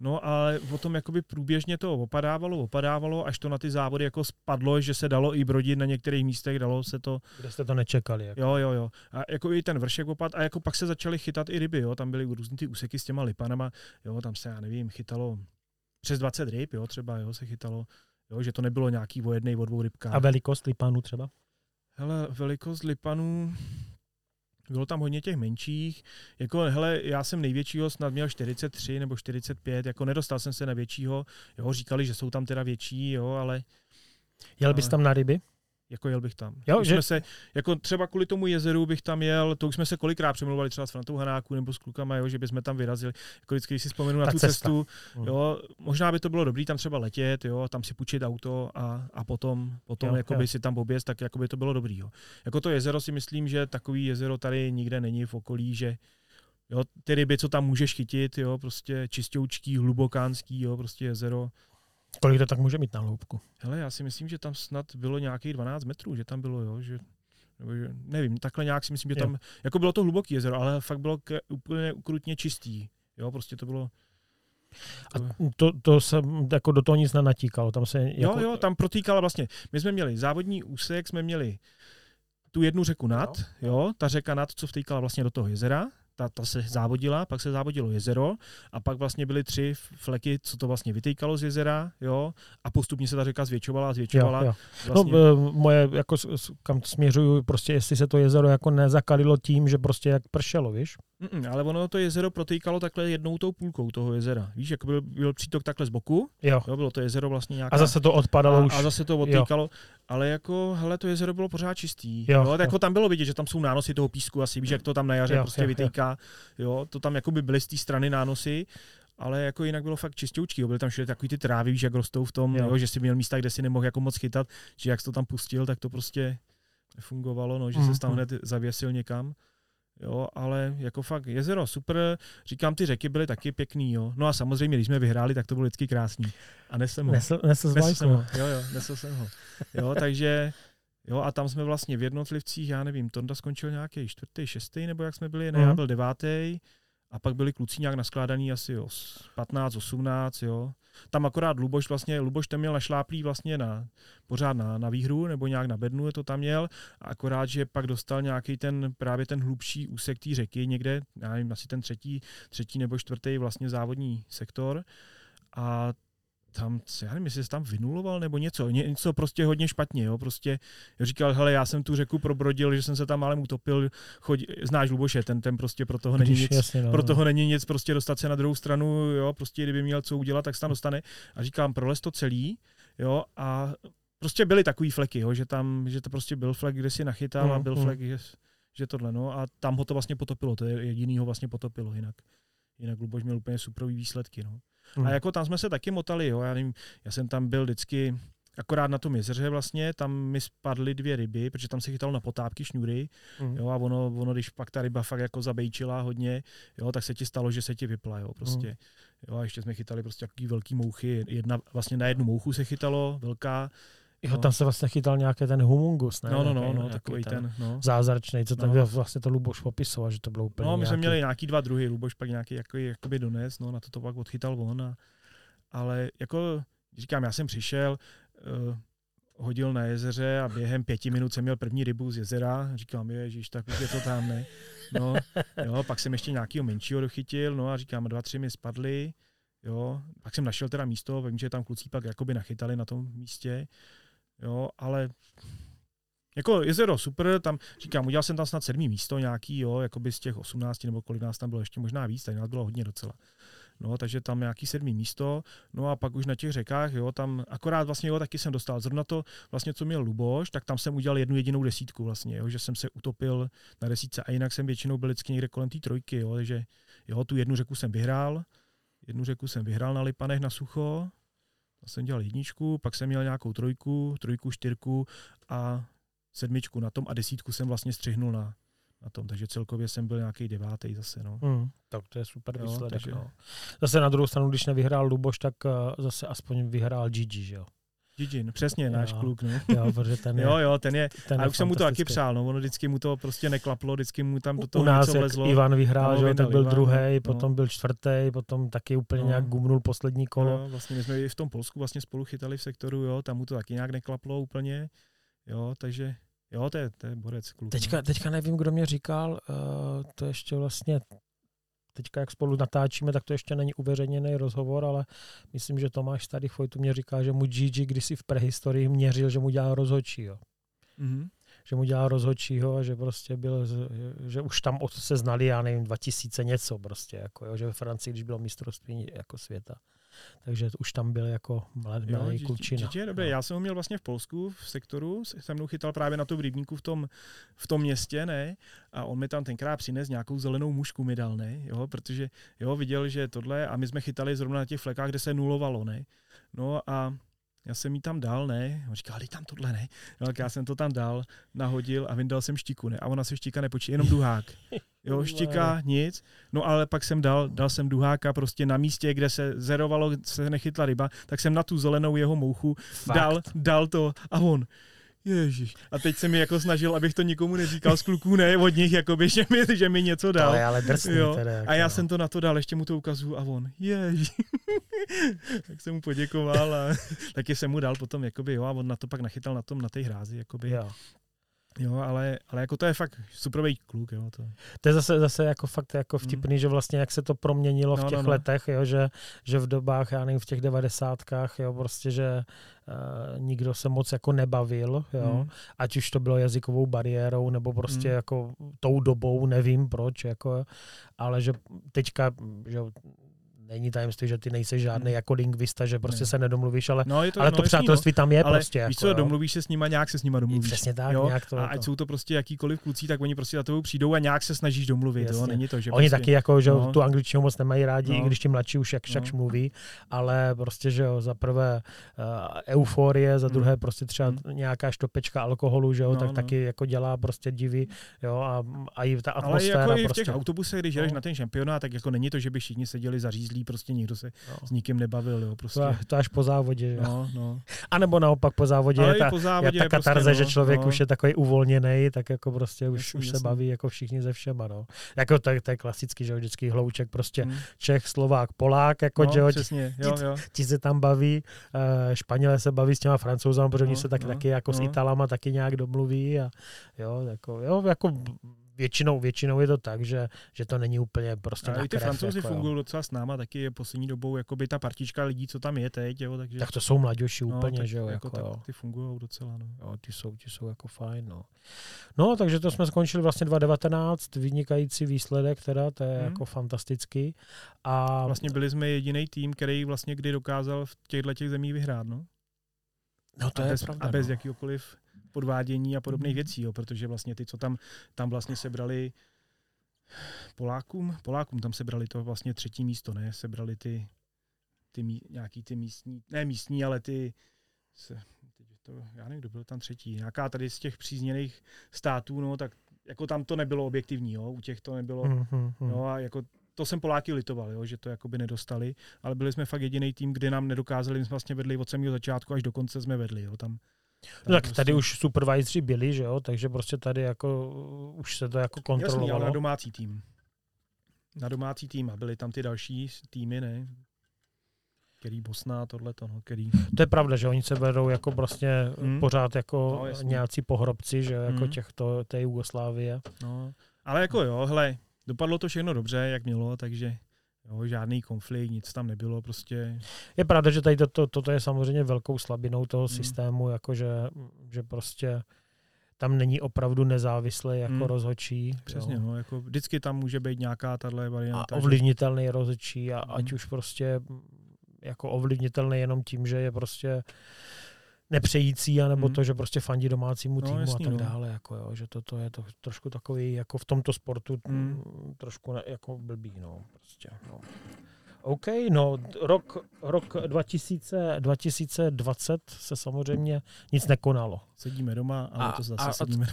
No ale potom jakoby průběžně to opadávalo, opadávalo, až to na ty závody jako spadlo, že se dalo i brodit na některých místech, dalo se to, Kde jste to nečekali. Jako. jo, jo, jo. A jako i ten vršek opad a jako pak se začaly chytat i ryby, jo, tam byly různý ty úseky s těma lipanama, jo, tam se, já nevím, chytalo přes 20 ryb, jo, třeba, jo, se chytalo, jo, že to nebylo nějaký o jednej, o dvou rybkách. A velikost lipánů třeba? Hele, velikost lipanů, bylo tam hodně těch menších. Jako, hele, já jsem největšího snad měl 43 nebo 45, jako nedostal jsem se na většího. Jo, říkali, že jsou tam teda větší, jo, ale Jel bys tam na ryby? Jako jel bych tam. Jo, Už že- jsme se, jako třeba kvůli tomu jezeru bych tam jel, to už jsme se kolikrát přemluvali třeba s Frantou Hanáku nebo s klukama, jo, že bychom tam vyrazili. Jako vždycky, když si vzpomenu na Ta tu cesta. cestu, Mm. jo, možná by to bylo dobrý tam třeba letět, jo, tam si půjčit auto a, a potom, potom Jo, jakoby jo. si tam oběz, tak jako by to bylo dobrý. Jo. Jako to jezero si myslím, že takový jezero tady nikde není v okolí, že jo, ty ryby, co tam můžeš chytit, jo, prostě čistoučký, hlubokánský, jo, prostě jezero. Kolik to tak může mít na hloubku? Hele, já si myslím, že tam snad bylo nějakých 12 metrů, že tam bylo, jo, že nebo že, nevím, takhle nějak si myslím, že Jo. tam, jako bylo to hluboký jezero, ale fakt bylo k, úplně ukrutně čistý. Jo, prostě to bylo... A to, to se jako do toho nic nenatíkalo. Tam se Jo, jako, jo, tam protýkala vlastně. My jsme měli závodní úsek, jsme měli tu jednu řeku nad, jo, ta řeka nad, co vtýkala vlastně do toho jezera, ta, ta se závodila, pak se závodilo jezero a pak vlastně byly tři fleky, co to vlastně vytýkalo z jezera, jo, a postupně se ta řeka zvětšovala a zvětšovala. jo, jo. Vlastně, No, moje, jako, kam směřuju, prostě jestli se to jezero jako nezakalilo tím, že prostě jak pršelo, víš? Mm, ale ono to jezero protýkalo takhle jednou tou půlkou toho jezera. Víš, jak byl, byl přítok takhle z boku, Jo. jo, bylo to jezero vlastně nějaká... A zase to odpadalo a, už. a zase to odtýkalo, ale jako, hele, to jezero bylo pořád čistý. Jo, Jo, jo. jako tam bylo vidět, že tam jsou nánosy toho písku, asi víš, jak to tam na jaře Jo, prostě jo, jo. vytýká. Jo, to tam jako by byly z té strany nánosy, ale jako jinak bylo fakt čistoučký. Jo. Byly tam všude takový ty trávy, víš, jak rostou v tom, Jo. jo. že si měl místa, kde si nemohl jako moc chytat, že jak jsi to tam pustil, tak to prostě nefungovalo, no, že Mhm. se tam hned zavěsil někam. Jo, ale jako fakt jezero super, říkám, ty řeky byly taky pěkný, jo. No a samozřejmě, když jsme vyhráli, tak to bylo vždycky krásný. A nesem ho. Nesl, nesl, Nesl nesl jsem ho, jo, jo, nesl jsem ho. Jo, takže, jo, a tam jsme vlastně v jednotlivcích, já nevím, Tonda skončil nějaký čtvrtý, šestý, nebo jak jsme byli, ne, já Mhm. byl devátý, a pak byli kluci nějak naskládaný asi o 15, 18, jo. Tam akorát Luboš vlastně, Luboš ten měl našláplý vlastně na, pořád na, na výhru, nebo nějak na bednu je to tam měl, a akorát, že pak dostal nějaký ten, právě ten hlubší úsek té řeky někde, já nevím, asi ten třetí, třetí nebo čtvrtý vlastně závodní sektor, a tam, já nevím, jestli se tam vynuloval nebo něco, ně, něco prostě hodně špatně, jo, prostě říkal, hele, já jsem tu řeku probrodil, že jsem se tam málem utopil, choď, znáš Luboše, ten, ten prostě pro toho není Když, nic, jasně, no, pro no. toho není nic, prostě dostat se na druhou stranu, jo, prostě kdyby měl co udělat, tak se tam dostane a říkám, prolez to celý, jo, a prostě byly takový fleky, jo, že tam, že to prostě byl flek, kde si nachytal a Mm, byl mm. flek, že, že tohle, no, a tam ho to vlastně potopilo, to je jediný ho vlastně potopilo, jinak, jinak Luboš měl úplně superový výsledky, no. Mm. A jako tam jsme se taky motali, jo, já nevím, já jsem tam byl vždycky, akorát na tom jezeře vlastně, tam mi spadly dvě ryby, protože tam se chytalo na potápky šňůry, Mm. jo, a ono, ono, když pak ta ryba fakt jako zabejčila hodně, jo, tak se ti stalo, že se ti vypla, jo, prostě. Jo, a ještě jsme chytali prostě takový velký mouchy, jedna, vlastně na jednu mouchu se chytalo, velká, Jo, no. tam se vlastně chytal nějaký ten humungus, ne? no, no, no, no, nějaký takový ten, no. Zázračný, co tam No. vlastně to Luboš popisoval, že to bylo úplně No, my jsme nějaký... měli nějaký dva druhy, Luboš pak nějaký jako, jakoby dones, no, na to to pak odchytal on. A, ale jako říkám, já jsem přišel, uh, hodil na jezeře a během pěti minut jsem měl první rybu z jezera. Říkám, ježiš, tak už je to tam, ne? No, jo, pak jsem ještě nějakého menšího dochytil, no a říkám, dva, tři mi spadly, jo, pak jsem našel teda místo, vím, že tam kluci pak jakoby nachytali na tom místě, jo, ale jako jezero super, tam říkám, udělal jsem tam snad sedmý místo nějaký, jo, jakoby z těch 18 nebo kolik nás tam bylo ještě možná víc, tady nás bylo hodně docela. No, takže tam nějaký sedmý místo, no a pak už na těch řekách, jo, tam akorát vlastně, jo, taky jsem dostal zrovna to, vlastně, co měl Luboš, tak tam jsem udělal jednu jedinou desítku vlastně, jo, že jsem se utopil na desítce a jinak jsem většinou byl vždycky někde kolem té trojky, jo, takže jo, tu jednu řeku jsem vyhrál, jednu řeku jsem vyhrál na Lipanech na sucho, jsem dělal jedničku, pak jsem měl nějakou trojku, trojku, čtyřku a sedmičku na tom a desítku jsem vlastně střihnul na, na tom, takže celkově jsem byl nějaký devátý zase. No. Hmm, tak to je super výsledek. takže... no. Zase na druhou stranu, když nevyhrál Luboš, tak uh, zase aspoň vyhrál Gigi, že jo? Gigi, no přesně, náš jo, kluk. No. Jo, protože ten je, jo, jo, ten je, ten a už jsem mu to taky přál, no, ono vždycky mu to prostě neklaplo, vždycky mu tam do toho U nás, něco vlezlo. Ivan vyhrál, že tak byl druhý, no. potom byl čtvrtý, potom taky úplně no. nějak gumnul poslední kolo. No, vlastně my jsme i v tom Polsku vlastně spolu chytali v sektoru, jo, tam mu to taky nějak neklaplo úplně, jo, takže Jo, to je, to je borec kluk. Teďka, no. teďka nevím, kdo mě říkal, uh, to ještě vlastně teďka, jak spolu natáčíme, tak to ještě není uveřejněný rozhovor, ale myslím, že Tomáš Starý Fojtu mě říká, že mu Gigi kdysi v prehistorii měřil, že mu dělal rozhodčího. Mm-hmm. Že mu dělal rozhodčího a že prostě byl, že už tam se znali, já nevím, 2000 něco prostě, jako jo, že ve Francii, když bylo mistrovství jako světa takže už tam byl jako mladý, mladý klučina. Je dobré. No. Já jsem ho měl vlastně v Polsku, v sektoru, se mnou chytal právě na v rybníku v tom, v tom městě, ne? A on mi tam tenkrát přines nějakou zelenou mušku mi dal, ne? Jo, protože jo, viděl, že tohle a my jsme chytali zrovna na těch flekách, kde se nulovalo, ne? No a já jsem jí tam dal, ne? On říkal, dej tam tohle, ne? No, tak já jsem to tam dal, nahodil a vyndal jsem štiku, ne? A ona se štika nepočí, jenom duhák. Jo, štika, nic. No ale pak jsem dal, dal jsem duháka prostě na místě, kde se zerovalo, se nechytla ryba, tak jsem na tu zelenou jeho mouchu dal, dal to a on, Ježíš. A teď se mi jako snažil, abych to nikomu neříkal z kluků, ne od nich, jakoby, že mi, že mi něco dal. To je ale drsný jo. Teda, jako, a já no. jsem to na to dal, ještě mu to ukazuju a on, ježíš. tak jsem mu poděkoval a taky jsem mu dal potom, jakoby, jo, a on na to pak nachytal na tom, na té hrázi, jakoby. Jo. Jo, ale, ale jako to je fakt superový kluk. Jo, to. to je zase, zase jako fakt jako vtipný, mm. že vlastně jak se to proměnilo no, v těch no, no. letech, jo, že, že v dobách, já nevím, v těch devadesátkách, jo, prostě, že uh, nikdo se moc jako nebavil, jo, mm. ať už to bylo jazykovou bariérou, nebo prostě mm. jako tou dobou, nevím proč, jako, ale že teďka, že není tajemství, že ty nejsi žádný hmm. jako lingvista, že prostě ne. se nedomluvíš, ale, no, to, ale no, to přátelství no. tam je ale prostě. Víš jako, co, domluvíš se s nima, nějak se s nima domluvíš. Přesně tak, jo? nějak to. A ať jsou to prostě jakýkoliv kluci, tak oni prostě za tebou přijdou a nějak se snažíš domluvit. Jo? Není to, že oni prostě, taky jako, že no. tu angličtinu moc nemají rádi, no. když ti mladší už jak no. mluví, ale prostě, že jo, za prvé uh, euforie, za hmm. druhé prostě třeba hmm. nějaká štopečka alkoholu, že jo, no, tak no. taky jako dělá prostě divy, jo, a, a i ta atmosféra. Ale jako i v těch prostě. autobusech, když jedeš no. na ten šampionát, tak jako není to, že by všichni seděli zařízlí, prostě někdo se no. s nikým nebavil. Jo, prostě. to, to až po závodě. No, no. A nebo naopak po závodě Ale je ta, po závodě je ta katarze, prostě, no, že člověk no. už je takový uvolněný, tak jako prostě už, jasný, už se baví jako všichni ze všema. No. Jako to, to je klasický, že vždycky hlouček prostě hmm. Čech, Slovák, Polák, jako, no, že jo, přesně, jo, jo. Ti, ti, se tam baví, uh, Španělé se baví s těma francouzama, protože no, oni se tak, no, taky jako no. s Italama taky nějak domluví a jo, jako, jo, jako většinou, většinou je to tak, že, že to není úplně prostě Ale na ty francouzi jako, fungují docela s náma, taky je poslední dobou jakoby ta partička lidí, co tam je teď, jo, takže... Tak to jsou mladější no, úplně, tak, že jo, jako, jako ty fungují docela, no. Jo, ty jsou, ty jsou jako fajn, no. No, takže to jsme skončili vlastně 2019, vynikající výsledek teda, to je hmm. jako fantastický. A... Vlastně byli jsme jediný tým, který vlastně kdy dokázal v těchto těch zemích vyhrát, no. No to a je bez, pravda. A bez no. jakýkoliv podvádění a podobných mhm. věcí, jo, protože vlastně ty, co tam, tam vlastně sebrali Polákům, Polákům tam sebrali to vlastně třetí místo, ne, sebrali ty, ty mí, nějaký ty místní, ne místní, ale ty, se, to, já nevím, kdo byl tam třetí, nějaká tady z těch přízněných států, no, tak jako tam to nebylo objektivní, jo, u těch to nebylo, mm-hmm. no a jako to jsem Poláky litoval, jo, že to jakoby nedostali, ale byli jsme fakt jediný tým, kde nám nedokázali, my jsme vlastně vedli od samého začátku až do konce jsme vedli, jo, tam No tak prostě... tady už supervisory byli, že jo, takže prostě tady jako už se to jako kontrolovalo. Jasný, ale na domácí tým. Na domácí tým a byly tam ty další týmy, ne? Který Bosna, tohle to, no, který... To je pravda, že oni se berou jako prostě hmm. pořád jako no, nějací pohrobci, že jako hmm. těchto, té Jugoslávie. No, ale jako jo, hele, dopadlo to všechno dobře, jak mělo, takže Jo, žádný konflikt, nic tam nebylo prostě. Je pravda, že tady toto to, to je samozřejmě velkou slabinou toho hmm. systému, jakože že prostě tam není opravdu nezávislý jako hmm. rozhodčí. Přesně, jo. no, jako vždycky tam může být nějaká tahle varianta. A ovlivnitelný že... rozhodčí a hmm. ať už prostě jako ovlivnitelný jenom tím, že je prostě nepřející, anebo hmm. to, že prostě fandí domácímu no, týmu no, jasný, a tak dále. Jako jo, že to, to je to trošku takový, jako v tomto sportu hmm. trošku ne, jako blbý. No, prostě, no. OK, no rok, rok 2000, 2020 se samozřejmě nic nekonalo. Sedíme doma a, a to zase a, sedíme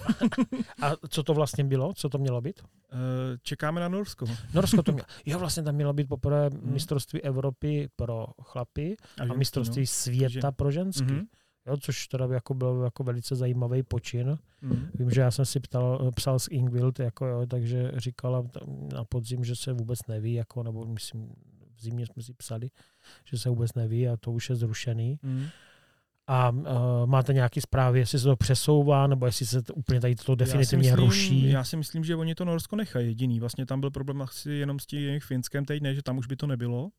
a, a co to vlastně bylo? Co to mělo být? Uh, čekáme na Norsko. Norsko to mělo. Jo, vlastně tam mělo být poprvé hmm. mistrovství Evropy pro chlapy a, a mistrovství no. světa pro ženský. Mm-hmm. Jo, což teda jako byl jako velice zajímavý počin. Mm. Vím, že já jsem si ptal, psal s Ingvild, jako jo, takže říkala na podzim, že se vůbec neví, jako, nebo myslím, v zimě jsme si psali, že se vůbec neví a to už je zrušený. Mm. A uh, máte nějaké zprávy, jestli se to přesouvá, nebo jestli se to úplně tady to definitivně já myslím, ruší? Já si myslím, že oni to Norsko nechají jediný. Vlastně tam byl problém asi jenom s tím finském týdne, že tam už by to nebylo.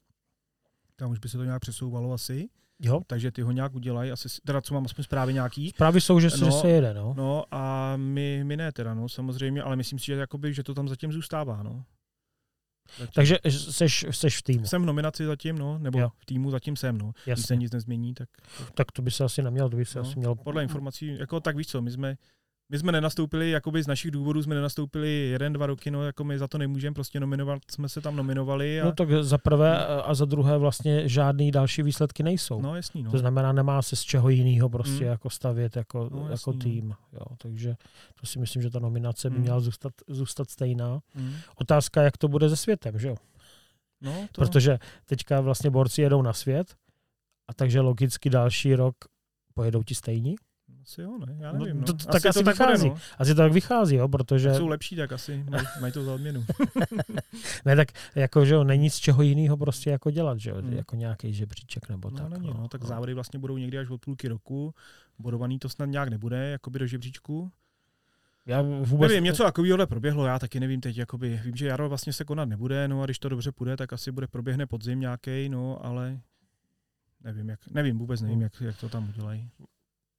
Tam už by se to nějak přesouvalo asi. Jo. Takže ty ho nějak udělají, asi, teda co mám aspoň zprávy nějaký. Zprávy jsou, že, no, že se jede, no. No a my, my ne teda, no, samozřejmě, ale myslím si, že, jakoby, že to tam zatím zůstává, no. Zatím. Takže seš, seš v týmu. Jsem v nominaci zatím, no, nebo jo. v týmu zatím jsem, no. Jasně. Když se nic nezmění, tak... Tak to by se asi neměl, to by se no, asi měl... Podle informací, jako tak víš co, my jsme, my jsme nenastoupili, jakoby z našich důvodů jsme nenastoupili jeden, dva roky, no jako my za to nemůžeme, prostě nominovat jsme se tam nominovali. A... No tak za prvé a za druhé vlastně žádný další výsledky nejsou. No jasný, no. To znamená, nemá se z čeho jiného prostě mm. jako stavět jako, no, jako jasný, jako tým. No. Jo, takže to si myslím, že ta nominace by mm. měla zůstat, zůstat stejná. Mm. Otázka, jak to bude se světem, že jo? No, to... Protože teďka vlastně borci jedou na svět a takže logicky další rok pojedou ti stejní. Asi jo, ne? Já nevím. No, to, no. tak asi, to vychází. Tak no. Asi to tak vychází, jo, protože... Jak jsou lepší, tak asi mají, mají to za odměnu. ne, tak jako, že jo, není z čeho jiného prostě jako dělat, že jo, hmm. jako nějaký žebříček nebo no, tak. Není, no, no, tak no. závody vlastně budou někdy až od půlky roku, bodovaný to snad nějak nebude, jakoby do žebříčku. Já vůbec... Nevím, něco takového proběhlo, já taky nevím teď, jakoby, vím, že jaro vlastně se konat nebude, no a když to dobře půjde, tak asi bude proběhne podzim nějaký, no, ale nevím, jak, nevím, vůbec nevím, hmm. jak, jak to tam udělají.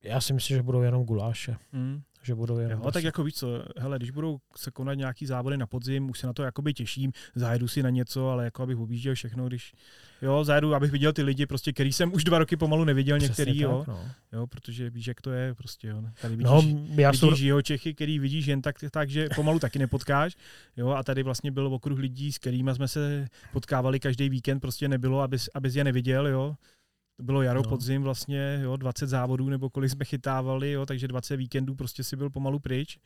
Já si myslím, že budou jenom guláše. Mm. Že budou jenom jo, tak jako víc co, hele, když budou se konat nějaký závody na podzim, už se na to jakoby těším, zajedu si na něco, ale jako abych objížděl všechno, když, jo, zajedu, abych viděl ty lidi, prostě, který jsem už dva roky pomalu neviděl Přesně některý, tak, jo, no. jo, protože víš, jak to je, prostě, jo, tady vidíš, no, já vidíš jsou... jeho Čechy, který vidíš jen tak, tak, že pomalu taky nepotkáš, jo, a tady vlastně byl okruh lidí, s kterými jsme se potkávali každý víkend, prostě nebylo, abys, abys je neviděl, jo, to bylo jaro, no. podzim vlastně, jo, 20 závodů nebo kolik jsme chytávali, jo, takže 20 víkendů prostě si byl pomalu pryč.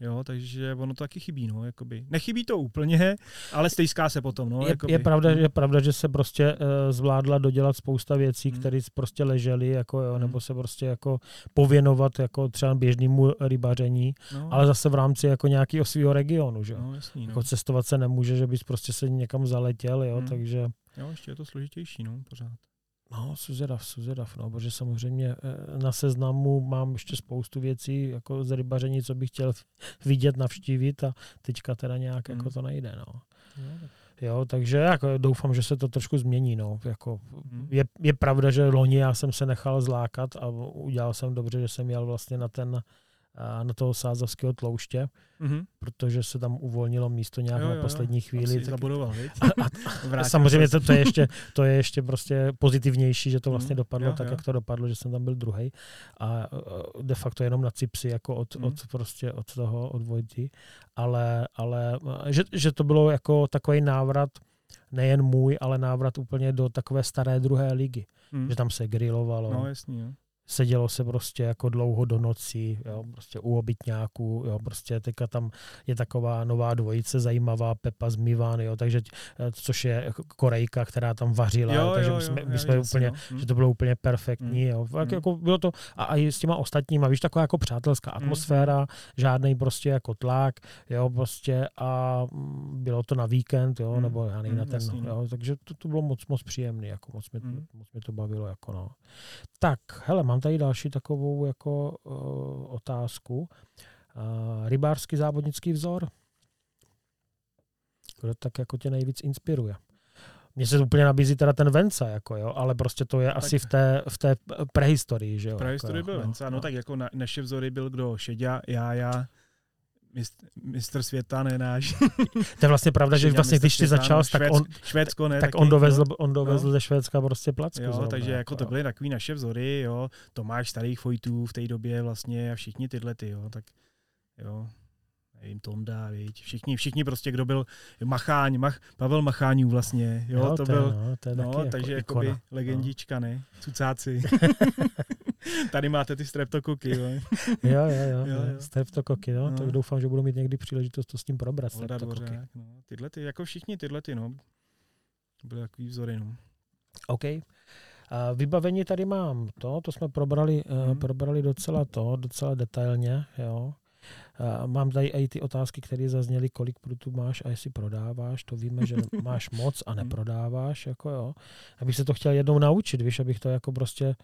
Jo, takže ono to taky chybí, no, jakoby. Nechybí to úplně, ale stejská se potom, no. Je, je, pravda, je pravda, že se prostě uh, zvládla dodělat spousta věcí, hmm. které prostě ležely, jako, jo, hmm. nebo se prostě jako pověnovat jako třeba běžnému rybaření, no. ale zase v rámci jako nějakého svého regionu, že? No, jasný, no. Jako cestovat se nemůže, že bys prostě se někam zaletěl, jo, hmm. takže... Jo, ještě je to složitější, no, pořád. No, suzedav, suzedav, no, protože samozřejmě eh, na seznamu mám ještě spoustu věcí jako z rybaření, co bych chtěl vidět, navštívit a teďka teda nějak mm. jako to nejde, no. Jo, takže jako doufám, že se to trošku změní. No. Jako, mm. je, je pravda, že loni já jsem se nechal zlákat a udělal jsem dobře, že jsem jel vlastně na ten na toho sázavského tlouště, mm-hmm. protože se tam uvolnilo místo nějak jo, jo, na poslední chvíli. Tak... Zabudoval, a, a, a samozřejmě to, to, je ještě, to je ještě prostě pozitivnější, že to mhm. vlastně mm, dopadlo jo, tak, jo. jak to dopadlo, že jsem tam byl druhý a de facto jenom na cipsi jako od, mm. od, prostě od toho, od Vojty, ale, ale že, že to bylo jako takový návrat nejen můj, ale návrat úplně do takové staré druhé ligy. Mm. Že tam se grilovalo. No, jasný, jo sedělo se prostě jako dlouho do noci, jo, prostě u obytňáků, jo, prostě teďka tam je taková nová dvojice zajímavá, Pepa z Mivan, jo, takže, eh, což je Korejka, která tam vařila, jo, takže jo, my jsme, jo, my jsme úplně, no. Hm. že to bylo úplně perfektní, mm. jo, tak mm. jako bylo to, a, a i s těma ostatníma, víš, taková jako přátelská hm, atmosféra, mm. žádný prostě jako tlak, jo, prostě a mm, bylo to na víkend, jo, mm. nebo já mm, na ten, jasný, no. jo, takže to, to bylo moc, moc příjemný, jako moc mě, mm. moc mě to bavilo, jako no. Tak, hele, mám tady další takovou jako uh, otázku. Uh, rybářský závodnický vzor? Kdo tak jako tě nejvíc inspiruje? Mně se úplně nabízí teda ten Venca, jako jo, ale prostě to je tak asi v té, v té prehistorii, že jo? V prehistorii jako, byl no, Venca, no, no, tak jako na, naše vzory byl kdo? Šeďa, já, mistr, mistr světa, ne náš. To je vlastně pravda, že vlastně když ty začal, no, tak on, Švédsko, ne, tak on dovezl, on dovezl no. ze Švédska prostě placku. Jo, zrovna, takže jako, jako to byly takový naše vzory, jo. Tomáš starých fojtů v té době vlastně a všichni tyhle ty, jo, tak jo. nevím, Tonda, viď? Všichni, všichni prostě, kdo byl Macháň, Mach, Pavel Macháňů vlastně, jo, Jo, to, to byl, no, to je no, taky takže jako jakoby ikona. legendička, ne? Cucáci. Tady máte ty streptokoky, jo. Jo, jo, jo, Jo. Streptokoky, no, No. tak doufám, že budu mít někdy příležitost to s tím probrat. Voda. Dvořák, no. Tyhle ty, jako všichni tyhle ty, no. Byly takový vzory, no. OK. A vybavení tady mám to, to jsme probrali, hmm. Mhm. probrali docela to, docela detailně, jo. A mám tady i ty otázky, které zazněly, kolik prutů máš a jestli prodáváš, to víme, že máš moc a Mhm. neprodáváš, jako jo. Abych se to chtěl jednou naučit, víš, abych to jako prostě,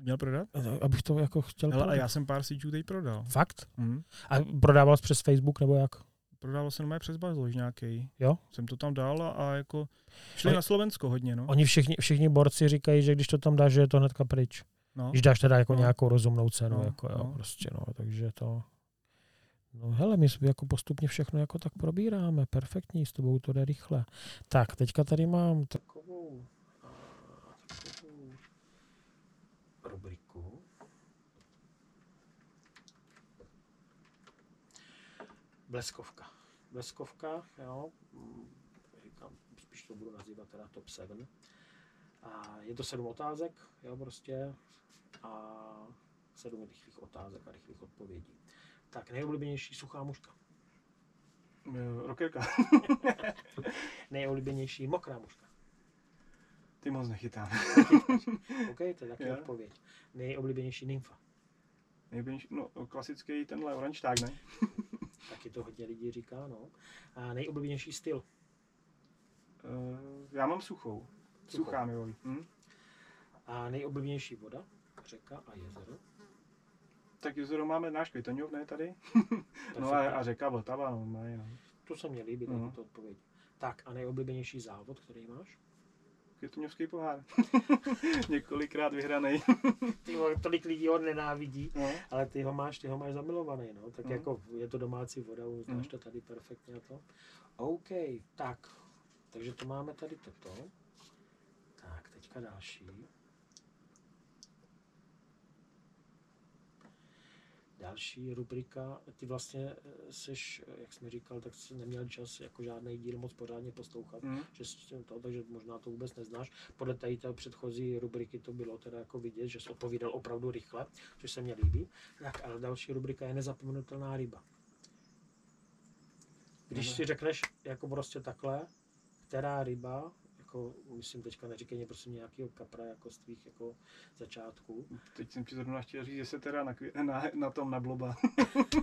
Měl prodat? abych to jako chtěl Hele, a prodat. já jsem pár síčů teď prodal. Fakt? Mhm. A prodával jsi přes Facebook nebo jak? Prodával jsem přes Bazlož nějaký. Jo? Jsem to tam dal a, a jako šli Oni- na Slovensko hodně, no. Oni všichni, všichni borci říkají, že když to tam dáš, že je to hnedka pryč. no. Když dáš teda jako No. nějakou rozumnou cenu, No, jako jo, no. prostě no, takže to... No hele, my jako postupně všechno jako tak probíráme, perfektní, s tebou to jde rychle. Tak, teďka tady mám takovou, a, takovou rubriku. Bleskovka. Bleskovka, jo, říkám, spíš to budu nazývat teda top 7. A je to sedm otázek, jo, prostě, a sedm rychlých otázek a rychlých odpovědí. Tak, nejoblíbenější suchá muška. Eh, Rockerka. Nejoblíbenější mokrá muška. Ty moc nechytám. OK, to je taky Jo. odpověď. Nejoblíbenější nymfa. Nejbliž, no, klasický tenhle oranžták, ne? Taky to hodně lidí říká, no. A nejoblíbenější styl. Uh, já mám suchou. Suchou. Suchá mi. Hm? A nejoblíbenější voda, řeka a jezero. Tak jezero máme náš Květoňov, ne tady? No a, a řeka Vltava, no, má, no. To se mě líbí, No. tato odpověď. Tak a nejoblíbenější závod, který máš? Květoňovský pohár. Několikrát vyhraný. Ty vole, tolik lidí ho nenávidí, No. ale ty ho máš, ty ho máš zamilovaný, no. Tak Mhm. jako je to domácí voda, uznáš Mhm. to tady perfektně a to. OK, tak. Takže to máme tady toto. Tak, teďka další. Další rubrika, ty vlastně eh, seš, eh, jak jsme říkal, tak jsi neměl čas jako žádný díl moc pořádně poslouchat, Hm. že jsi to, takže možná to vůbec neznáš. Podle tady té předchozí rubriky to bylo teda jako vidět, že jsi odpovídal opravdu rychle, což se mně líbí. Tak, ale další rubrika je nezapomenutelná ryba. Když si řekneš jako prostě takhle, která ryba, jako myslím teďka neříkej mě prosím nějakého kapra jako z tvých jako začátků, Teď jsem ti zrovna chtěl říct, že se teda na, na, na tom na bloba,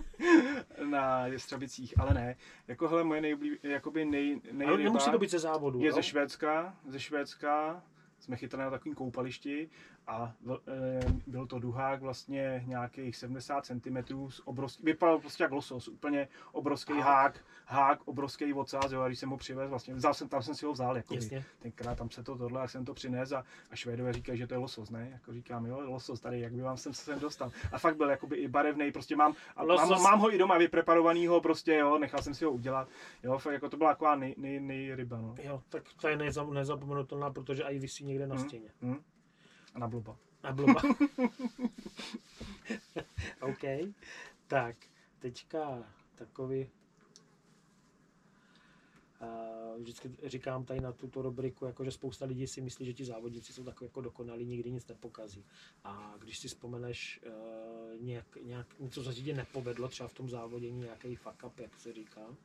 na Jestřabicích, ale ne. Jako hele, moje nejoblíb, jakoby nej, ale nejryba nemusí to být ze závodu, je jo? ze Švédska, ze Švédska, jsme chytali na takovém koupališti a v- e, byl to duhák vlastně nějakých 70 cm, obrovský, vypadal prostě jak losos, úplně obrovský Hák. hák, hák, obrovský ocas, jo, a když jsem ho přivez, vlastně, vzal jsem, tam jsem si ho vzal, jako tenkrát tam se to tohle, jak jsem to přines a, a Švédové říkají, že to je losos, ne? Jako říkám, jo, losos tady, jak by vám jsem se sem dostal. A fakt byl jakoby i barevný, prostě mám, a Losos. mám, mám, ho i doma vypreparovanýho, prostě jo, nechal jsem si ho udělat, jo, fakt jako to byla taková nej, nej, nejryba, no. Jo, tak to je neza- nezapomenutelná, protože i vysí někde na Hm, stěně. hm. A na bloba. A bloba. OK. Tak, teďka takový Uh, vždycky říkám tady na tuto rubriku, jako že spousta lidí si myslí, že ti závodníci jsou takový jako dokonalí, nikdy nic nepokazí. A když si vzpomeneš uh, nějak, nějak, něco, co se ti nepovedlo, třeba v tom závodění, nějaký fuck up, jak se říká.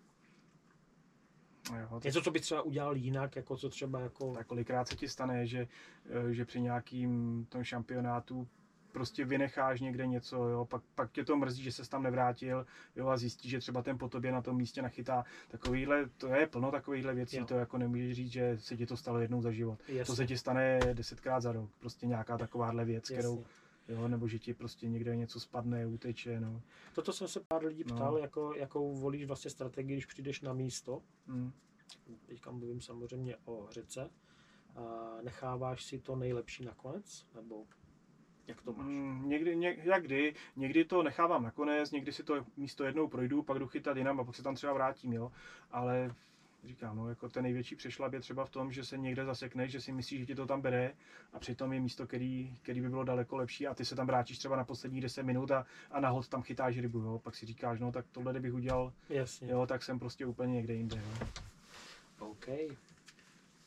Jo, tak, Něco, co by třeba udělal jinak, jako co třeba jako... tak kolikrát se ti stane, že, eh, že při nějakým tom šampionátu prostě vynecháš někde něco, jo, pak, pak tě to mrzí, že se tam nevrátil, jo, a zjistíš, že třeba ten po tobě na tom místě nachytá. Takovýhle, to je plno takovýchhle věcí, Jo. to jako nemůžeš říct, že se ti to stalo jednou za život. Jasně, To se ti stane desetkrát za rok, prostě nějaká takováhle věc, kterou, jasně. Jo, nebo že ti prostě někde něco spadne, uteče, no. Toto jsem se pár lidí No. ptal, jako, jakou volíš vlastně strategii, když přijdeš na místo. Mm. Teďka mluvím samozřejmě o řece. A necháváš si to nejlepší nakonec? Nebo jak to máš? Mm, někdy, ně, jak kdy, někdy to nechávám nakonec, někdy si to místo jednou projdu, pak jdu chytat jinam a pak se tam třeba vrátím, jo. Ale říkám, no, jako ten největší přešlap je třeba v tom, že se někde zasekneš, že si myslíš, že ti to tam bere a přitom je místo, který, který by bylo daleko lepší a ty se tam vrátíš třeba na poslední 10 minut a, a nahod tam chytáš rybu, jo. pak si říkáš, no tak tohle kdybych udělal, Jasně. jo, tak jsem prostě úplně někde jinde. Jo. OK.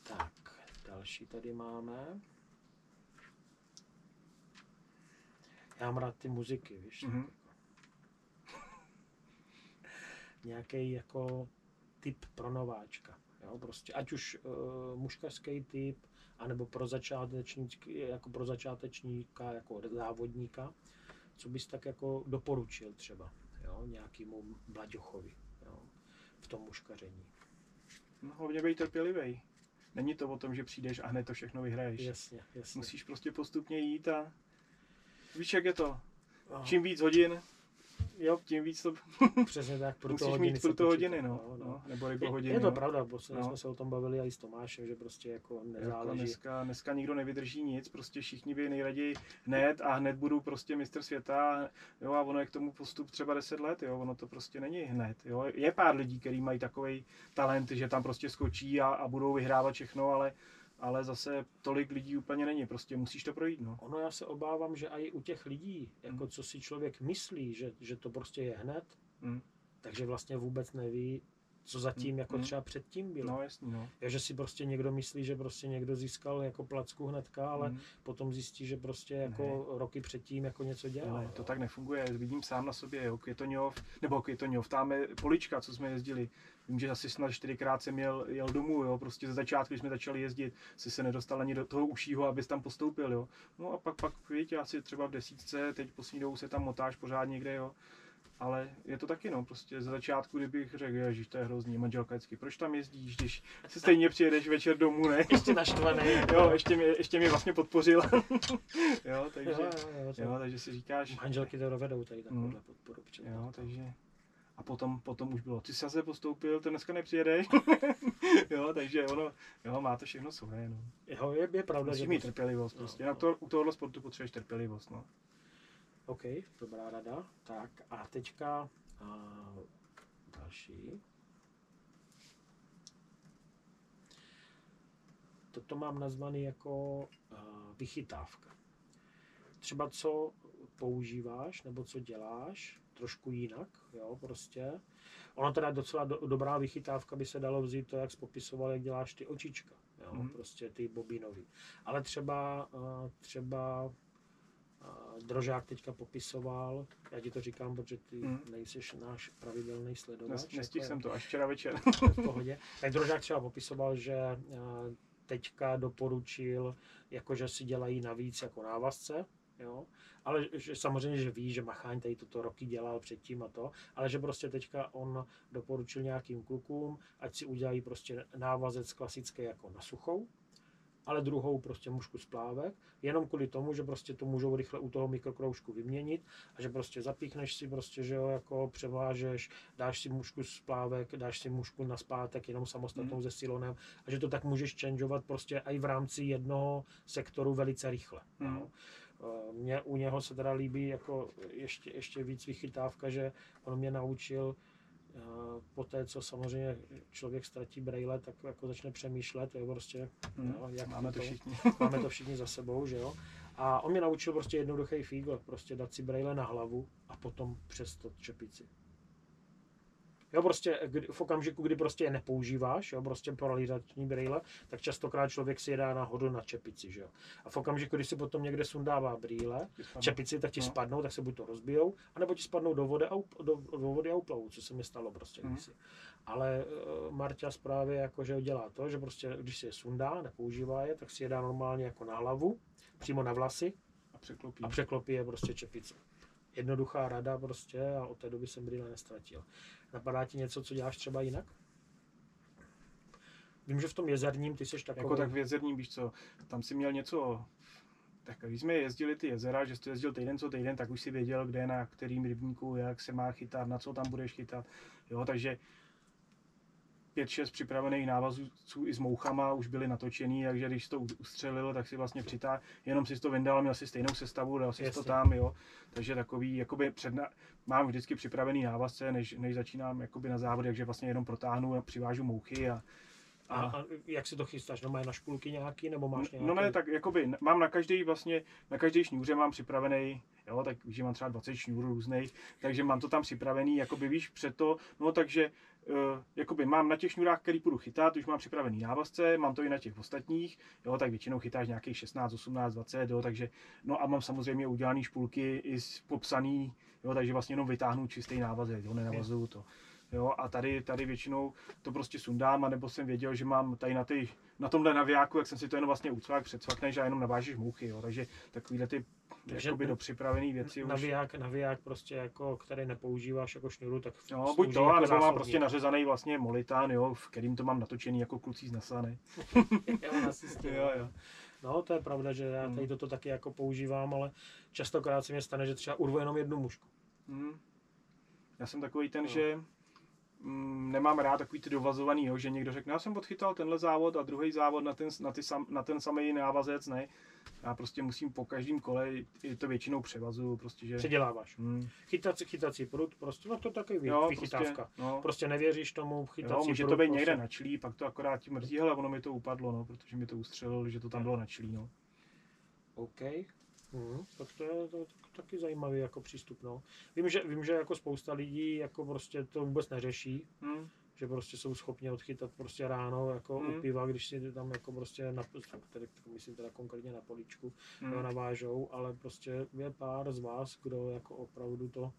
Tak, další tady máme. Já mám rád ty muziky, víš. Mhm. Mm-hmm. Nějaký jako typ pro nováčka. Jo, prostě, ať už uh, muškařský typ, anebo pro začátečníky, jako pro začátečníka, jako závodníka, co bys tak jako doporučil třeba, jo, nějakému mlaďochovi, jo, v tom muškaření. No, hlavně být trpělivý. Není to o tom, že přijdeš a hned to všechno vyhraješ. Jasně, jasně. Musíš prostě postupně jít a víš, jak je to. Aha. Čím víc hodin, jo, tím víc to Přesně tak, pro musíš hodiny mít pro to hodiny, no, no, nebo rybo Je, hodiny. je to no. pravda, posledně No. jsme se o tom bavili i s Tomášem, že prostě jako Jako nezáleží. dneska, dneska nikdo nevydrží nic, prostě všichni by nejraději hned a hned budou prostě mistr světa, jo, a ono je k tomu postup třeba 10 let, jo, ono to prostě není hned, jo. Je pár lidí, kteří mají takový talent, že tam prostě skočí a, a budou vyhrávat všechno, ale, ale zase tolik lidí úplně není, prostě musíš to projít, no. Ono já se obávám, že i u těch lidí, jako Hmm. co si člověk myslí, že, že to prostě je hned, Mm. takže vlastně vůbec neví, co zatím Hmm, jako hmm. třeba předtím bylo. No jasný, no. Jo, že si prostě někdo myslí, že prostě někdo získal jako placku hnedka, ale Mm. potom zjistí, že prostě jako roky předtím jako něco dělal. Jo. to tak nefunguje, vidím sám na sobě, jo, Květoňov, nebo Květoňov, tam je polička, co jsme jezdili. Vím, že asi snad čtyřikrát jsem jel, jel domů, jo, prostě ze začátku, když jsme začali jezdit, si se nedostal ani do toho ušího, abys tam postoupil, jo. No a pak, pak, víte, asi třeba v desítce, teď poslední dobou se tam motáš pořád někde, jo. Ale je to taky, no, prostě ze začátku, kdybych řekl, ježiš, to je hrozný, manželka vždycky, proč tam jezdíš, když se stejně přijedeš večer domů, ne? Ještě naštvaný. Jo, ještě mě, ještě mě vlastně podpořil. jo, takže, jo, jo, jo, jo, takže si říkáš, Manželky to dovedou tady takovouhle Mm. podporu. Jo, takže... A potom, potom už bylo, ty jsi zase postoupil, ty dneska nepřijedeš. jo, takže ono, jo, má to všechno svoje, no. Jo, je, je pravda, Musíš že mít trpělivost No, prostě. no. Na to, u tohohle sportu potřebuješ trpělivost, no. OK, dobrá rada. Tak a teďka a, další. Toto mám nazvaný jako a, vychytávka. Třeba co používáš nebo co děláš trošku jinak, jo, prostě. Ono teda docela do, dobrá vychytávka by se dalo vzít to, jak popisoval, jak děláš ty očička, jo, Mhm. prostě ty bobinový. Ale třeba, a, třeba a Drožák teďka popisoval, já ti to říkám, protože ty Mm. nejsiš náš pravidelný sledovač. Nes, nestihl jako jsem to až včera večer. v pohodě. Tak Drožák třeba popisoval, že a, teďka doporučil, jakože si dělají navíc jako návazce, jo, ale že samozřejmě, že ví, že Macháň tady toto roky dělal předtím a to, ale že prostě teďka on doporučil nějakým klukům, ať si udělají prostě návazec klasický jako na suchou, ale druhou prostě mušku z plávek, jenom kvůli tomu, že prostě to můžou rychle u toho mikrokroužku vyměnit a že prostě zapíchneš si prostě, že jo, jako převážeš, dáš si mušku z plávek, dáš si mušku na zpátek jenom samostatnou Mhm. se silonem a že to tak můžeš changeovat prostě i v rámci jednoho sektoru velice rychle. Mhm. No. Eh, Mně u něho se teda líbí jako ještě, ještě víc vychytávka, že on mě naučil eh, po té, co samozřejmě člověk ztratí brejle, tak jako začne přemýšlet, jo, prostě, Hm, jo, jak Máme to všichni. máme to všichni za sebou, že jo. A on mě naučil prostě jednoduchý fígl, prostě dát si brejle na hlavu a potom přestat čepici. Jo, prostě kdy, v okamžiku, kdy prostě je nepoužíváš, jo, prostě paralizační brýle, tak častokrát člověk si je dá náhodou na čepici, že jo. A v okamžiku, kdy si potom někde sundává brýle, čepici, tak ti No. spadnou, tak se buď to rozbijou, anebo ti spadnou do vody a, up- do, do vody a uplavou, co se mi stalo prostě Mhm. kdysi. Ale uh, Marťa právě jakože dělá to, že prostě, když si je sundá, nepoužívá je, tak si je dá normálně jako na hlavu, přímo na vlasy A překlopí. a překlopí je prostě čepice. Jednoduchá rada prostě a od té doby jsem brýle nestratil. Napadá ti něco, co děláš třeba jinak? Vím, že v tom jezerním ty jsi takový... Jako tak v jezerním, víš co, tam si měl něco, tak když jsme jezdili ty jezera, že jsi jezdil týden co týden, tak už si věděl, kde na kterým rybníku, jak se má chytat, na co tam budeš chytat, jo, takže pět, šest připravených návazů i s mouchama už byly natočený, takže když to ustřelil, tak si vlastně přitá, jenom si to vyndal, měl si stejnou sestavu, dal si Jasně. to tam, jo. Takže takový, jakoby předna, mám vždycky připravený návazce, než, než začínám jakoby na závod, takže vlastně jenom protáhnu a přivážu mouchy a, a, a jak si to chystáš? No máš na špulky nějaký, nebo máš nějaký? No ne, tak jakoby mám na každý vlastně, na každý šňůře mám připravený, jo, tak že mám třeba 20 šňůrů různých, takže mám to tam připravený, jakoby víš, před to, no takže jakoby mám na těch šňůrách, který půjdu chytat, už mám připravený návazce, mám to i na těch ostatních, jo, tak většinou chytáš nějakých 16, 18, 20, jo, takže, no a mám samozřejmě udělaný špulky i popsaný, jo, takže vlastně jenom vytáhnu čistý návazek, jo, nenavazuju to. Jo, a tady, tady většinou to prostě sundám, anebo jsem věděl, že mám tady na, ty, na tomhle navijáku, jak jsem si to jenom vlastně ucvak, předsvakneš a jenom navážeš mouchy, jo, takže takovýhle ty takže jakoby do připravený věci naviják, už. Naviják prostě jako, který nepoužíváš jako šňůru, tak No, buď to, jako nebo mám prostě nařezaný vlastně molitán, jo, v kterým to mám natočený jako klucí z Nasany. jo, jo. No, to je pravda, že já tady hmm. toto taky jako používám, ale častokrát se mi stane, že třeba urvu jenom jednu mušku. Hmm. Já jsem takový ten, no. že nemám rád takový ty dovazovaný, jo, že někdo řekne, já jsem odchytal tenhle závod a druhý závod na ten, na, ty sam, na ten samý návazec, ne. Já prostě musím po každém kole, je to většinou převazu, prostě, že... Předěláváš. Hmm. Chytací, chytací prut, prostě, no to taky vy, jo, vychytávka. Prostě, no. prostě nevěříš tomu chytací jo, může prut, to být prostě. někde načlí, pak to akorát ti mrzí, ale ono mi to upadlo, no, protože mi to ustřelilo, že to tam bylo načlí, no. OK. Hmm, tak to je to, to, taky zajímavý jako přístup. No. Vím, že, vím, že jako spousta lidí jako prostě to vůbec neřeší, hmm. že prostě jsou schopni odchytat prostě ráno jako hmm. u piva, když si tam jako prostě na, tedy, myslím teda konkrétně na poličku hmm. navážou, ale prostě je pár z vás, kdo jako opravdu to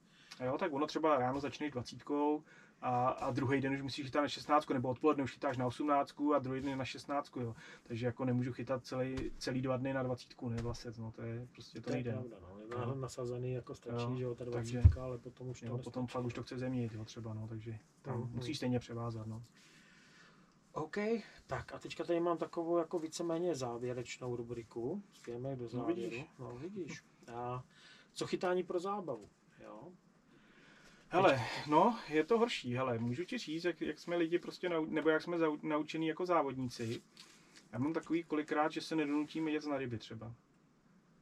Jo, tak ono třeba ráno začne dvacítkou, a, a druhý den už musíš chytat na 16, nebo odpoledne už chytáš na 18 a druhý den na 16, jo. Takže jako nemůžu chytat celý, celý dva dny na 20, ne vlastně, no to je prostě to, to nejde. Pravda, no. Je no. nasazený jako stačí, jo, že jo, ta 20, takže, ale potom už to jo, potom fakt už to chce zeměnit, jo, třeba, no, takže tam mm, musíš stejně převázat, no. OK, tak a teďka tady mám takovou jako víceméně závěrečnou rubriku. Spějeme do závěru. No vidíš. No, vidíš. A co chytání pro zábavu, jo? Hele, no, je to horší, hele, můžu ti říct, jak, jak jsme lidi prostě, nau, nebo jak jsme naučení jako závodníci. Já mám takový kolikrát, že se nedonutíme jet na ryby třeba.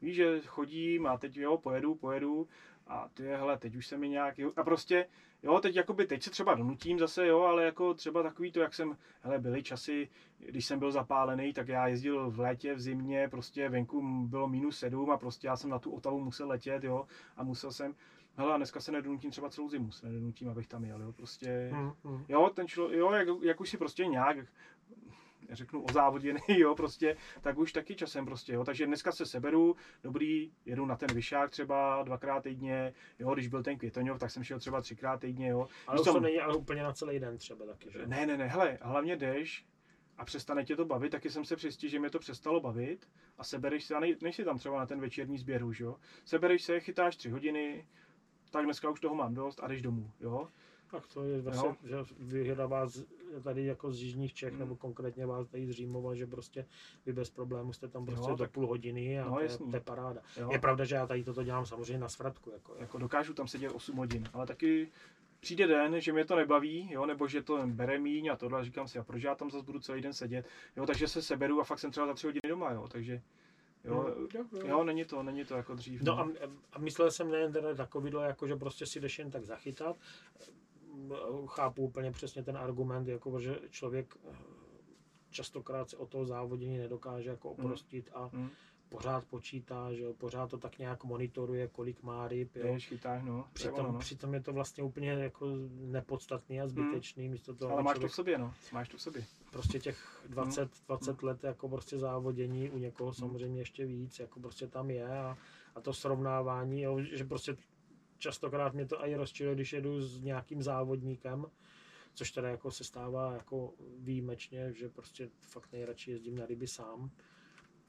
Víš, že chodím a teď jo, pojedu, pojedu a ty hele, teď už se mi nějak, a prostě, jo, teď jakoby, teď se třeba donutím zase, jo, ale jako třeba takový to, jak jsem, hele, byly časy, když jsem byl zapálený, tak já jezdil v létě, v zimě, prostě venku bylo minus sedm a prostě já jsem na tu Otavu musel letět, jo, a musel jsem, hele, a dneska se nedonutím třeba celou zimu, se nedonutím, abych tam jel, jo, prostě, hmm, hmm. jo, ten člověk, jo, jak, jak už si prostě nějak, řeknu o závoděný, jo, prostě, tak už taky časem prostě, jo, takže dneska se seberu, dobrý, jedu na ten vyšák třeba dvakrát týdně, jo, když byl ten Květoňov, tak jsem šel třeba třikrát týdně, jo. Ale to není ale úplně na celý den třeba taky, že? Ne, ne, ne, hele, hlavně jdeš, a přestane tě to bavit, taky jsem se přistil, že mě to přestalo bavit a sebereš se, a nej, nejsi tam třeba na ten večerní sběr už, jo. Sebereš se, chytáš tři hodiny, tak dneska už toho mám dost a jdeš domů, jo. Tak to je vlastně, že vyhledá vás tady jako z Jižních Čech, hmm. nebo konkrétně vás tady z Římova, že prostě vy bez problémů jste tam prostě jo, do tak, půl hodiny a no, to, je, to je paráda. Jo. Je pravda, že já tady toto dělám samozřejmě na svratku. Jako, jako dokážu tam sedět 8 hodin, ale taky přijde den, že mě to nebaví, jo, nebo že to bere míň a tohle, říkám si, a proč já tam zase budu celý den sedět, jo, takže se seberu a fakt jsem třeba za tři hodiny doma, jo, takže Jo, no, jo, není to, není to jako dřív. No, no. A, a myslel jsem nejen teda takovýhle, jako že prostě si jdeš jen tak zachytat. Chápu úplně přesně ten argument, jako že člověk eh, častokrát se o toho závodění nedokáže jako hmm. oprostit a hmm pořád počítá, že jo, pořád to tak nějak monitoruje, kolik má ryb. Jo. chytáš, no. Přitom, no. přitom je to vlastně úplně jako nepodstatný a zbytečný. Hmm. Místo toho, Ale máš člověk, to v sobě, no. Máš to v sobě. Prostě těch 20, hmm. 20 let jako prostě závodění, u někoho hmm. samozřejmě ještě víc, jako prostě tam je a, a to srovnávání, jo, že prostě častokrát mě to i rozčiluje, když jedu s nějakým závodníkem, což teda jako se stává jako výjimečně, že prostě fakt nejradši jezdím na ryby sám,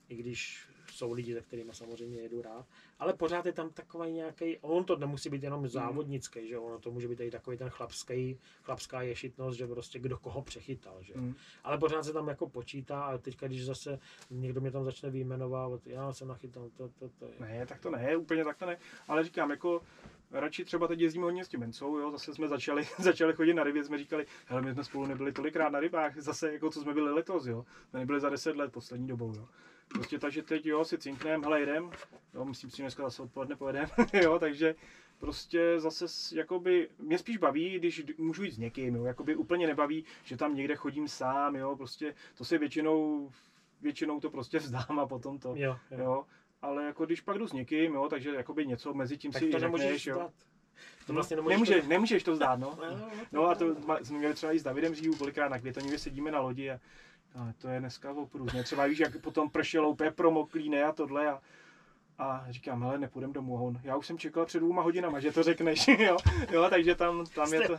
i když jsou lidi, se kterými samozřejmě jedu rád, ale pořád je tam takový nějaký, on to nemusí být jenom závodnický, mm. že ono to může být i takový ten chlapský, chlapská ješitnost, že prostě kdo koho přechytal, že mm. ale pořád se tam jako počítá a teďka, když zase někdo mě tam začne vyjmenovávat, já jsem nachytal, to, to, to je. Ne, tak to ne, úplně tak to ne, ale říkám, jako radši třeba teď jezdíme hodně s tím Mencou, jo, zase jsme začali, začali chodit na rybě, jsme říkali, hele, my jsme spolu nebyli tolikrát na rybách, zase jako co jsme byli letos, jo, jsme nebyli za 10 let poslední dobou, jo. Prostě takže teď jo, si cinkneme, hele jdem, jo, myslím si, že dneska zase odpoledne pojedeme, jo, takže prostě zase jakoby, mě spíš baví, když můžu jít s někým, jo, jakoby úplně nebaví, že tam někde chodím sám, jo, prostě to si většinou, většinou to prostě vzdám a potom to, jo, jo. jo ale jako když pak jdu s někým, jo, takže jakoby něco mezi tím tak si to řekneš, jo. Zdát. To vlastně nemůžeš, nemůžeš, to... nemůžeš to zdát, no. no, no, no a to jsme měli třeba i s Davidem Říhu, kolikrát na Květonivě sedíme na lodi a, a to je dneska oprůzně. Třeba víš, jak potom pršelo úplně promoklý, ne a tohle a a říkám, hele, nepůjdem domů. On, já už jsem čekal před dvouma hodinama, že to řekneš, jo, jo takže tam, tam je to,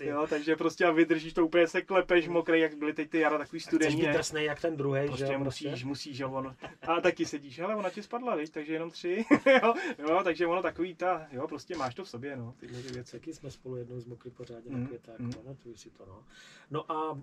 jo, takže prostě a vydržíš to úplně se klepeš mokrý, jak byly teď ty jara takový studený. Chceš být jak ten druhý, prostě že musíš, prostě? musíš, jo, on, a taky sedíš, ale ona ti spadla, viď, takže jenom tři, jo, jo, takže ono takový ta, jo, prostě máš to v sobě, no, tyhle ty věci. Taky jsme spolu jednou z mokry pořádně mm, na květák, mm. pamatuju si to, no. No a, a,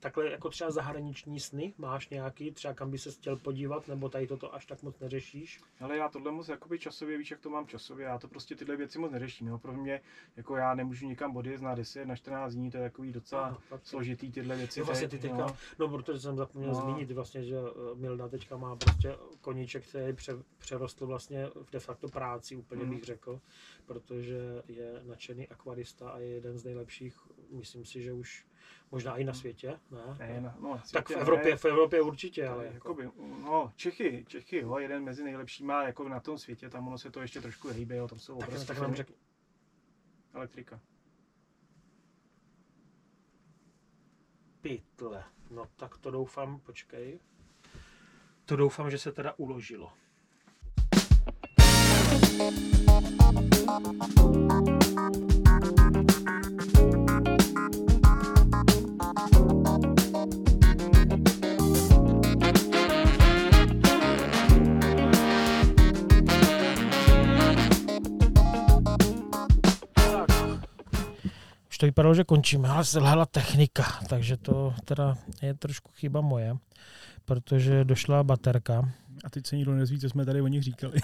takhle jako třeba zahraniční sny, máš nějaký, třeba kam by se chtěl podívat, nebo tady toto až tak moc neřešíš? Ale já tohle moc jakoby časově, víš, jak to mám časově, já to prostě tyhle věci moc neřeším. Jo. Pro mě, jako já nemůžu nikam odjet na 10, na 14 dní, to je takový docela no, složitý tyhle věci. No, vlastně ty teďka, no. no, protože jsem zapomněl no. zmínit vlastně, že eh, Milda teďka má prostě koníček, který pře, přerostl vlastně v de facto práci, úplně mm. bych řekl, protože je nadšený akvarista a je jeden z nejlepších, myslím si, že už Možná i na světě, ne? ne no, no, na světě, tak v Evropě, ne. v Evropě určitě, ale... Jako... Jakoby, no, Čechy, Čechy, jo, jeden mezi nejlepšíma jako na tom světě, tam ono se to ještě trošku hýbe, jo, tam jsou tak, tak nám řekni. Elektrika. Pytle. No tak to doufám, počkej. To doufám, že se teda uložilo. Už to vypadalo, že končíme, ale selhala technika, takže to teda je trošku chyba moje, protože došla baterka. A teď se nikdo nezví, co jsme tady o nich říkali.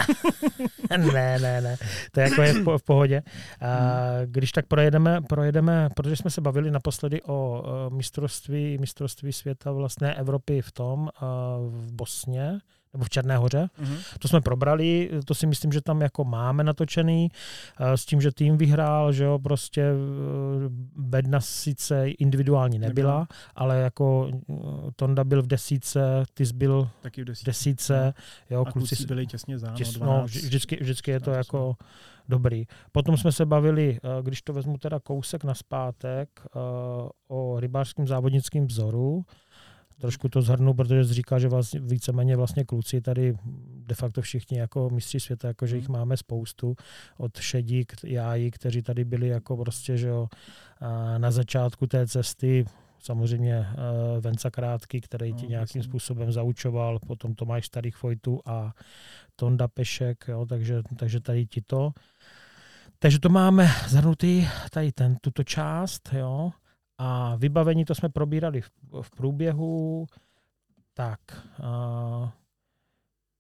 ne, ne, ne, to je jako je v, v pohodě. A když tak projedeme, projedeme, protože jsme se bavili naposledy o mistrovství, mistrovství světa vlastně Evropy v tom, v Bosně, nebo v Černé hoře. Mm-hmm. To jsme probrali, to si myslím, že tam jako máme natočený, eh, s tím, že tým vyhrál, že jo, prostě eh, Bedna sice individuální nebyla, Nebyla. ale jako eh, Tonda byl v desíce, ty byl Taky v desíce, desíce jo, a kluci, kluci byli těsně za, těs, no, vždycky, vždycky je to jako dobrý. Potom jsme se bavili, když to vezmu teda kousek na zpátek, o rybářském závodnickém vzoru, trošku to zhrnu, protože jsi říkal, že vlastně víceméně vlastně kluci tady de facto všichni jako mistři světa, jako že jich hmm. máme spoustu od Šedí, Jájí, kteří tady byli jako prostě, že jo, na začátku té cesty, samozřejmě Venca Krátký, který ti no, nějakým jasný. způsobem zaučoval, potom Tomáš Starých Fojtu a Tonda Pešek, jo, takže, takže tady ti to. Takže to máme zhrnutý tady ten, tuto část, jo. A vybavení to jsme probírali v, v průběhu. Tak, a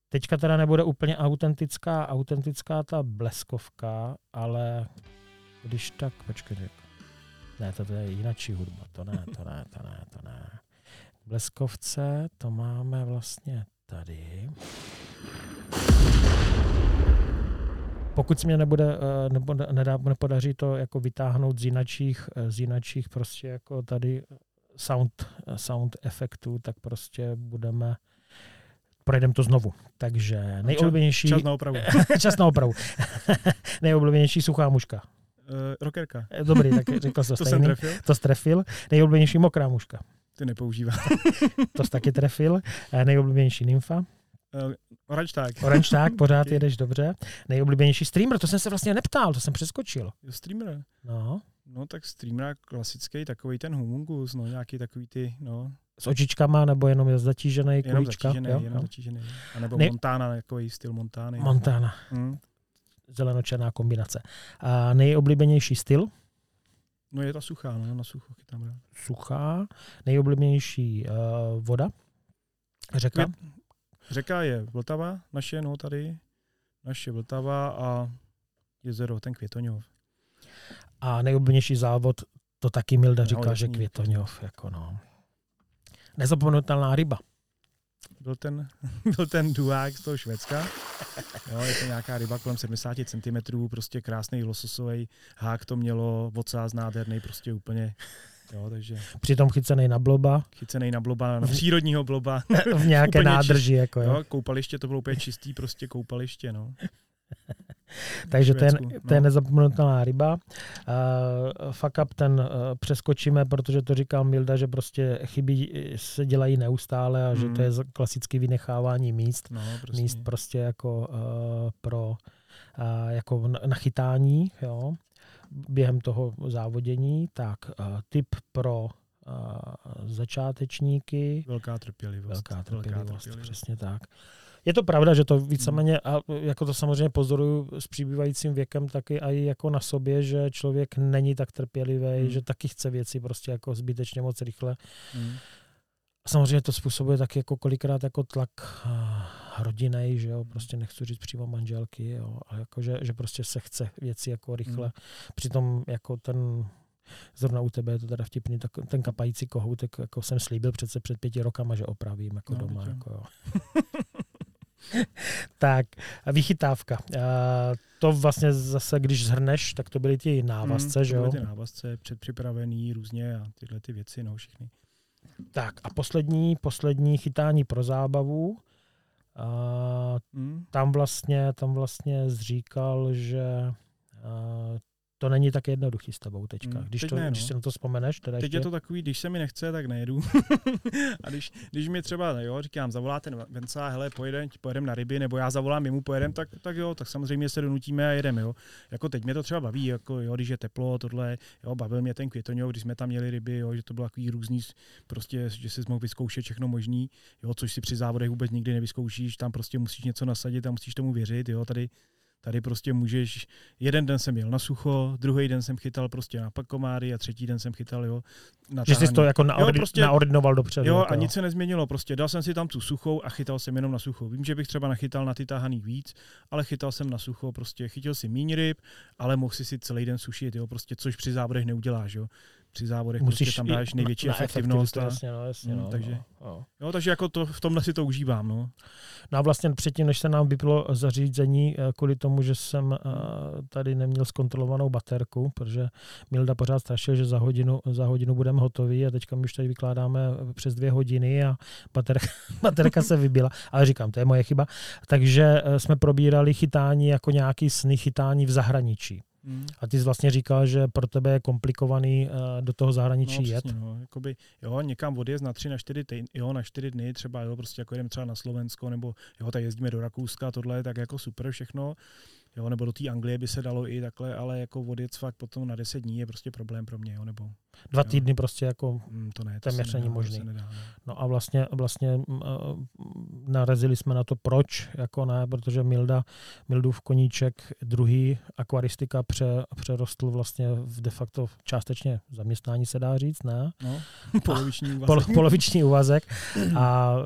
teďka teda nebude úplně autentická, autentická ta bleskovka, ale když tak, počkej, ne, to, je jinačí hudba, to ne, to ne, to ne, to ne. Bleskovce to máme vlastně tady. Pokud se mě nebude, eh, nebo nedá, nepodaří to jako vytáhnout z jinačích, eh, z jinačích prostě jako tady sound, eh, sound efektů, tak prostě budeme projdeme to znovu. Takže nejoblíbenější... Čas na opravu. čas na opravu. nejoblíbenější suchá muška. Uh, rockerka. Dobrý, tak řekl jsi to, to stejný. Jsem trefil. To strefil. Nejoblíbenější mokrá muška. Ty nepoužívá. to jsi taky trefil. Nejoblíbenější nymfa. Uh, Orange Tag. Orange Tag, pořád jedeš dobře. Nejoblíbenější streamer, to jsem se vlastně neptal, to jsem přeskočil. Jo, streamer. No. No tak streamer klasický, takový ten humungus, no nějaký takový ty, no. S očičkama, nebo jenom je zatížený jenom Zatížený, jo? jenom jo? zatížený. A nebo ne... Montana, takový styl Montana. Montana. Hmm. Zeleno-černá kombinace. A nejoblíbenější styl? No je ta suchá, no, na sucho chytám rád. Suchá. Nejoblíbenější uh, voda? Řeka? Je, Řeka je Vltava, naše, no tady, naše Vltava a jezero, ten Květoňov. A nejoblíbenější závod, to taky Milda říká, no, že Květoňov. Jako no. Nezapomenutelná ryba. Byl ten, byl ten duák z toho Švédska. Jo, je to nějaká ryba kolem 70 cm, prostě krásný lososový hák to mělo, ocás nádherný, prostě úplně Jo, takže... Přitom chycený na bloba. Chycený na bloba, na přírodního bloba. v nějaké nádrži. Jako, jo. jo. koupaliště, to bylo úplně čistý prostě koupaliště. No. Takže to je, to je no. nezapomenutelná ryba. Uh, fuck up ten uh, přeskočíme, protože to říkal Milda, že prostě chyby se dělají neustále a mm. že to je hmm. klasické vynechávání míst. No, prostě. Míst prostě jako uh, pro uh, jako nachytání, jo během toho závodění, tak uh, tip pro uh, začátečníky. Velká trpělivost. Velká trpělivost, Velká trpělivost. přesně tak. Je to pravda, že to víceméně, a jako to samozřejmě pozoruju s přibývajícím věkem taky i jako na sobě, že člověk není tak trpělivý, hmm. že taky chce věci prostě jako zbytečně moc rychle. Hmm. Samozřejmě to způsobuje taky jako kolikrát jako tlak rodinej, že jo, prostě nechci říct přímo manželky, jo, ale jako, že, že prostě se chce věci jako rychle. Hmm. Přitom jako ten zrovna u tebe je to teda vtipný, tak ten kapající kohoutek, jako jsem slíbil přece před pěti rokama, že opravím jako no, doma. Jako, jo. tak, vychytávka. Uh, to vlastně zase, když zhrneš, tak to byly ty návazce, mm, že jo? ty návazce, předpřipravený různě a tyhle ty věci, no všechny. Tak a poslední, poslední chytání pro zábavu. A hmm. tam, vlastně, tam vlastně zříkal, že to není tak jednoduchý s tebou teďka. Hmm, když, teď to, ne, no. když si na to vzpomeneš. Teda teď ještě... je to takový, když se mi nechce, tak nejedu. a když, když mi třeba, jo, říkám, zavolá ten Venca, hele, pojedem, pojedem na ryby, nebo já zavolám, jemu pojedem, tak, tak jo, tak samozřejmě se donutíme a jedeme, jo. Jako teď mě to třeba baví, jako jo, když je teplo, tohle, jo, bavil mě ten květoňov, když jsme tam měli ryby, jo, že to bylo takový různý, prostě, že si mohl vyzkoušet všechno možný, jo, což si při závodech vůbec nikdy nevyzkoušíš, tam prostě musíš něco nasadit a musíš tomu věřit, jo, tady Tady prostě můžeš, jeden den jsem jel na sucho, druhý den jsem chytal prostě na pakomáry a třetí den jsem chytal, jo, na Že jsi to jako naordi- jo, prostě, naordinoval dopředu. Jo, jako, a nic se nezměnilo, prostě dal jsem si tam tu suchou a chytal jsem jenom na sucho. Vím, že bych třeba nachytal na ty tahaný víc, ale chytal jsem na sucho, prostě chytil si míň ryb, ale mohl si si celý den sušit, jo, prostě což při závodech neuděláš, jo při závodech Musíš prostě tam dáš největší na, efektivnost. A, jasně, no, jasně, no, takže, no, no. Jo, takže jako to, v tomhle si to užívám. No. no a vlastně předtím, než se nám vypilo zařízení, eh, kvůli tomu, že jsem eh, tady neměl zkontrolovanou baterku, protože Milda pořád strašil, že za hodinu, za hodinu budeme hotoví a teďka my už tady vykládáme přes dvě hodiny a baterka, baterka se vybila. Ale říkám, to je moje chyba. Takže eh, jsme probírali chytání jako nějaký sny chytání v zahraničí. Hmm. A ty jsi vlastně říkal, že pro tebe je komplikovaný uh, do toho zahraničí no, jet. no, jakoby, jo, někam odjezd na tři, na čtyři, týdny, jo, na čtyři dny, třeba jo, prostě jako jdem třeba na Slovensko, nebo jo, tak jezdíme do Rakouska, tohle je tak jako super všechno jo, nebo do té Anglie by se dalo i takhle, ale jako odjet fakt potom na 10 dní je prostě problém pro mě, jo, nebo... Dva týdny jo. prostě jako mm, to ne, to téměř není možný. Nedá, ne. No a vlastně, vlastně uh, narazili jsme na to, proč, jako ne, protože Milda, Mildův koníček druhý akvaristika pře, přerostl vlastně v de facto částečně zaměstnání se dá říct, ne? No, poloviční úvazek. Pol, poloviční úvazek a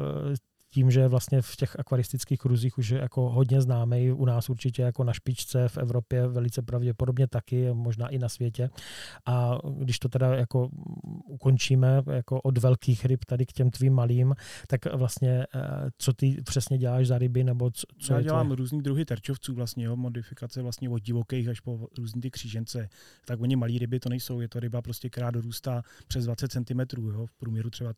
tím, že vlastně v těch akvaristických kruzích už je jako hodně známý, u nás určitě jako na špičce, v Evropě velice pravděpodobně taky, možná i na světě. A když to teda jako ukončíme jako od velkých ryb tady k těm tvým malým, tak vlastně eh, co ty přesně děláš za ryby, nebo co, co Já dělám to? různý druhy terčovců vlastně, jo, modifikace vlastně od divokých až po různý ty křížence. Tak oni malí ryby to nejsou, je to ryba prostě, která dorůstá přes 20 cm, jo, v průměru třeba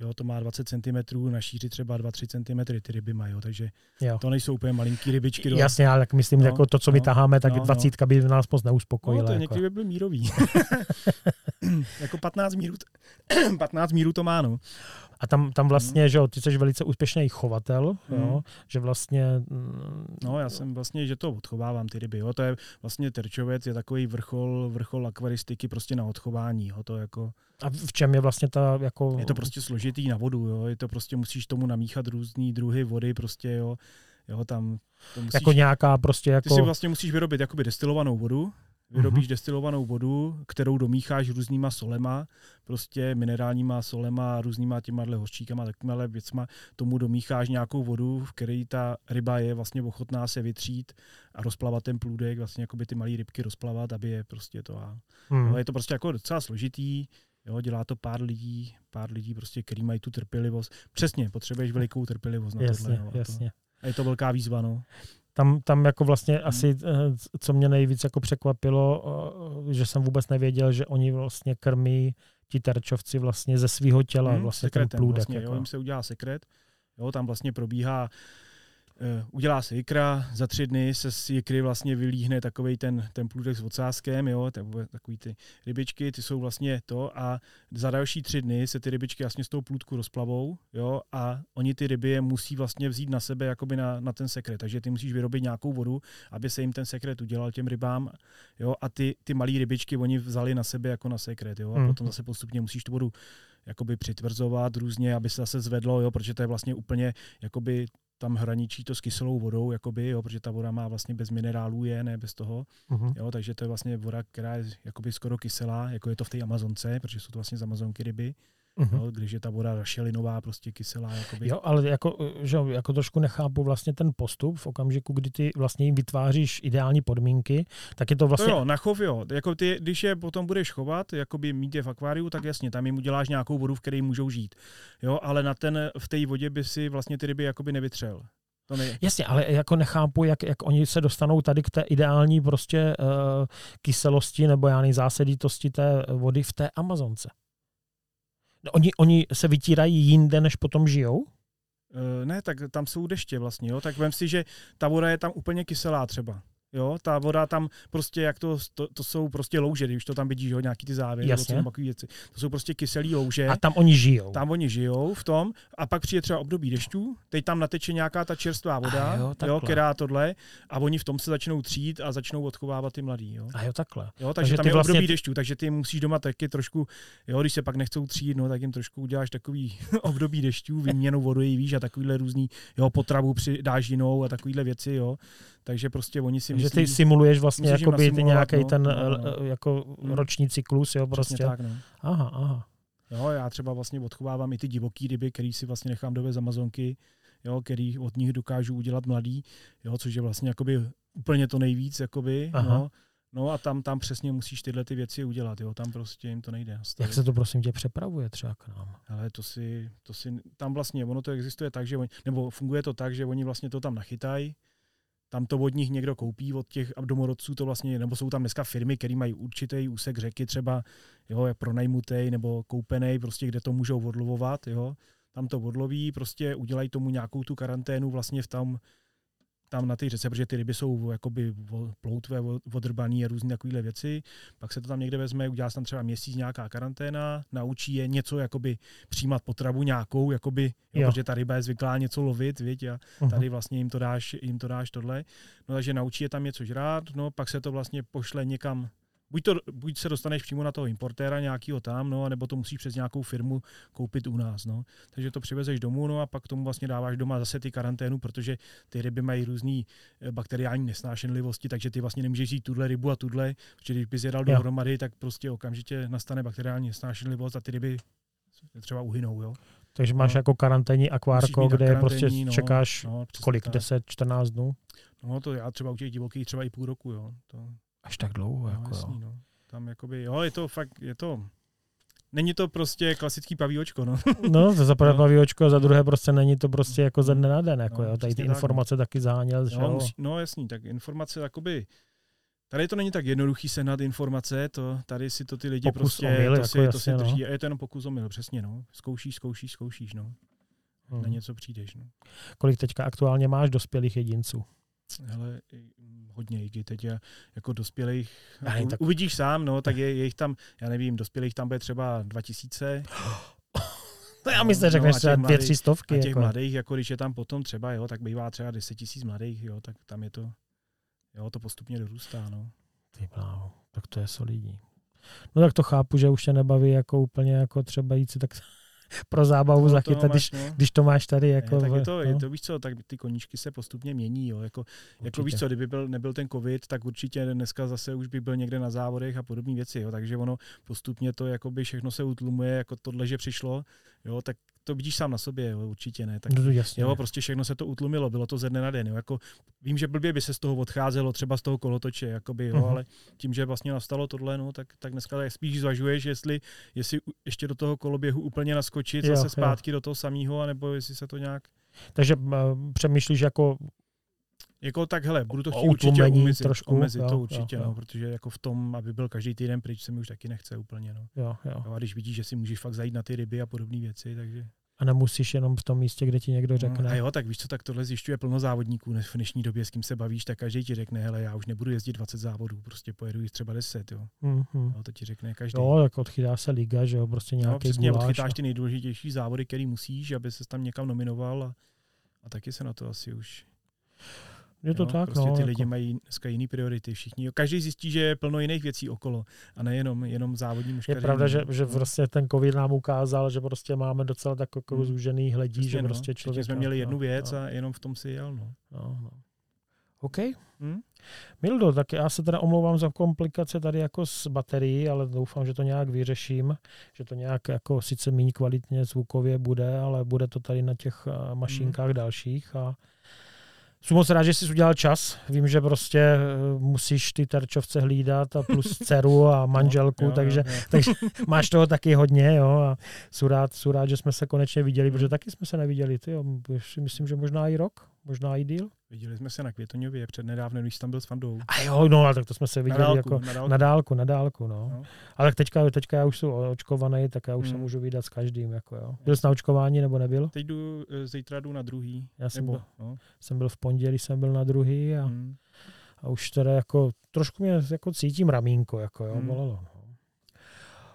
jo, to má 20 cm, na šíři třeba 2 3 cm ty ryby mají, jo, takže jo. to nejsou úplně malinký rybičky. Do... Jasně, ale tak myslím, no, jako to, co no, my taháme, tak no, 20 no. by nás moc neuspokojila. No, to jako. někdy by byl mírový. jako 15 mírů, 15 mírů to má, no. A tam, tam vlastně, mm. že jo, ty jsi velice úspěšný chovatel, mm. jo, že vlastně... Mm, no já jsem vlastně, že to odchovávám ty ryby, jo, to je vlastně terčovec, je takový vrchol, vrchol akvaristiky prostě na odchování, jo, to jako... A v čem je vlastně ta jako... Je to prostě složitý na vodu, jo, je to prostě musíš tomu namíchat různý druhy vody, prostě jo, jo, tam... To musíš, jako nějaká prostě jako... Ty si vlastně musíš vyrobit jakoby destilovanou vodu, Vyrobíš mm-hmm. destilovanou vodu, kterou domícháš různýma solema, prostě minerálníma solema, různýma těma hořčíkama, takovýmhle věcma, tomu domícháš nějakou vodu, v které ta ryba je vlastně ochotná se vytřít a rozplavat ten plůdek, vlastně jako by ty malé rybky rozplavat, aby je prostě to. A, mm. no, je to prostě jako docela složitý, Jo, dělá to pár lidí, pár lidí, prostě, který mají tu trpělivost. Přesně, potřebuješ velikou trpělivost na jasně, tohle. No, jasně. A je to velká výzva, no. Tam, tam jako vlastně hmm. asi, eh, co mě nejvíc jako překvapilo, že jsem vůbec nevěděl, že oni vlastně krmí ti terčovci vlastně ze svého těla, hmm, vlastně sekretem, ten plůdek. Vlastně, jako. jo, jim se udělá sekret, jo, tam vlastně probíhá Eh, udělá se ikra, za tři dny se z ikry vlastně vylíhne takový ten, ten plůdek s ocáskem, jo, takový ty rybičky, ty jsou vlastně to a za další tři dny se ty rybičky vlastně z toho plůdku rozplavou, jo, a oni ty ryby je musí vlastně vzít na sebe jakoby na, na ten sekret, takže ty musíš vyrobit nějakou vodu, aby se jim ten sekret udělal těm rybám, jo, a ty, ty malé rybičky oni vzali na sebe jako na sekret, jo, a hmm. potom zase postupně musíš tu vodu jakoby přitvrzovat různě, aby se zase zvedlo, jo, protože to je vlastně úplně jakoby tam hraničí to s kyselou vodou, jakoby, jo, protože ta voda má vlastně bez minerálů je, ne bez toho. Uh-huh. Jo, takže to je vlastně voda, která je jakoby skoro kyselá, jako je to v té Amazonce, protože jsou to vlastně z Amazonky ryby uh-huh. jo, když je ta voda rašelinová, prostě kyselá. Jakoby. Jo, ale jako, že, jako trošku nechápu vlastně ten postup v okamžiku, kdy ty vlastně jim vytváříš ideální podmínky, tak je to vlastně... To jo, na chov jo. Jako ty, když je potom budeš chovat, jakoby mít je v akváriu, tak jasně, tam jim uděláš nějakou vodu, v které můžou žít. Jo, ale na ten, v té vodě by si vlastně ty ryby jakoby nevytřel. To nej... Jasně, ale jako nechápu, jak, jak oni se dostanou tady k té ideální prostě uh, kyselosti nebo já zásaditosti té vody v té Amazonce. Oni, oni se vytírají jinde, než potom žijou? Uh, ne, tak tam jsou deště vlastně, jo. Tak vem si, že ta voda je tam úplně kyselá třeba. Jo, ta voda tam prostě, jak to, to, to jsou prostě louže, když to tam vidíš, jo, nějaký ty závěry, Jasně. nebo věci. To jsou prostě kyselý louže. A tam oni žijou. Tam oni žijou v tom a pak přijde třeba období dešťů, teď tam nateče nějaká ta čerstvá voda, jo, jo, která tohle, a oni v tom se začnou třít a začnou odchovávat ty mladý. Jo. A jo, takhle. Jo, takže, takže tam je vlastně období dešťů, takže ty musíš doma taky trošku, jo, když se pak nechcou třít, no, tak jim trošku uděláš takový období dešťů, výměnu vody, víš, a takovýhle různý, jo, potravu přidáš jinou a takovýhle věci, jo. Takže prostě oni si. Že ty simuluješ vlastně jako by ty nějaký no, ten no, no. jako hmm. roční cyklus, jo, prostě. Přesně tak, no. Aha, aha. Jo, já třeba vlastně odchovávám i ty divoký ryby, který si vlastně nechám dovést z Amazonky, jo, který od nich dokážu udělat mladý, jo, což je vlastně jakoby úplně to nejvíc, jakoby, Aha. no. No a tam, tam přesně musíš tyhle ty věci udělat, jo, tam prostě jim to nejde. Nastavit. Jak se to prosím tě přepravuje třeba k nám? Ale to si, to si, tam vlastně, ono to existuje tak, že oni, nebo funguje to tak, že oni vlastně to tam nachytají, tam to od nich někdo koupí, od těch domorodců to vlastně, nebo jsou tam dneska firmy, které mají určitý úsek řeky třeba, jo, je pronajmutej nebo koupený, prostě kde to můžou odlovovat, jo. Tam to odloví, prostě udělají tomu nějakou tu karanténu vlastně v tom, tam na té řece, protože ty ryby jsou jakoby ploutvé, odrbaný a různé takovéhle věci. Pak se to tam někde vezme, udělá se tam třeba měsíc nějaká karanténa, naučí je něco jakoby přijímat potravu nějakou, jakoby, jo, protože ta ryba je zvyklá něco lovit, viď, a uh-huh. tady vlastně jim to dáš, jim to dáš tohle. No takže naučí je tam něco žrát, no pak se to vlastně pošle někam buď, to, buď se dostaneš přímo na toho importéra nějakého tam, no, nebo to musíš přes nějakou firmu koupit u nás. No. Takže to přivezeš domů, no a pak tomu vlastně dáváš doma zase ty karanténu, protože ty ryby mají různé eh, bakteriální nesnášenlivosti, takže ty vlastně nemůžeš jít tuhle rybu a tuhle, protože když bys je dal dohromady, tak prostě okamžitě nastane bakteriální nesnášenlivost a ty ryby třeba uhynou. Jo. Takže máš no. jako karanténní akvárko, kde prostě no, čekáš no, kolik, 10-14 dnů? No to já třeba u těch divokých třeba i půl roku. Jo. To, Až tak dlouho, no, jako jasný, no. Tam jakoby, jo, je to fakt, je to, Není to prostě klasický pavíočko, no. no, to za prvé no. pavíočko a za druhé prostě není to prostě jako ze dne na den, jako no, jo. Tady ty tak, informace no. taky záněl, no, no jasný, tak informace jakoby, Tady to není tak jednoduchý sehnat informace, to, tady si to ty lidi pokus prostě, omyl, to jako si, jasně, to si drží, no. a je to jenom pokus omyl, přesně, no. Zkoušíš, zkoušíš, zkoušíš, no. Hmm. Na něco přijdeš, no. Kolik teďka aktuálně máš dospělých jedinců? Hele, hodně jich teď je jako dospělých. Aj, tak... Uvidíš sám, no, tak je, je jich tam, já nevím, dospělých tam bude třeba 2000. To já myslím, že řekneš no, třeba dvě, tři stovky. A těch jako. mladých, jako když je tam potom třeba, jo, tak bývá třeba 10 tisíc mladých, jo, tak tam je to, jo, to postupně dorůstá, no. Ty bláho, tak to je solidní. No tak to chápu, že už tě nebaví jako úplně jako třeba jít si tak pro zábavu no, zachytat, když, no. když to máš tady. Jako, ne, tak je to, no. je to, víš co, tak ty koníčky se postupně mění. Jo. Jako, jako víš co, kdyby byl, nebyl ten covid, tak určitě dneska zase už by byl někde na závodech a podobné věci. Jo. Takže ono postupně to jakoby všechno se utlumuje, jako tohle, že přišlo, jo, tak to vidíš sám na sobě, jo, určitě ne. Tak, no, jasně, jo, prostě všechno se to utlumilo, bylo to ze dne na den. Jo. Jako, vím, že blbě by se z toho odcházelo, třeba z toho kolotoče, jakoby, jo, uh-huh. ale tím, že vlastně nastalo tohle, no, tak, tak dneska spíš zvažuješ, jestli, jestli ještě do toho koloběhu úplně naskočit, jo, zase zpátky jo. do toho samého, anebo jestli se to nějak... Takže uh, přemýšlíš jako jako tak, hele, budu to chtít určitě omezit, trošku, omezit jo, to určitě, jo, no, protože jako v tom, aby byl každý týden pryč, se mi už taky nechce úplně, no. Jo, jo. a když vidíš, že si můžeš fakt zajít na ty ryby a podobné věci, takže... A nemusíš jenom v tom místě, kde ti někdo no, řekne. No, a jo, tak víš co, tak tohle zjišťuje plno závodníků v dnešní době, s kým se bavíš, tak každý ti řekne, hele, já už nebudu jezdit 20 závodů, prostě pojedu jich třeba 10, jo. Mm-hmm. jo to ti řekne každý. Jo, tak odchytá se liga, že jo, prostě nějaký no, přesně, guláš, odchytáš ty nejdůležitější závody, který musíš, aby se tam někam nominoval a, a taky se na to asi už je to jo, tak, prostě no, ty jako... lidi mají dneska jiný priority všichni. Každý zjistí, že je plno jiných věcí okolo a nejenom jenom závodní muškaření. Je pravda, že, že prostě ten covid nám ukázal, že prostě máme docela tak jako hmm. zúžený hledí, Přesně, že no. prostě člověk... jsme měli jednu věc no. a jenom v tom si jel. No. No, no. OK. Hmm? Mildo, tak já se teda omlouvám za komplikace tady jako s baterií, ale doufám, že to nějak vyřeším, že to nějak jako sice méně kvalitně zvukově bude, ale bude to tady na těch eh, mašinkách hmm. dalších a jsem moc rád, že jsi udělal čas. Vím, že prostě eh, musíš ty terčovce hlídat a plus dceru a manželku, no, jo, takže, jo, jo. takže máš toho taky hodně. Jo, a jsou rád, jsou rád, že jsme se konečně viděli, protože taky jsme se neviděli. Ty, jo, myslím, že možná i rok, možná i díl. Viděli jsme se na Květoňově před nedávnem, když tam byl s Fandou. A jo, no, ale tak to jsme se viděli na dálku, jako na dálku, na dálku, na dálku no. no. Ale teďka, teďka já už jsem očkovaný, tak já už hmm. se můžu vydat s každým. Jako, jo. Byl jsi na očkování nebo nebyl? Teď jdu, eh, zítra jdu na druhý. Já jsem, nebo, byl, no. jsem byl v pondělí, jsem byl na druhý a, hmm. a už teda jako trošku mě jako cítím ramínko, jako jo, hmm. bolelo. No.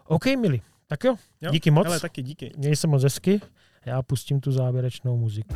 OK, milí. Tak jo, jo díky moc. Ale taky díky. Měj se moc hezky. Já pustím tu závěrečnou muziku.